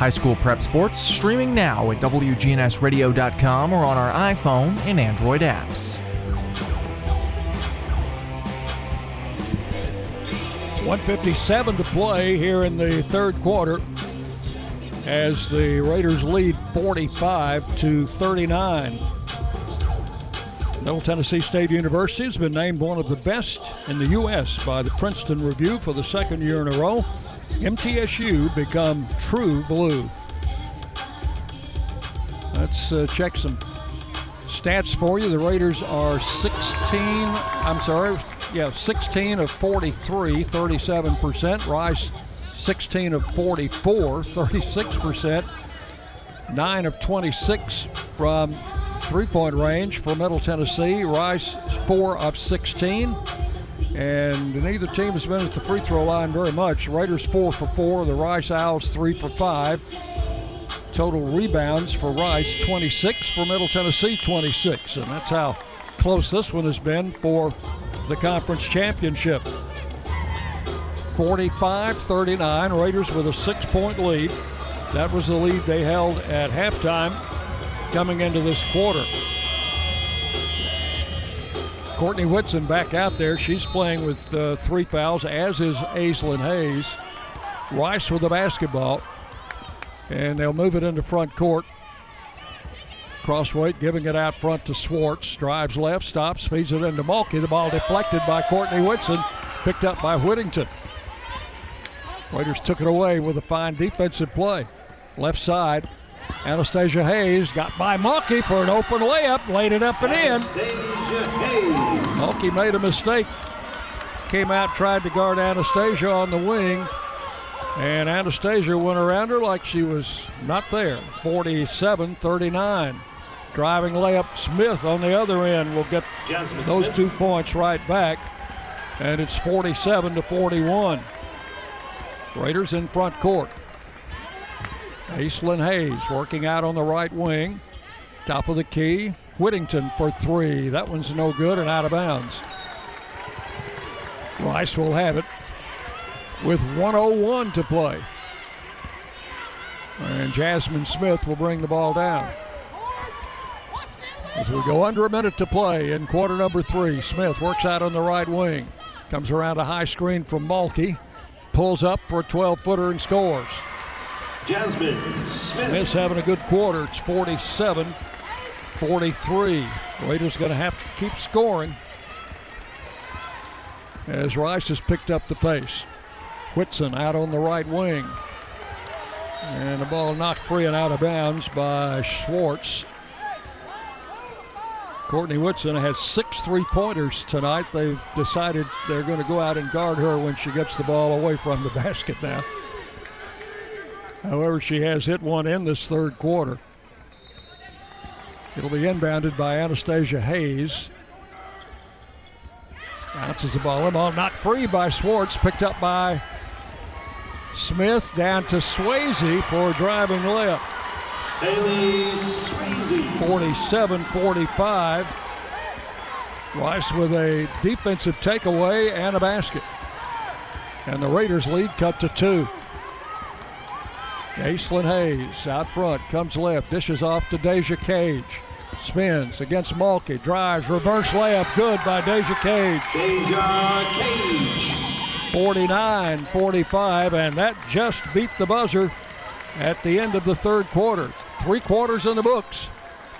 High school prep sports streaming now at WGNSradio.com or on our iPhone and Android apps. 157 to play here in the third quarter as the Raiders lead 45 to 39. Middle Tennessee State University has been named one of the best in the U.S. by the Princeton Review for the second year in a row. MTSU become true blue. Let's uh, check some stats for you. The Raiders are 16, I'm sorry, yeah, 16 of 43, 37%. Rice, 16 of 44, 36%. 9 of 26 from three point range for Middle Tennessee. Rice, 4 of 16. And neither team has been at the free throw line very much. Raiders 4 for 4, the Rice Owls 3 for 5. Total rebounds for Rice 26, for Middle Tennessee 26. And that's how close this one has been for the conference championship. 45 39, Raiders with a six point lead. That was the lead they held at halftime coming into this quarter. Courtney Whitson back out there. She's playing with uh, three fouls, as is Aislinn Hayes. Rice with the basketball. And they'll move it into front court. Crossweight giving it out front to Schwartz. Drives left, stops, feeds it into Mulkey. The ball deflected by Courtney Whitson, picked up by Whittington. Raiders took it away with a fine defensive play. Left side, Anastasia Hayes got by Mulkey for an open layup, laid it up and in. Mulkey made a mistake. Came out, tried to guard Anastasia on the wing, And Anastasia went around her like she was not there. 47 39. Driving layup Smith on the other end will get Jasmine those Smith. two points right back. And it's 47 to 41. Raiders in front court. Aislinn Hayes working out on the right wing. Top of the key. Whittington for three. That one's no good and out of bounds. Rice will have it with 101 to play. And Jasmine Smith will bring the ball down. As we go under a minute to play in quarter number three, Smith works out on the right wing. Comes around a high screen from Mulkey. Pulls up for a 12 footer and scores. Jasmine Smith. Having a good quarter. It's 47 43. Raiders going to have to keep scoring as Rice has picked up the pace. Whitson out on the right wing. And the ball knocked free and out of bounds by Schwartz. Courtney Whitson has six three pointers tonight. They've decided they're going to go out and guard her when she gets the ball away from the basket now. However, she has hit one in this third quarter. It'll be inbounded by Anastasia Hayes. Bounces the ball in. Oh, ball knocked free by Schwartz. Picked up by Smith. Down to Swayze for a driving layup. Haley Swayze. 47 45. Rice with a defensive takeaway and a basket. And the Raiders lead cut to two. Aislinn Hayes out front, comes left, dishes off to Deja Cage. Spins against Mulkey, drives, reverse layup, good by Deja Cage. Deja Cage. 49 45, and that just beat the buzzer at the end of the third quarter. Three quarters in the books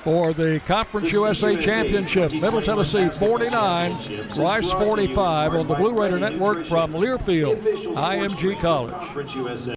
for the Conference This USA USA Championship. Middle Tennessee 49, Rice brought to you 45 on the Blue Raider Network from Learfield, the official sports IMG College.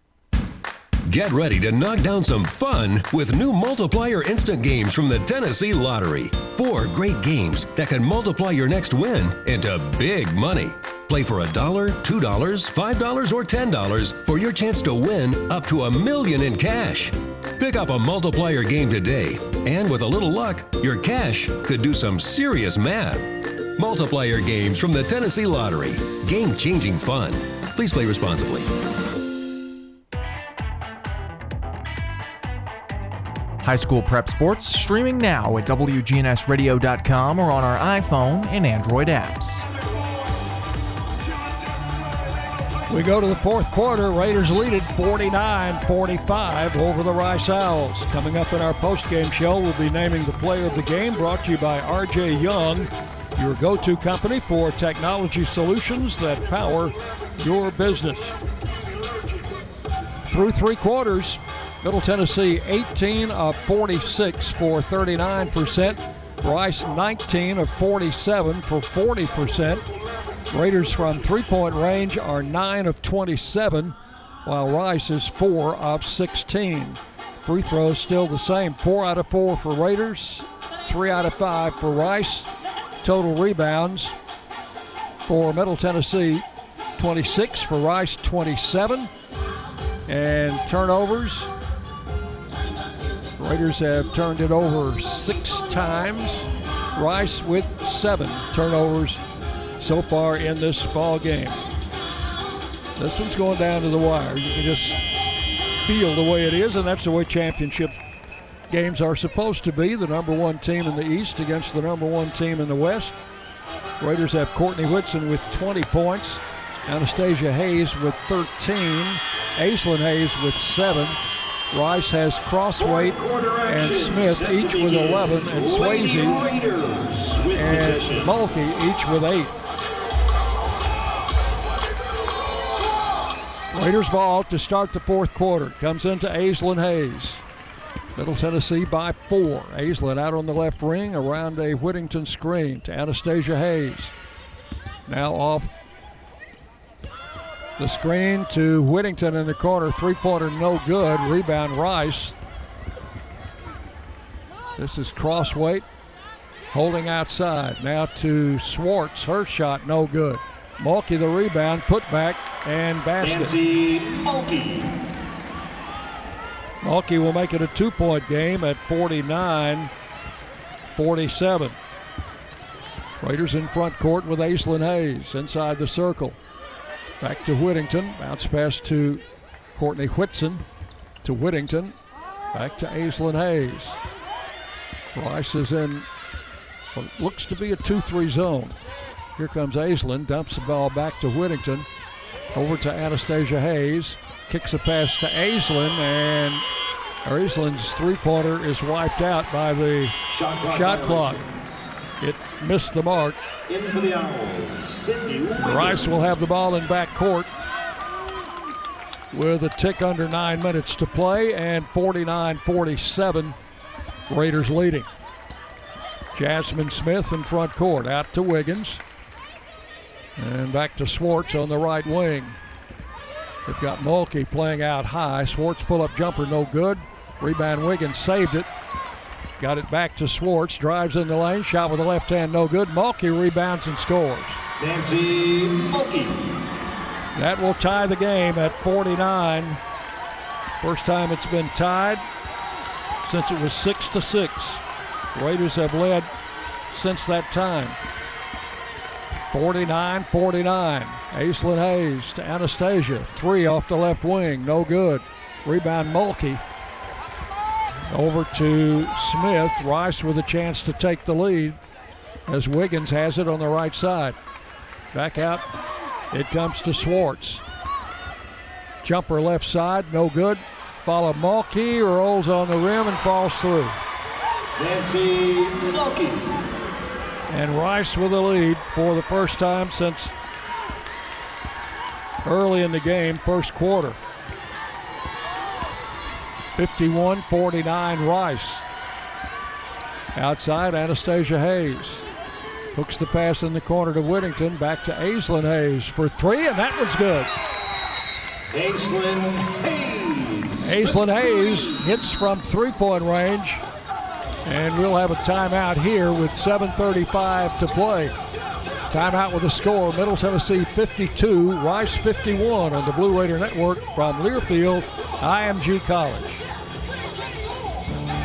Get ready to knock down some fun with new multiplier instant games from the Tennessee Lottery. Four great games that can multiply your next win into big money. Play for a dollar, two dollars, five dollars, or ten dollars for your chance to win up to a million in cash. Pick up a multiplier game today, and with a little luck, your cash could do some serious math. Multiplier games from the Tennessee Lottery. Game changing fun. Please play responsibly. High school prep sports streaming now at WGNSradio.com or on our iPhone and Android apps. We go to the fourth quarter. Raiders lead it 49 45 over the Rice Owls. Coming up in our postgame show, we'll be naming the player of the game brought to you by RJ Young, your go to company for technology solutions that power your business. Through three quarters, Middle Tennessee 18 of 46 for 39%, Rice 19 of 47 for 40%. Raiders from three point range are 9 of 27, while Rice is 4 of 16. Free throws still the same 4 out of 4 for Raiders, 3 out of 5 for Rice. Total rebounds for Middle Tennessee 26, for Rice 27. And turnovers, Raiders have turned it over six times. Rice with seven turnovers so far in this ball game. This one's going down to the wire. You can just feel the way it is, and that's the way championship games are supposed to be. The number one team in the East against the number one team in the West. Raiders have Courtney Whitson with 20 points, Anastasia Hayes with 13, Aislinn Hayes with 7. Rice has Crossweight and Smith each with 11, and Swayze and Mulkey each with 8. Raiders ball to start the fourth quarter. Comes into Aislinn Hayes. Middle Tennessee by four. Aislinn out on the left wing around a Whittington screen to Anastasia Hayes. Now off the screen to Whittington in the corner. Three pointer no good. Rebound Rice. This is Crossweight holding outside. Now to Schwartz. Her shot no good. Mulkey the rebound, put back, and basket. Nancy Mulkey. Mulkey will make it a two point game at 49 47. Raiders in front court with Aislinn Hayes inside the circle. Back to Whittington. Bounce pass to Courtney Whitson to Whittington. Back to Aislinn Hayes. Rice is in what looks to be a 2 3 zone. Here comes Aislinn, dumps the ball back to Whittington. Over to Anastasia Hayes. Kicks a pass to Aislinn, and Aislinn's three pointer is wiped out by the Shot clock shot clock. It missed the mark. In for the Owls, Rice will have the ball in back court with a tick under nine minutes to play and 49 47, Raiders leading. Jasmine Smith in front court, out to Wiggins. And back to Schwartz on the right wing. They've got Mulkey playing out high. Schwartz pull up jumper, no good. Rebound Wiggins saved it. Got it back to Schwartz. Drives in the lane. Shot with the left hand, no good. Mulkey rebounds and scores. Nancy Mulkey. That will tie the game at 49. First time it's been tied since it was six to six. Raiders have led since that time. 49 49. Aislinn Hayes to Anastasia. Three off the left wing. No good. Rebound Mulkey. Over to Smith. Rice with a chance to take the lead as Wiggins has it on the right side. Back out. It comes to Schwartz. Jumper left side. No good. Follow Mulkey. Rolls on the rim and falls through. Nancy Mulkey. And Rice with the lead for the first time since early in the game, first quarter. 51 49 Rice. Outside, Anastasia Hayes. Hooks the pass in the corner to Whittington. Back to Aislinn Hayes for three, and that one's good. Aislinn Hayes. Aislinn Hayes hits from three point range. And we'll have a timeout here with 7.35 to play. Timeout with a score Middle Tennessee 52, Rice 51 on the Blue Raider Network from Learfield, IMG College.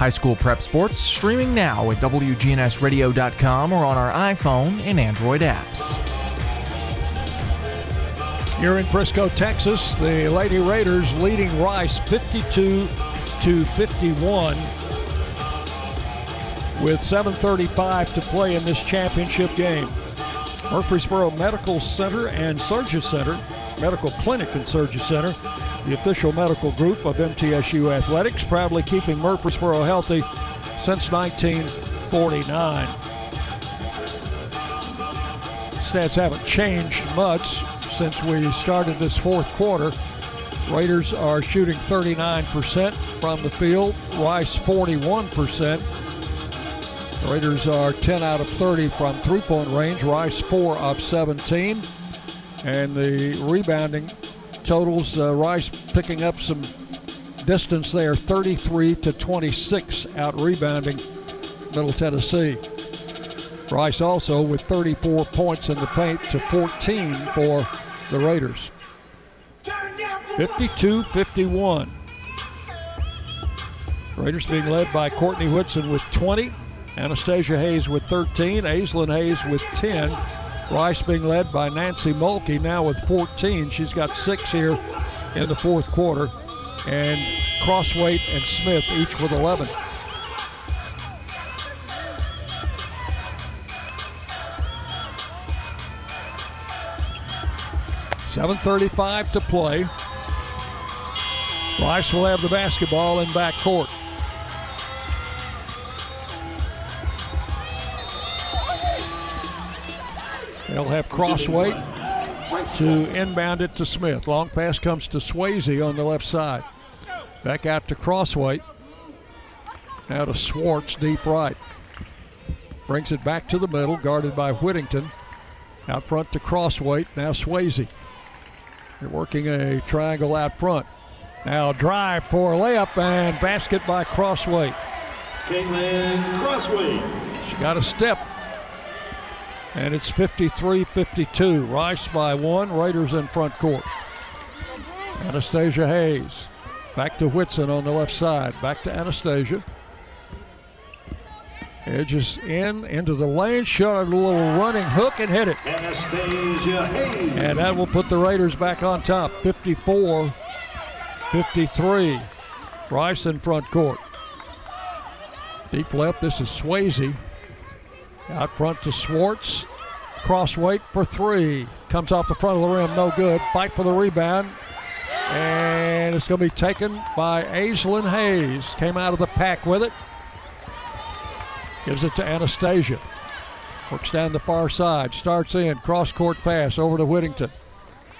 High school prep sports streaming now at WGNSradio.com or on our iPhone and Android apps. Here in Frisco, Texas, the Lady Raiders leading Rice 52 to 51 with 7:35 to play in this championship game. Murfreesboro Medical Center and Surgery Center, Medical Clinic and Surgery Center, the official medical group of MTSU Athletics, proudly keeping Murfreesboro healthy since 1949. Stats haven't changed much since we started this fourth quarter. Raiders are shooting 39% from the field, Rice 41%. Raiders are 10 out of 30 from three point range, Rice 4 of 17. And the rebounding totals, uh, Rice picking up some distance there, 33 to 26 out rebounding Middle Tennessee. Rice also with 34 points in the paint to 14 for the Raiders. 52 51. Raiders being led by Courtney Whitson with 20, Anastasia Hayes with 13, Aislinn Hayes with 10. Rice being led by Nancy Mulkey now with 14. She's got six here in the fourth quarter. And Crossweight and Smith each with 11. Seven thirty-five to play. Rice will have the basketball in backcourt. They'll have Crossweight to inbound it to Smith. Long pass comes to Swayze on the left side. Back out to Crossweight. Now to Schwartz, deep right. Brings it back to the middle, guarded by Whittington. Out front to Crossweight. Now Swayze. They're working a triangle out front. Now drive for a layup and basket by Crossweight. Caitlin Crossway. She got a step. And it's 53 52. Rice by one. Raiders in front court. Anastasia Hayes. Back to Whitson on the left side. Back to Anastasia. Edges in, into the lane. Shot a little running hook and hit it. Anastasia Hayes. And that will put the Raiders back on top. 54 53. Rice in front court. Deep left. This is Swayze. Out front to Schwartz. Crossweight for three. Comes off the front of the rim. No good. Fight for the rebound. And it's going to be taken by Aislinn Hayes. Came out of the pack with it. Gives it to Anastasia. Works down the far side. Starts in. Cross court pass over to Whittington.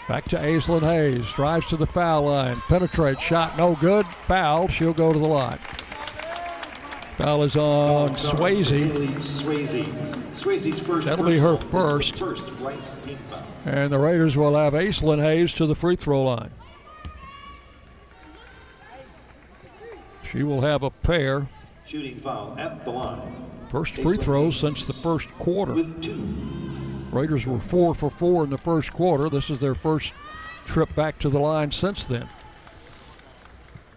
Back to Aislinn Hayes. Drives to the foul line. Penetrates. Shot no good. Foul. She'll go to the line. Foul is on Swayze. That'll be her first. First Rice team foul. And the Raiders will have Aislinn Hayes to the free throw line. She will have a pair. Shooting foul at the line. First free throws since the first quarter. Raiders were four for four in the first quarter. This is their first trip back to the line since then.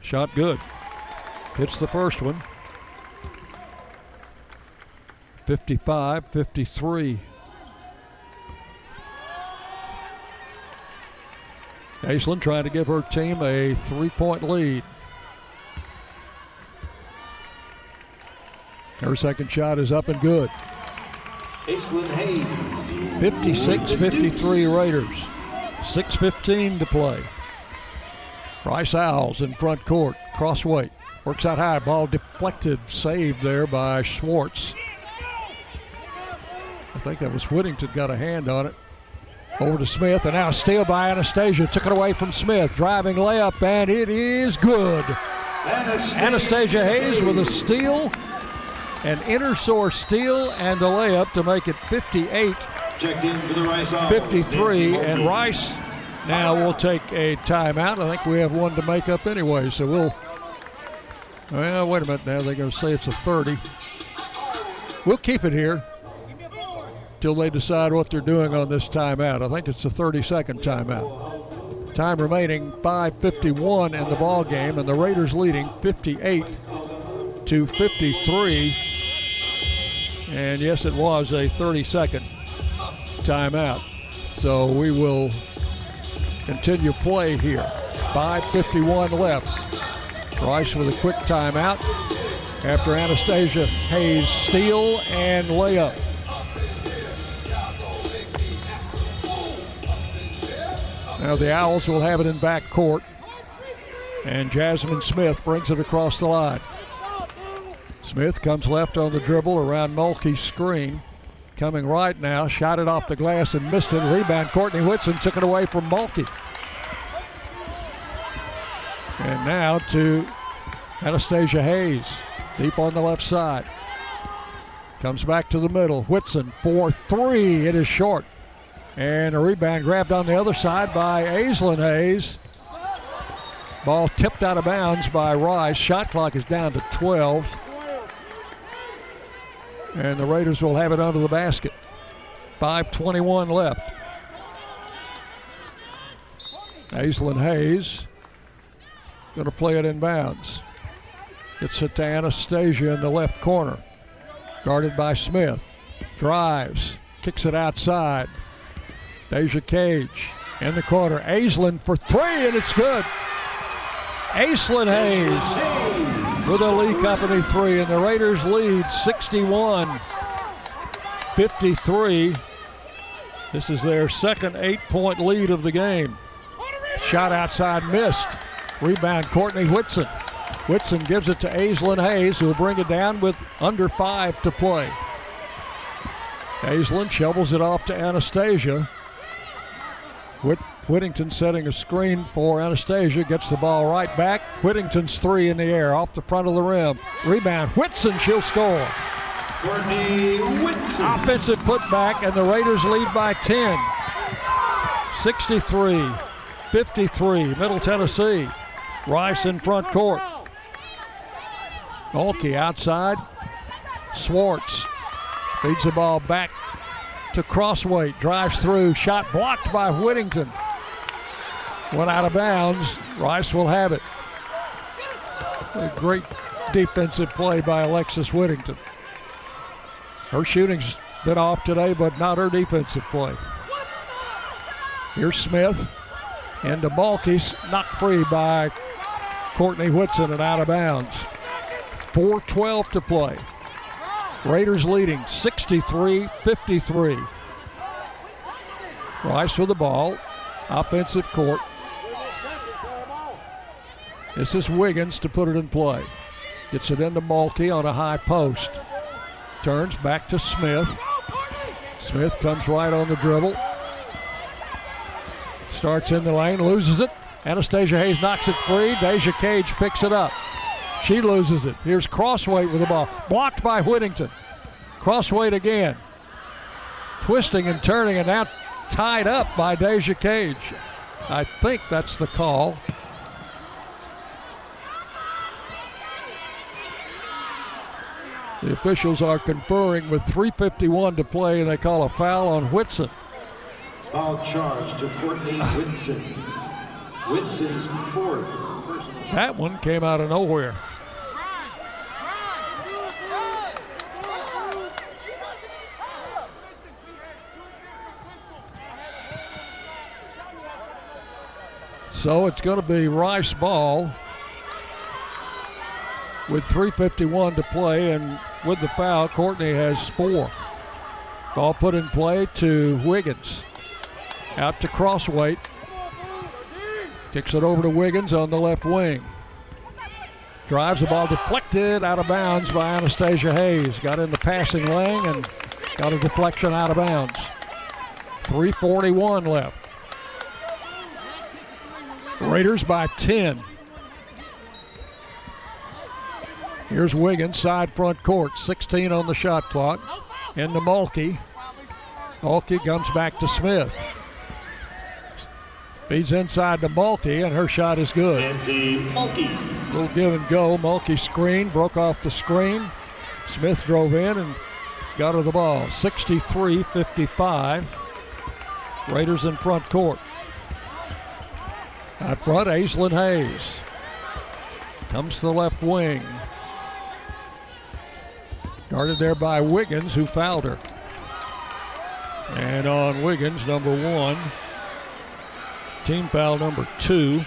Shot good. Hits the first one. 55 53. Aislinn trying to give her team a three point lead. Her second shot is up and good. Aislinn Hayes. 56 53 Raiders. 6.15 to play. Rice Owls in front court. Crossweight. Works out high. Ball deflected. Saved there by Schwartz. I think that was Whittington got a hand on it. Over to Smith, and now a steal by Anastasia. Took it away from Smith. Driving layup, and it is good. Anastasia Hayes with a steal, an inner source steal, and a layup to make it 58 Checked in for the Rice 53. And Rice now will take a timeout. I think we have one to make up anyway, so we'll. Well, wait a minute now. They're going to say it's a 30. We'll keep it here till they decide what they're doing on this timeout. I think it's a 30-second timeout. Time remaining 5:51 in the ball game, and the Raiders leading 58 to 53. And yes, it was a 30-second timeout. So we will continue play here. 5:51 left. Rice with a quick timeout after Anastasia Hayes steal and layup. Now the Owls will have it in back court. And Jasmine Smith brings it across the line. Smith comes left on the dribble around Mulkey's screen. Coming right now, shot it off the glass and missed it. Rebound, Courtney Whitson took it away from Mulkey. And now to Anastasia Hayes, deep on the left side. Comes back to the middle. Whitson for three. It is short. And a rebound grabbed on the other side by Aislinn Hayes. Ball tipped out of bounds by Rice. Shot clock is down to 12. And the Raiders will have it under the basket. 5.21 left. Aislinn Hayes going to play it in bounds. Gets it to Anastasia in the left corner. Guarded by Smith. Drives. Kicks it outside. Deja Cage in the corner. Aislinn for three, and it's good. Aislinn Hayes with a Lee Company three, and the Raiders lead 61 53. This is their second eight point lead of the game. Shot outside missed. Rebound Courtney Whitson. Whitson gives it to Aislinn Hayes, who will bring it down with under five to play. Aislinn shovels it off to Anastasia. Whit- Whittington setting a screen for Anastasia, gets the ball right back. Whittington's three in the air, off the front of the rim. Rebound, Whitson, she'll score. Courtney Whitson. Offensive putback, and the Raiders lead by 10. 63 53, Middle Tennessee. Rice in front court. Mulkey outside. Schwartz feeds the ball back to Crossweight. Drives through. Shot blocked by Whittington. Went out of bounds. Rice will have it. A great defensive play by Alexis Whittington. Her shooting's been off today, but not her defensive play. Here's Smith into Mulkey's knocked free by Courtney Whitson and out of bounds. 4.12 to play. Raiders leading 63 53. Rice with the ball. Offensive court. This is Wiggins to put it in play. Gets it into Mulkey on a high post. Turns back to Smith. Smith comes right on the dribble. Starts in the lane, loses it. Anastasia Hayes knocks it free. Deja Cage picks it up. She loses it. Here's Crossweight with the ball. Blocked by Whittington. Crossweight again. Twisting and turning and now tied up by Deja Cage. I think that's the call. The officials are conferring with 3.51 to play, and they call a foul on Whitson. Foul charge to Courtney Whitson. Whitson's fourth. That one came out of nowhere. So it's going to be Rice ball with 3.51 to play, and with the foul, Courtney has four. Ball put in play to Wiggins. Out to Crossweight. Kicks it over to Wiggins on the left wing. Drives the ball deflected out of bounds by Anastasia Hayes. Got in the passing lane and got a deflection out of bounds. 341 left. Raiders by 10. Here's Wiggins, side front court, 16 on the shot clock. Into Mulkey. Mulkey comes back to Smith. Feeds inside to Mulkey, and her shot is good. Nancy Mulkey. Little give and go. Mulkey screen, broke off the screen. Smith drove in and got her the ball. 63 55. Raiders in front court. Out front, Aislinn Hayes. Comes to the left wing. Guarded there by Wiggins, who fouled her. And on Wiggins, number one. Team foul number two.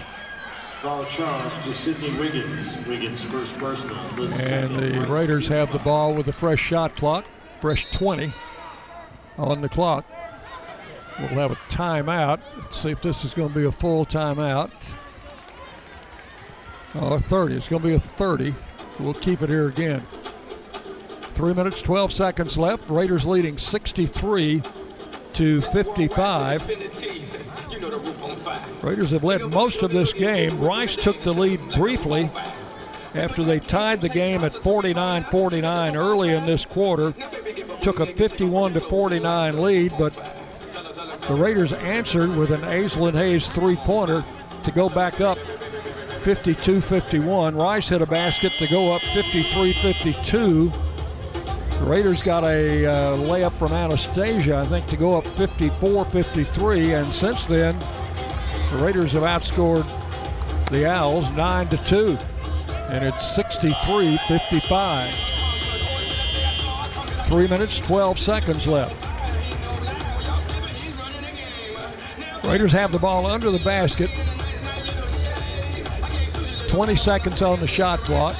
Foul charge to Sydney Wiggins. Wiggins first personal. The And the. Raiders have the ball with a fresh shot clock, fresh 20 on the clock. We'll have a timeout. Let's see if this is going to be a full timeout. Oh, a 30. It's going to be a 30. We'll keep it here again. Three minutes, 12 seconds left. Raiders leading 63 to 55. Raiders have led most of this game. Rice took the lead briefly after they tied the game at 49 49 early in this quarter. Took a 51 49 lead, but the Raiders answered with an Aislinn Hayes three pointer to go back up 52 51. Rice hit a basket to go up 53 52. The Raiders got a uh, layup from Anastasia, I think, to go up 54 53. And since then, the Raiders have outscored the Owls 9 to 2. And it's 63 55. Three minutes, 12 seconds left. Raiders have the ball under the basket. 20 seconds on the shot clock.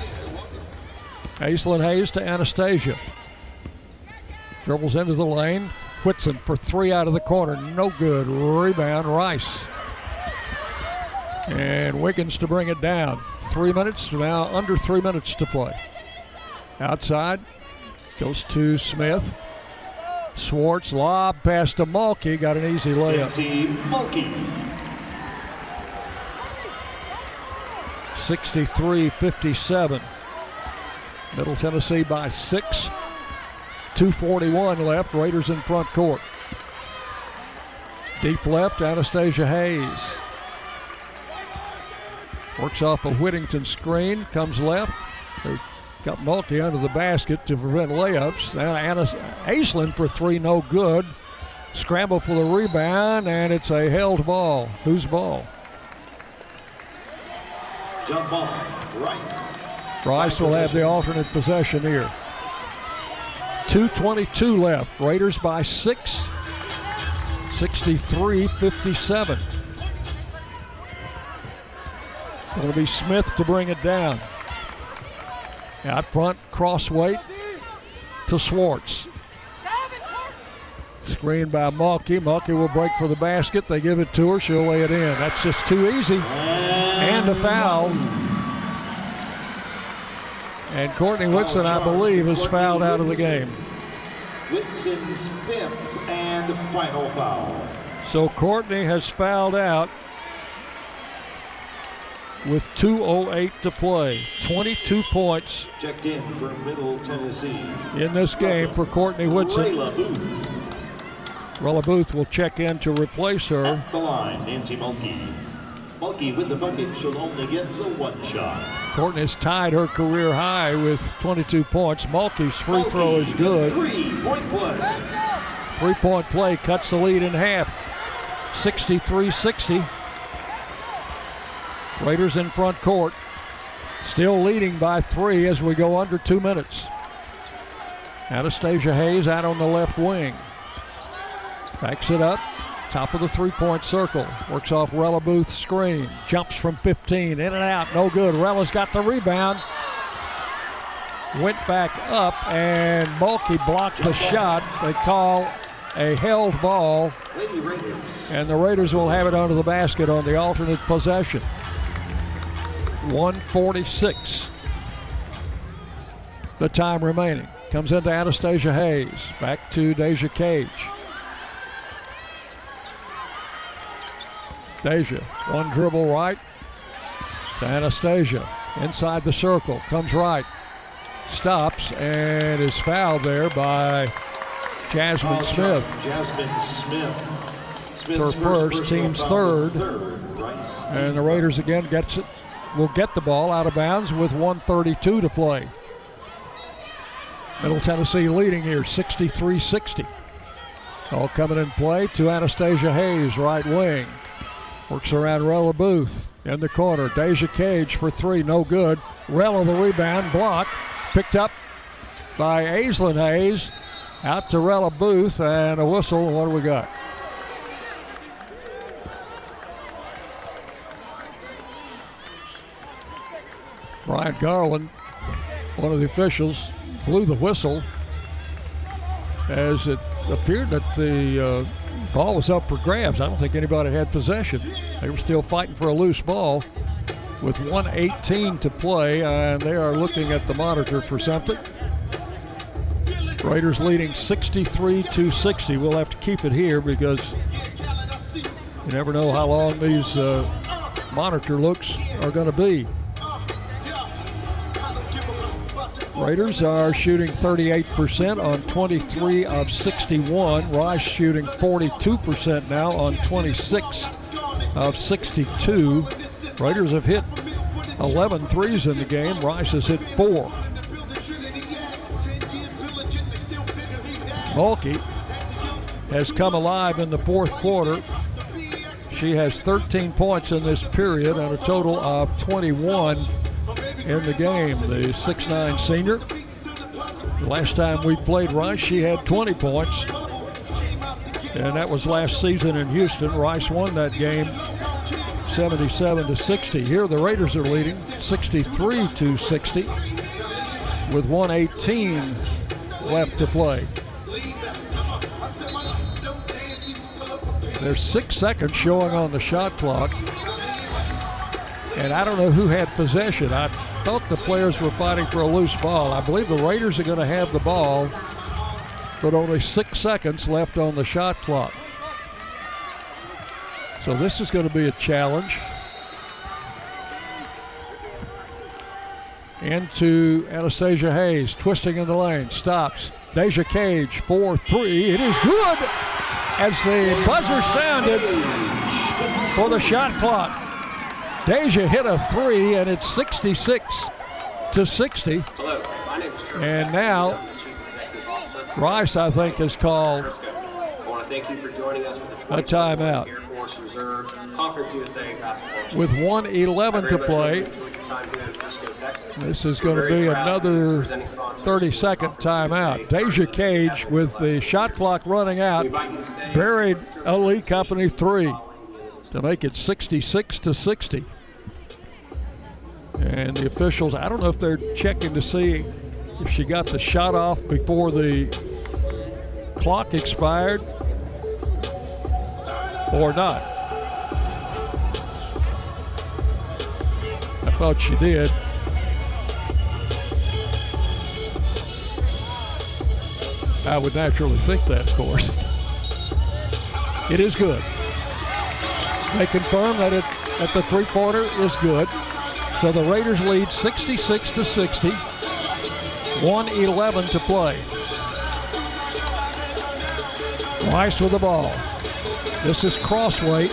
Aislinn Hayes to Anastasia. Dribbles into the lane. Whitson for three out of the corner. No good. Rebound, Rice. And Wiggins to bring it down. Three minutes, now under three minutes to play. Outside, goes to Smith. Schwartz lob pass to Mulkey. Got an easy layup. Mulkey. 63 57. Middle Tennessee by six. 241 left. Raiders in front court. Deep left, Anastasia Hayes. Works off a Whittington screen, comes left. They got Mulkey under the basket to prevent layups. Now Anna Aislinn for three, no good. Scramble for the rebound, and it's a held ball. Whose ball? Jump ball. Rice. Rice will have the alternate possession here. 2.22 left. Raiders by six. 63 57. It'll be Smith to bring it down. Out front, cross weight to Schwartz. Screen by Mulkey. Mulkey will break for the basket. They give it to her. She'll lay it in. That's just too easy. And a foul. And Courtney Whitson, I believe, is fouled out of the game. Whitson's fifth and final foul. So Courtney has fouled out with 2.08 to play. 22 points Checked in for Middle Tennessee. in this game for Courtney Whitson. Rayla Booth. Rella Booth will check in to replace her. At the line, Nancy Mulkey. Mulkey with the bucket. She'll only get the one shot. Courtney's tied her career high with 22 points. Mulkey's free throw is good. Three point play. Three point play cuts the lead in half. 63 60. Raiders in front court. Still leading by three as we go under two minutes. Anastasia Hayes out on the left wing. Backs it up. Top of the three point circle. Works off Rella Booth's screen. Jumps from 15. In and out. No good. Rella's got the rebound. Went back up and Mulkey blocked the shot. They call a held ball. And the Raiders will have it under the basket on the alternate possession. 146. The time remaining. Comes into Anastasia Hayes. Back to Deja Cage. Deja, one dribble right to Anastasia. Inside the circle, comes right. Stops and is fouled there by Jasmine Smith. Jasmine Smith. Smith's Her first, personal team's third. third. And the Raiders again gets it, will get the ball out of bounds with 132 to play. Middle Tennessee leading here 63 60. All coming in play to Anastasia Hayes, right wing. Works around Rella Booth in the corner. Deja Cage for three, no good. Rella the rebound, block. Picked up by Aislinn Hayes. Out to Rella Booth and a whistle. What do we got? Brian Garland, one of the officials, blew the whistle as it appeared that the uh, ball was up for grabs. I don't think anybody had possession. They were still fighting for a loose ball with 118 to play, and they are looking at the monitor for something. Raiders leading 63 to 60. We'll have to keep it here because you never know how long these uh, monitor looks are going to be. Raiders are shooting 38% on 23 of 61. Rice shooting 42% now on 26 of 62. Raiders have hit 11 threes in the game. Rice has hit four. Mulkey has come alive in the fourth quarter. She has 13 points in this period and a total of 21 in the game. The 6'9 senior. Last time we played Rice, she had 20 points. And that was last season in Houston. Rice won that game 77 to 60. Here the Raiders are leading 63 to 60 with 118 left to play. There's six seconds showing on the shot clock. And I don't know who had possession. I thought the players were fighting for a loose ball. I believe the Raiders are going to have the ball, but only six seconds left on the shot clock. So this is going to be a challenge. Into Anastasia Hayes, twisting in the lane, stops. Deja Cage, 4 3. It is good as the buzzer sounded for the shot clock. Deja hit a three, and it's 66 to 60. Hello, my name is Trevor. And now, Rice, I think, has called I want to thank you for joining us for the a timeout. Air Force Reserve Conference USA basketball. with 111 I to play. hope you enjoyed your time here in Frisco, This is going to be proud to be another presenting sponsors 30 second timeout. Deja Cage, with the shot clock running out, buried a Lee Company three to make it 66 to 60. And the officials, I don't know if they're checking to see if she got the shot off before the clock expired or not. I thought she did. I would naturally think that, of course. It is good. They confirm that it that the three-pointer is good. So the Raiders lead 66 to 60. 111 to play. Rice with the ball. This is Crossway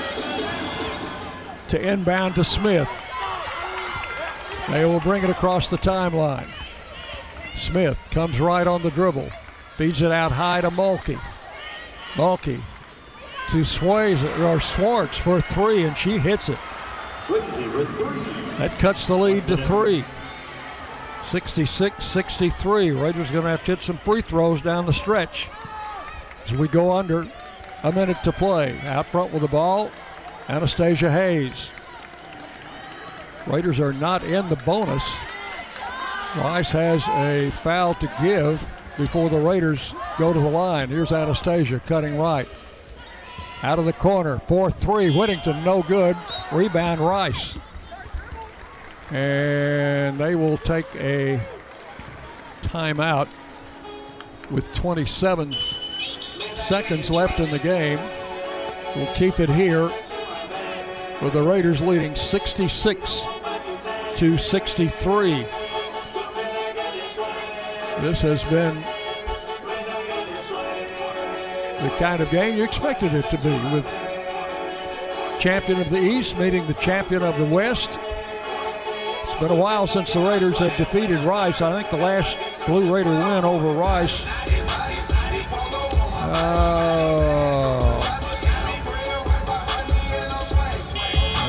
to inbound to Smith. They will bring it across the timeline. Smith comes right on the dribble. Feeds it out high to Mulkey. Mulkey to Sways or Schwartz for three, and she hits it. That cuts the lead to three. 66 63. Raiders going to have to hit some free throws down the stretch as we go under a minute to play. Out front with the ball, Anastasia Hayes. Raiders are not in the bonus. Rice has a foul to give before the Raiders go to the line. Here's Anastasia cutting right. Out of the corner, 4 3. Whittington, no good. Rebound, Rice. And they will take a timeout with 27 seconds left in the game. We'll keep it here with the Raiders leading 66 to 63. This has been the kind of game you expected it to be with champion of the East meeting the champion of the West. It's been a while since the Raiders have defeated Rice. I think the last Blue Raider win over Rice. Uh,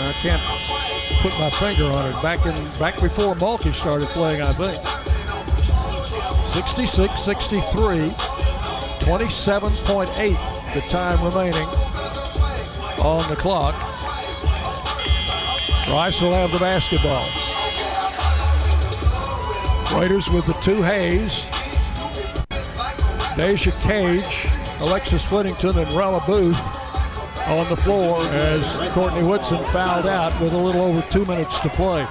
I can't put my finger on it. Back in back before Mulkey started playing, I think. 66-63, 27.8 the time remaining on the clock. Rice will have the basketball. Raiders with the two Hayes. Deja Cage, Alexis Whittington, and Rella Booth on the floor as Courtney Whitson fouled out with a little over two minutes to play.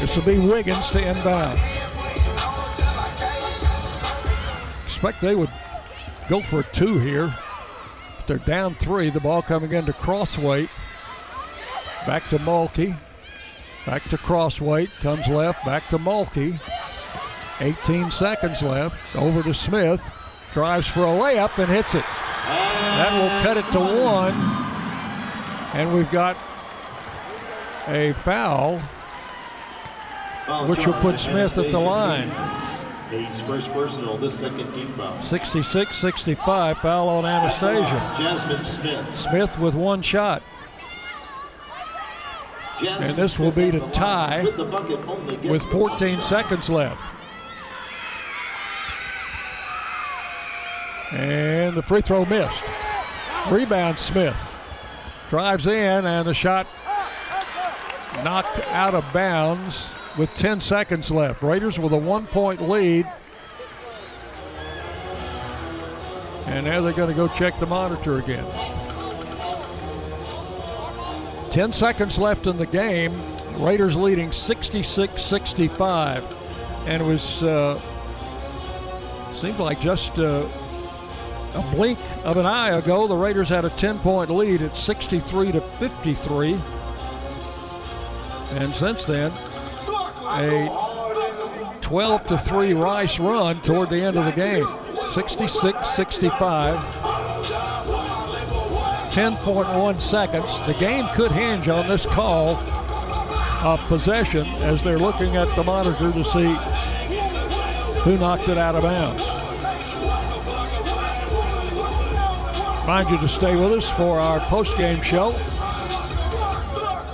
This will be Wiggins to inbound. Expect they would go for two here. But they're down three. The ball coming into Crossweight. Back to Mulkey. Back to Crossweight. Comes left. Back to Mulkey. 18 seconds left. Over to Smith. Drives for a layup and hits it. That will cut it to one. And we've got a foul, which will put Smith at the line. He's first personal, this second team foul. 66 65, foul on Anastasia. Jasmine Smith. Smith with one shot. And this will be to tie With the bucket only gets with the one 14 seconds left. And the free throw missed. Rebound Smith. Drives in and the shot knocked out of bounds with 10 seconds left. Raiders with a one point lead. And now they're going to go check the monitor again. 10 seconds left in the game. Raiders leading 66 65. And it was, uh, seemed like just uh, a blink of an eye ago, the Raiders had a 10 point lead at 63 to 53. And since then, a 12 to 3 Rice run toward the end of the game. 66 65. 10.1 seconds. The game could hinge on this call of possession as they're looking at the monitor to see who knocked it out of bounds. Remind you to stay with us for our post-game show.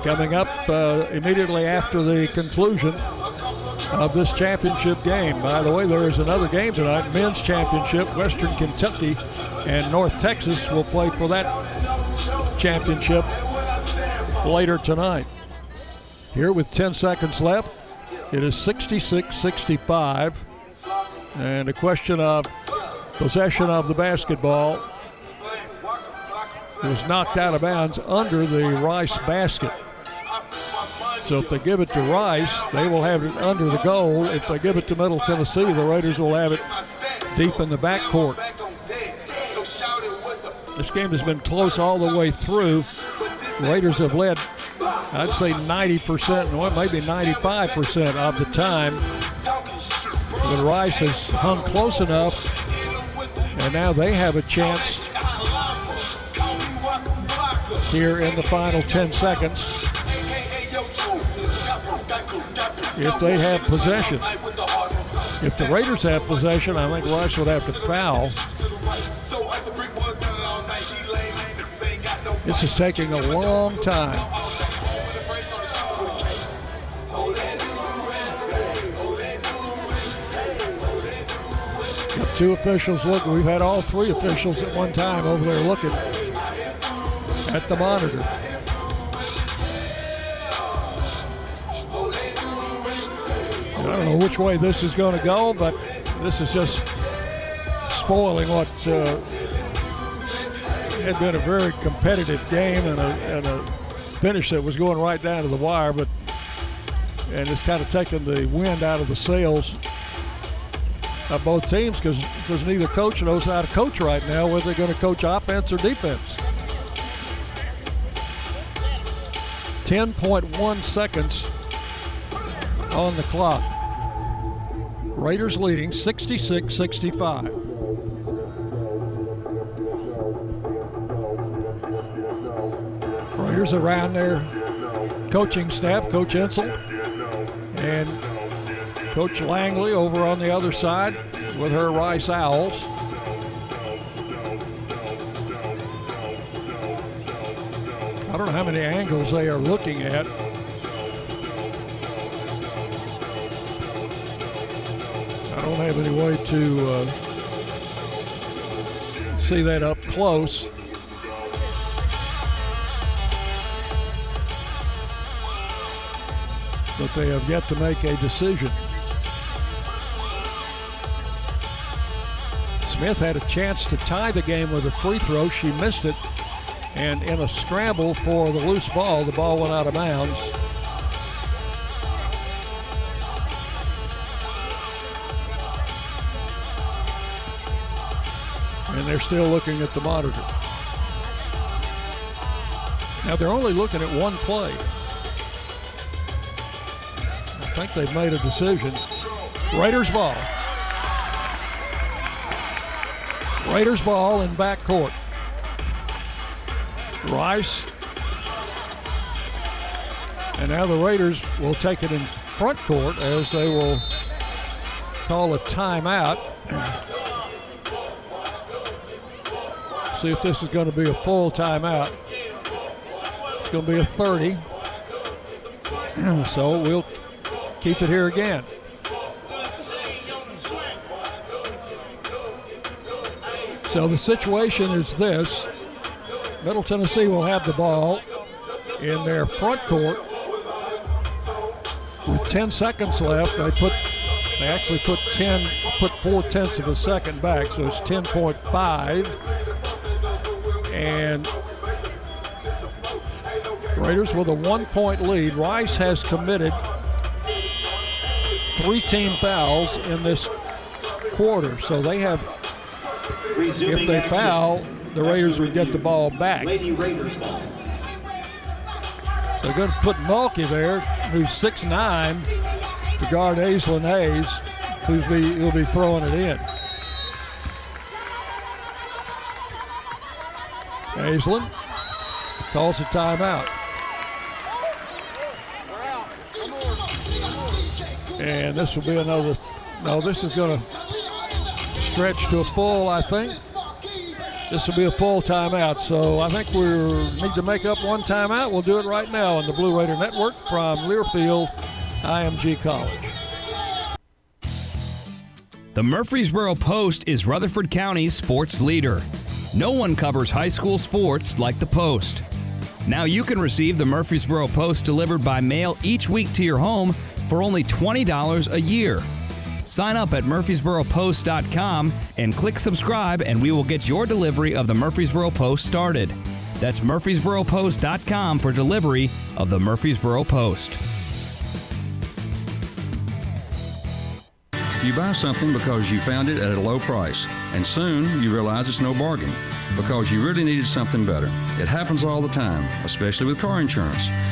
Coming up uh, immediately after the conclusion of this championship game. By the way, there is another game tonight, men's championship. Western Kentucky and North Texas will play for that championship later tonight. Here with 10 seconds left, it is 66 65. And a question of possession of the basketball was knocked out of bounds under the Rice basket. So if they give it to Rice, they will have it under the goal. If they give it to Middle Tennessee, the Raiders will have it deep in the backcourt. This game has been close all the way through. Raiders have led, I'd say 90%, well, maybe 95% of the time. But Rice has hung close enough, and now they have a chance here in the final 10 seconds if they have possession. If the Raiders have possession, I think Rice would have to foul. This is taking a long time. Two officials looking. We've had all three officials at one time over there looking at the monitor. I don't know which way this is going to go, but this is just spoiling what uh, had been a very competitive game and a, and a finish that was going right down to the wire, but and it's kind of taken the wind out of the sails of both teams because neither coach knows how to coach right now, whether they're going to coach offense or defense. 10.1 seconds on the clock. Raiders leading 66 65. Around their coaching staff, Coach Insell and Coach Langley over on the other side with her Rice Owls. I don't know how many angles they are looking at. I don't have any way to uh, see that up close. But they have yet to make a decision. Smith had a chance to tie the game with a free throw. She missed it. And in a scramble for the loose ball, the ball went out of bounds. And they're still looking at the monitor. Now they're only looking at one play. Think they've made a decision. Raiders ball. Raiders ball in backcourt. Rice. And now the Raiders will take it in front court as they will call a timeout. See if this is going to be a full timeout. It's going to be a 30. so we'll keep it here again. So the situation is this. Middle Tennessee will have the ball in their front court with 10 seconds left. They put they actually put 10 put four tenths of a second back, so it's 10.5. And Raiders with a one-point lead. Rice has committed three team fouls in this quarter, so they have. if they foul, the Raiders would get the ball back. Lady Raiders ball. So they're going to put Mulkey there, who's 6'9", to guard Aislinn Hayes, who's be, who'll be throwing it in. Aislinn calls a timeout. And this will be another, no, this is going to stretch to a full, I think. This will be a full timeout, so I think we need to make up one timeout. We'll do it right now on the Blue Raider Network from Learfield IMG College. The Murfreesboro Post is Rutherford County's sports leader. No one covers high school sports like the Post. Now you can receive the Murfreesboro Post delivered by mail each week to your home for only $20 a year. Sign up at murfreesboropost.com and click subscribe, and we will get your delivery of the Murfreesboro Post started. That's murfreesboropost.com for delivery of the Murfreesboro Post. You buy something because you found it at a low price, and soon you realize it's no bargain because you really needed something better. It happens all the time, especially with car insurance.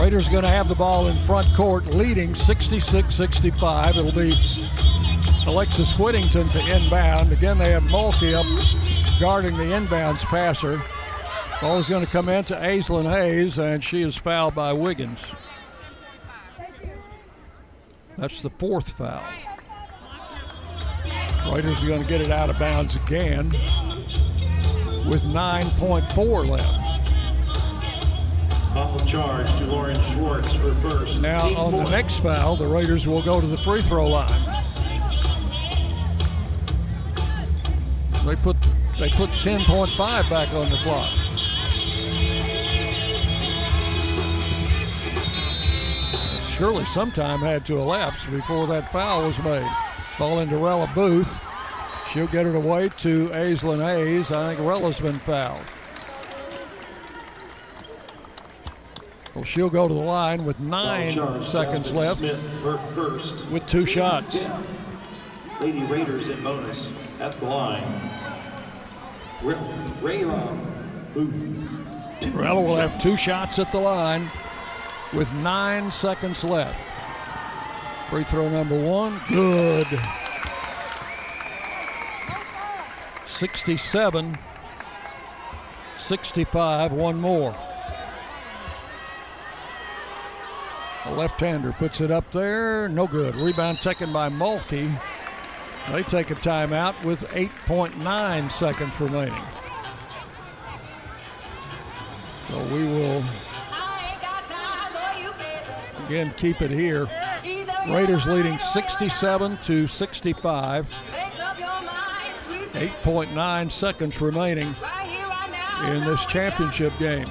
Raiders going to have the ball in front court, leading 66-65. It'll be Alexis Whittington to inbound. Again, they have Mulkey up guarding the inbounds passer. Ball is going to come in to Aislinn Hayes, and she is fouled by Wiggins. That's the fourth foul. Raiders are going to get it out of bounds again with 9.4 left. Foul charge to Lauren Schwartz for first. Now, Team on the next foul, the Raiders will go to the free throw line. They put they put 10.5 back on the clock. Surely some time had to elapse before that foul was made. Ball into Rella Booth. She'll get it away to Aislinn Hayes. I think Rella's been fouled. Well, she'll go to the line with nine seconds Jasmine left Smith first. with two shots. Lady Raiders in bonus at the line. Ray- Rayla Booth. Rella will have two shots at the line with nine seconds left. Free throw number one, good. 67, 65, one more. The left-hander puts it up there, no good. Rebound taken by Mulkey. They take a timeout with 8.9 seconds remaining. So we will again keep it here. Raiders leading 67 to 65. 8.9 seconds remaining in this championship game.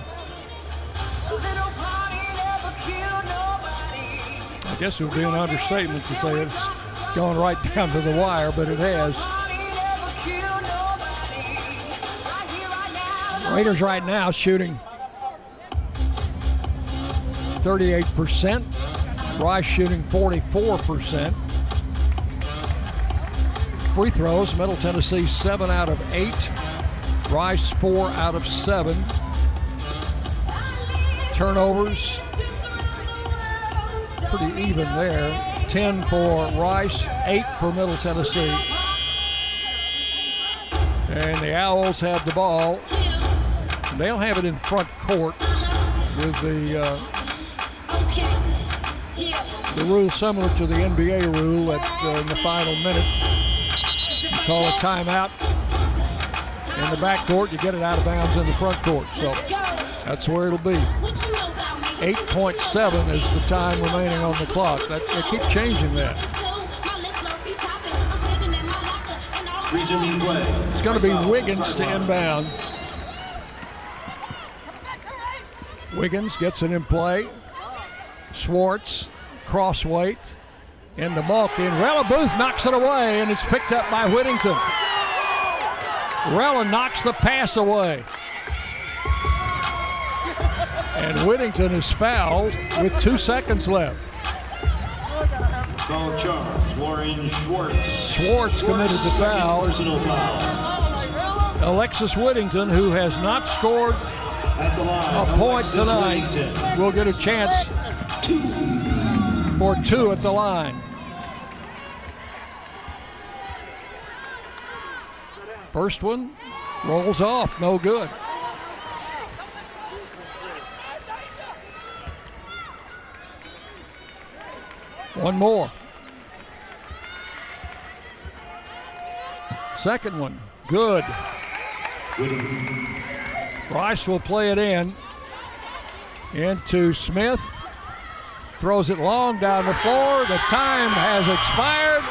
Guess it would be an understatement to say it's gone right down to the wire, but it has. Raiders right now shooting 38%. Rice shooting 44%. Free throws, Middle Tennessee 7 out of 8. Rice 4 out of 7. Turnovers, pretty even there. 10 for Rice, 8 for Middle Tennessee. And the Owls have the ball. They'll have it in front court with the uh, the rule similar to the NBA rule that uh, in the final minute you call a timeout in the back court, you get it out of bounds in the front court. So that's where it'll be. 8.7 is the time remaining on the clock. That, they keep changing that. It's going to be Wiggins to inbound. Wiggins gets it in play. Schwartz, crossweight, into Mulkey. And Rella Booth knocks it away, and it's picked up by Whittington. Rella knocks the pass away. And Whittington is fouled with two seconds left. Foul charge, Lauren Schwartz. Schwartz committed the foul. Personal foul. Alexis Whittington, who has not scored At the line, a point Alexis tonight, Whittington. will get a chance for two at the line. First one rolls off, no good. One more. Second one, good. Rice will play it in. Into Smith. Throws it long down the floor. The time has expired.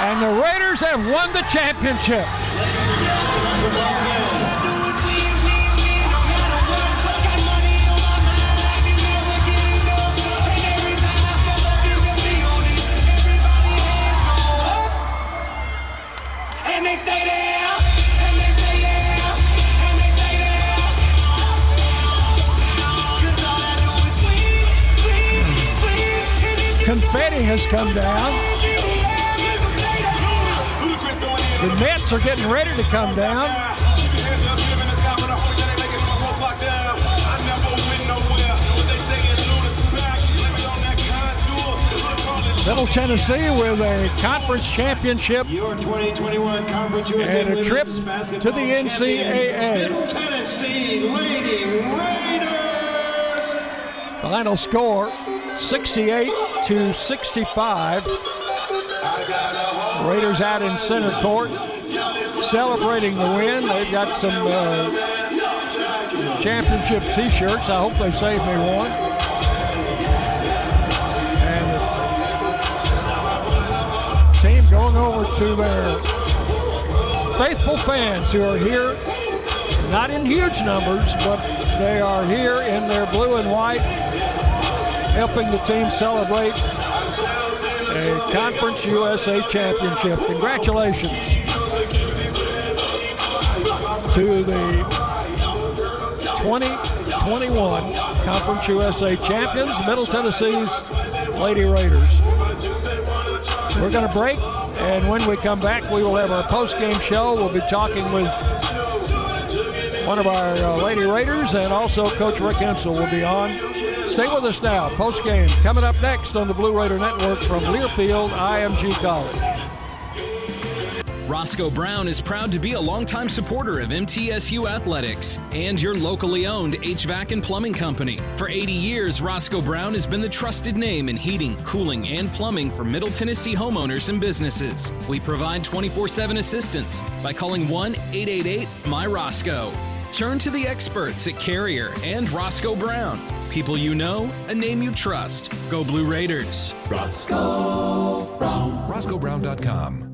And the Raiders have won the championship. Confetti has come down. The Nets are getting ready to come down. Middle Tennessee with a conference championship Your 2021 Conference USA and a trip to the NCAA. Middle Tennessee Lady Raiders. Final score 68 to 65. Raiders out in center court celebrating the win. They've got some uh, championship t shirts. I hope they save me one. And team going over to their faithful fans who are here, not in huge numbers, but they are here in their blue and white helping the team celebrate a Conference USA championship. Congratulations to the 2021 Conference USA champions, Middle Tennessee's Lady Raiders. We're going to break And when we come back, we will have our post-game show. We'll be talking with one of our uh, Lady Raiders, and also Coach Rick Insell will be on. Stay with us now. Post-game coming up next on the Blue Raider Network from Learfield IMG College. Roscoe Brown is proud to be a longtime supporter of MTSU athletics and your locally owned HVAC and plumbing company. For 80 years, Roscoe Brown has been the trusted name in heating, cooling, and plumbing for Middle Tennessee homeowners and businesses. We provide 24 7 assistance by calling 1 888 My Roscoe. Turn to the experts at Carrier and Roscoe Brown. People you know, a name you trust. Go Blue Raiders. Roscoe Brown. RoscoeBrown.com.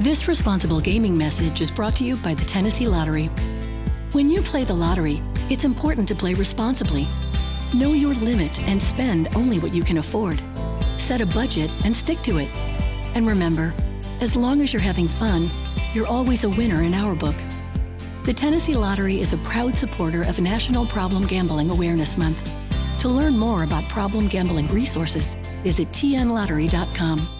This responsible gaming message is brought to you by the Tennessee Lottery. When you play the lottery, it's important to play responsibly. Know your limit and spend only what you can afford. Set a budget and stick to it. And remember, as long as you're having fun, you're always a winner in our book. The Tennessee Lottery is a proud supporter of National Problem Gambling Awareness Month. To learn more about problem gambling resources, visit tnlottery.com.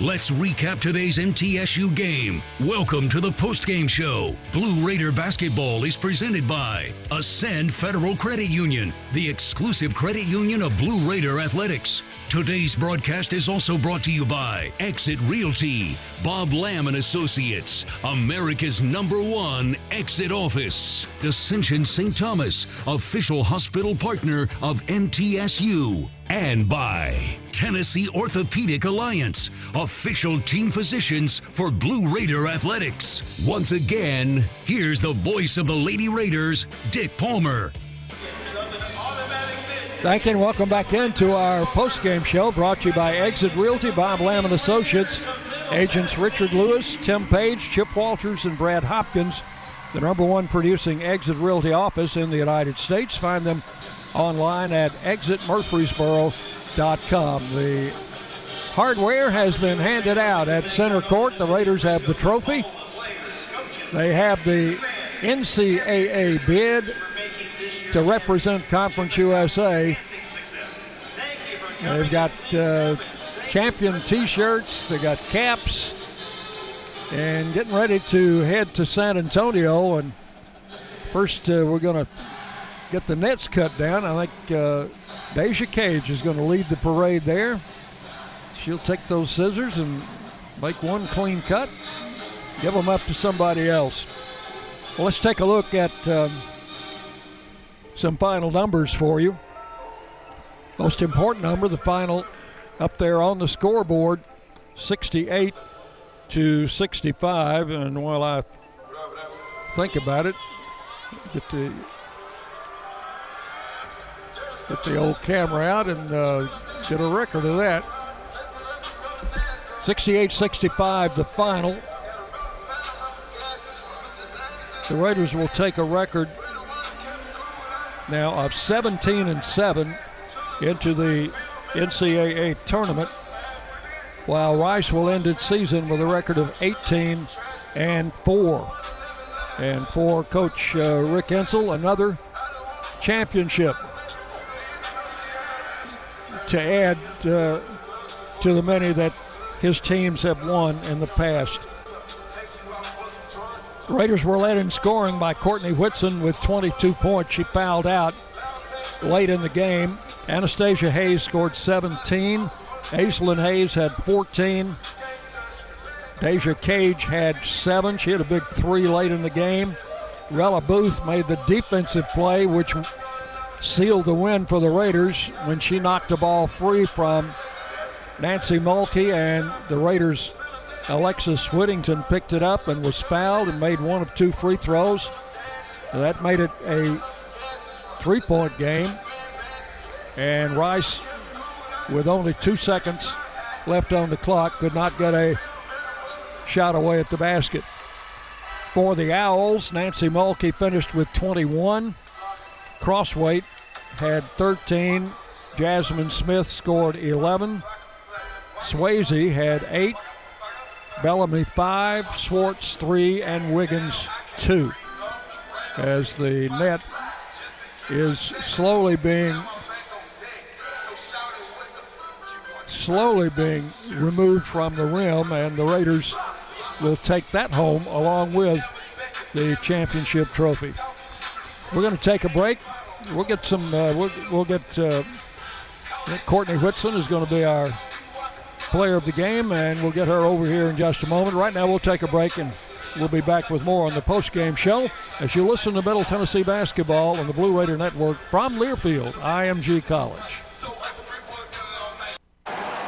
Let's recap today's MTSU game. Welcome to the postgame show. Blue Raider basketball is presented by Ascend Federal Credit Union, the exclusive credit union of Blue Raider Athletics. Today's broadcast is also brought to you by Exit Realty, Bob Lamb and Associates, America's number one exit office, Ascension St. Thomas, official hospital partner of MTSU, and by Tennessee Orthopedic Alliance, official team physicians for Blue Raider Athletics. Once again, here's the voice of the Lady Raiders, Dick Palmer. Thank you and welcome back into our post-game show brought to you by Exit Realty, Bob Lamb and Associates, agents Richard Lewis, Tim Page, Chip Walters, and Brad Hopkins, the number one producing Exit Realty office in the United States. Find them online at exitmurfreesboro.com. The hardware has been handed out at center court. The Raiders have the trophy. They have the NCAA bid to represent Conference USA. They've got uh, champion T-shirts. They got caps, and getting ready to head to San Antonio. And first, uh, we're going to get the nets cut down. I think uh, Deja Cage is going to lead the parade there. She'll take those scissors and make one clean cut, give them up to somebody else. Well, let's take a look at. Um, some final numbers for you. Most important number, the final up there on the scoreboard, 68 to 65. And while I think about it, get the get the old camera out and uh, get a record of that. 68-65, the final. The Raiders will take a record now of 17 and 7 into the NCAA tournament, while Rice will end its season with a record of 18 and 4. And for Coach uh, Rick Insell, another championship to add uh, to the many that his teams have won in the past. Raiders were led in scoring by Courtney Whitson with 22 points. She fouled out late in the game. Anastasia Hayes scored 17. Aislinn Hayes had 14. Deja Cage had seven. She had a big three late in the game. Rella Booth made the defensive play, which sealed the win for the Raiders when she knocked the ball free from Nancy Mulkey, and the Raiders' Alexis Whittington picked it up and was fouled and made one of two free throws. That made it a three point game. And Rice, with only two seconds left on the clock, could not get a shot away at the basket. For the Owls, Nancy Mulkey finished with 21. Crossweight had 13. Jasmine Smith scored 11. Swayze had 8. Bellamy 5. Schwartz 3. And Wiggins 2. As the net is slowly being slowly being removed from the rim, and the Raiders will take that home along with the championship trophy. We're going to take a break. We'll get some. Uh, we'll, we'll get uh, Courtney Whitson is going to be our player of the game, and we'll get her over here in just a moment. Right now, we'll take a break and. We'll be back with more on the post-game show as you listen to Middle Tennessee basketball on the Blue Raider Network from Learfield, IMG College.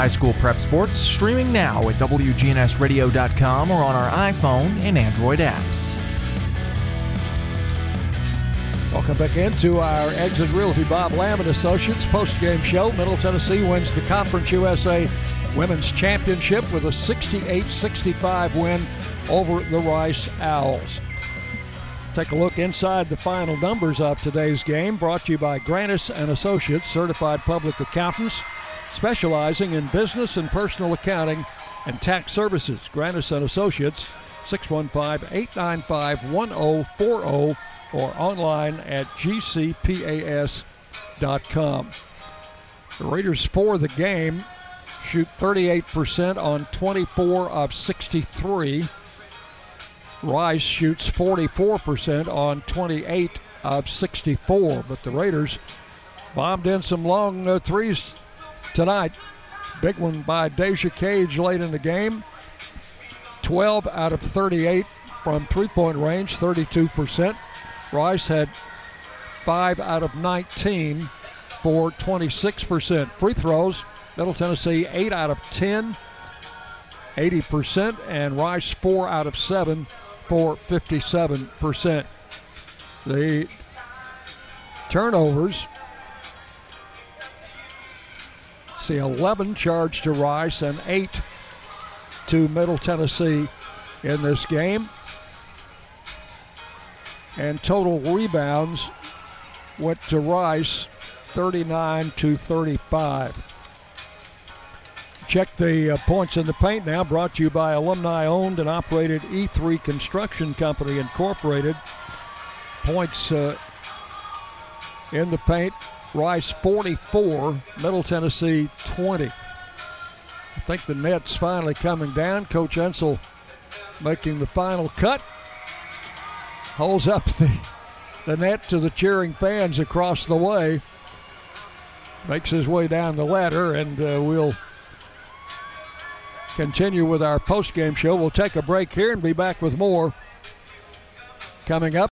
High school prep sports streaming now at WGNSradio.com or on our iPhone and Android apps. Welcome back into our Exit Realty Bob Lamb and Associates post-game show. Middle Tennessee wins the Conference USA Women's Championship with a 68-65 win over the Rice Owls. Take a look inside the final numbers of today's game, brought to you by Granis and Associates, certified public accountants specializing in business and personal accounting and tax services. Granis and Associates, 615-895-1040 or online at gcpas.com. The Raiders for the game shoot 38% on 24 of 63. Rice shoots 44% on 28 of 64, but the Raiders bombed in some long uh, threes tonight. Big one by Deja Cage late in the game. 12 out of 38 from three point range, 32%. Rice had 5 out of 19 for 26%. Free throws, Middle Tennessee 8 out of 10, 80%, and Rice 4 out of 7 for 57%. The turnovers see 11 charged to Rice and 8 to Middle Tennessee in this game. And total rebounds went to Rice 39 to 35. Check the uh, points in the paint now, brought to you by alumni owned and operated E3 Construction Company Incorporated. Points uh, in the paint Rice 44, Middle Tennessee 20. I think the net's finally coming down. Coach Insell making the final cut. Holds up the, the net to the cheering fans across the way. Makes his way down the ladder, and uh, we'll continue with our post-game show. We'll take a break here and be back with more coming up.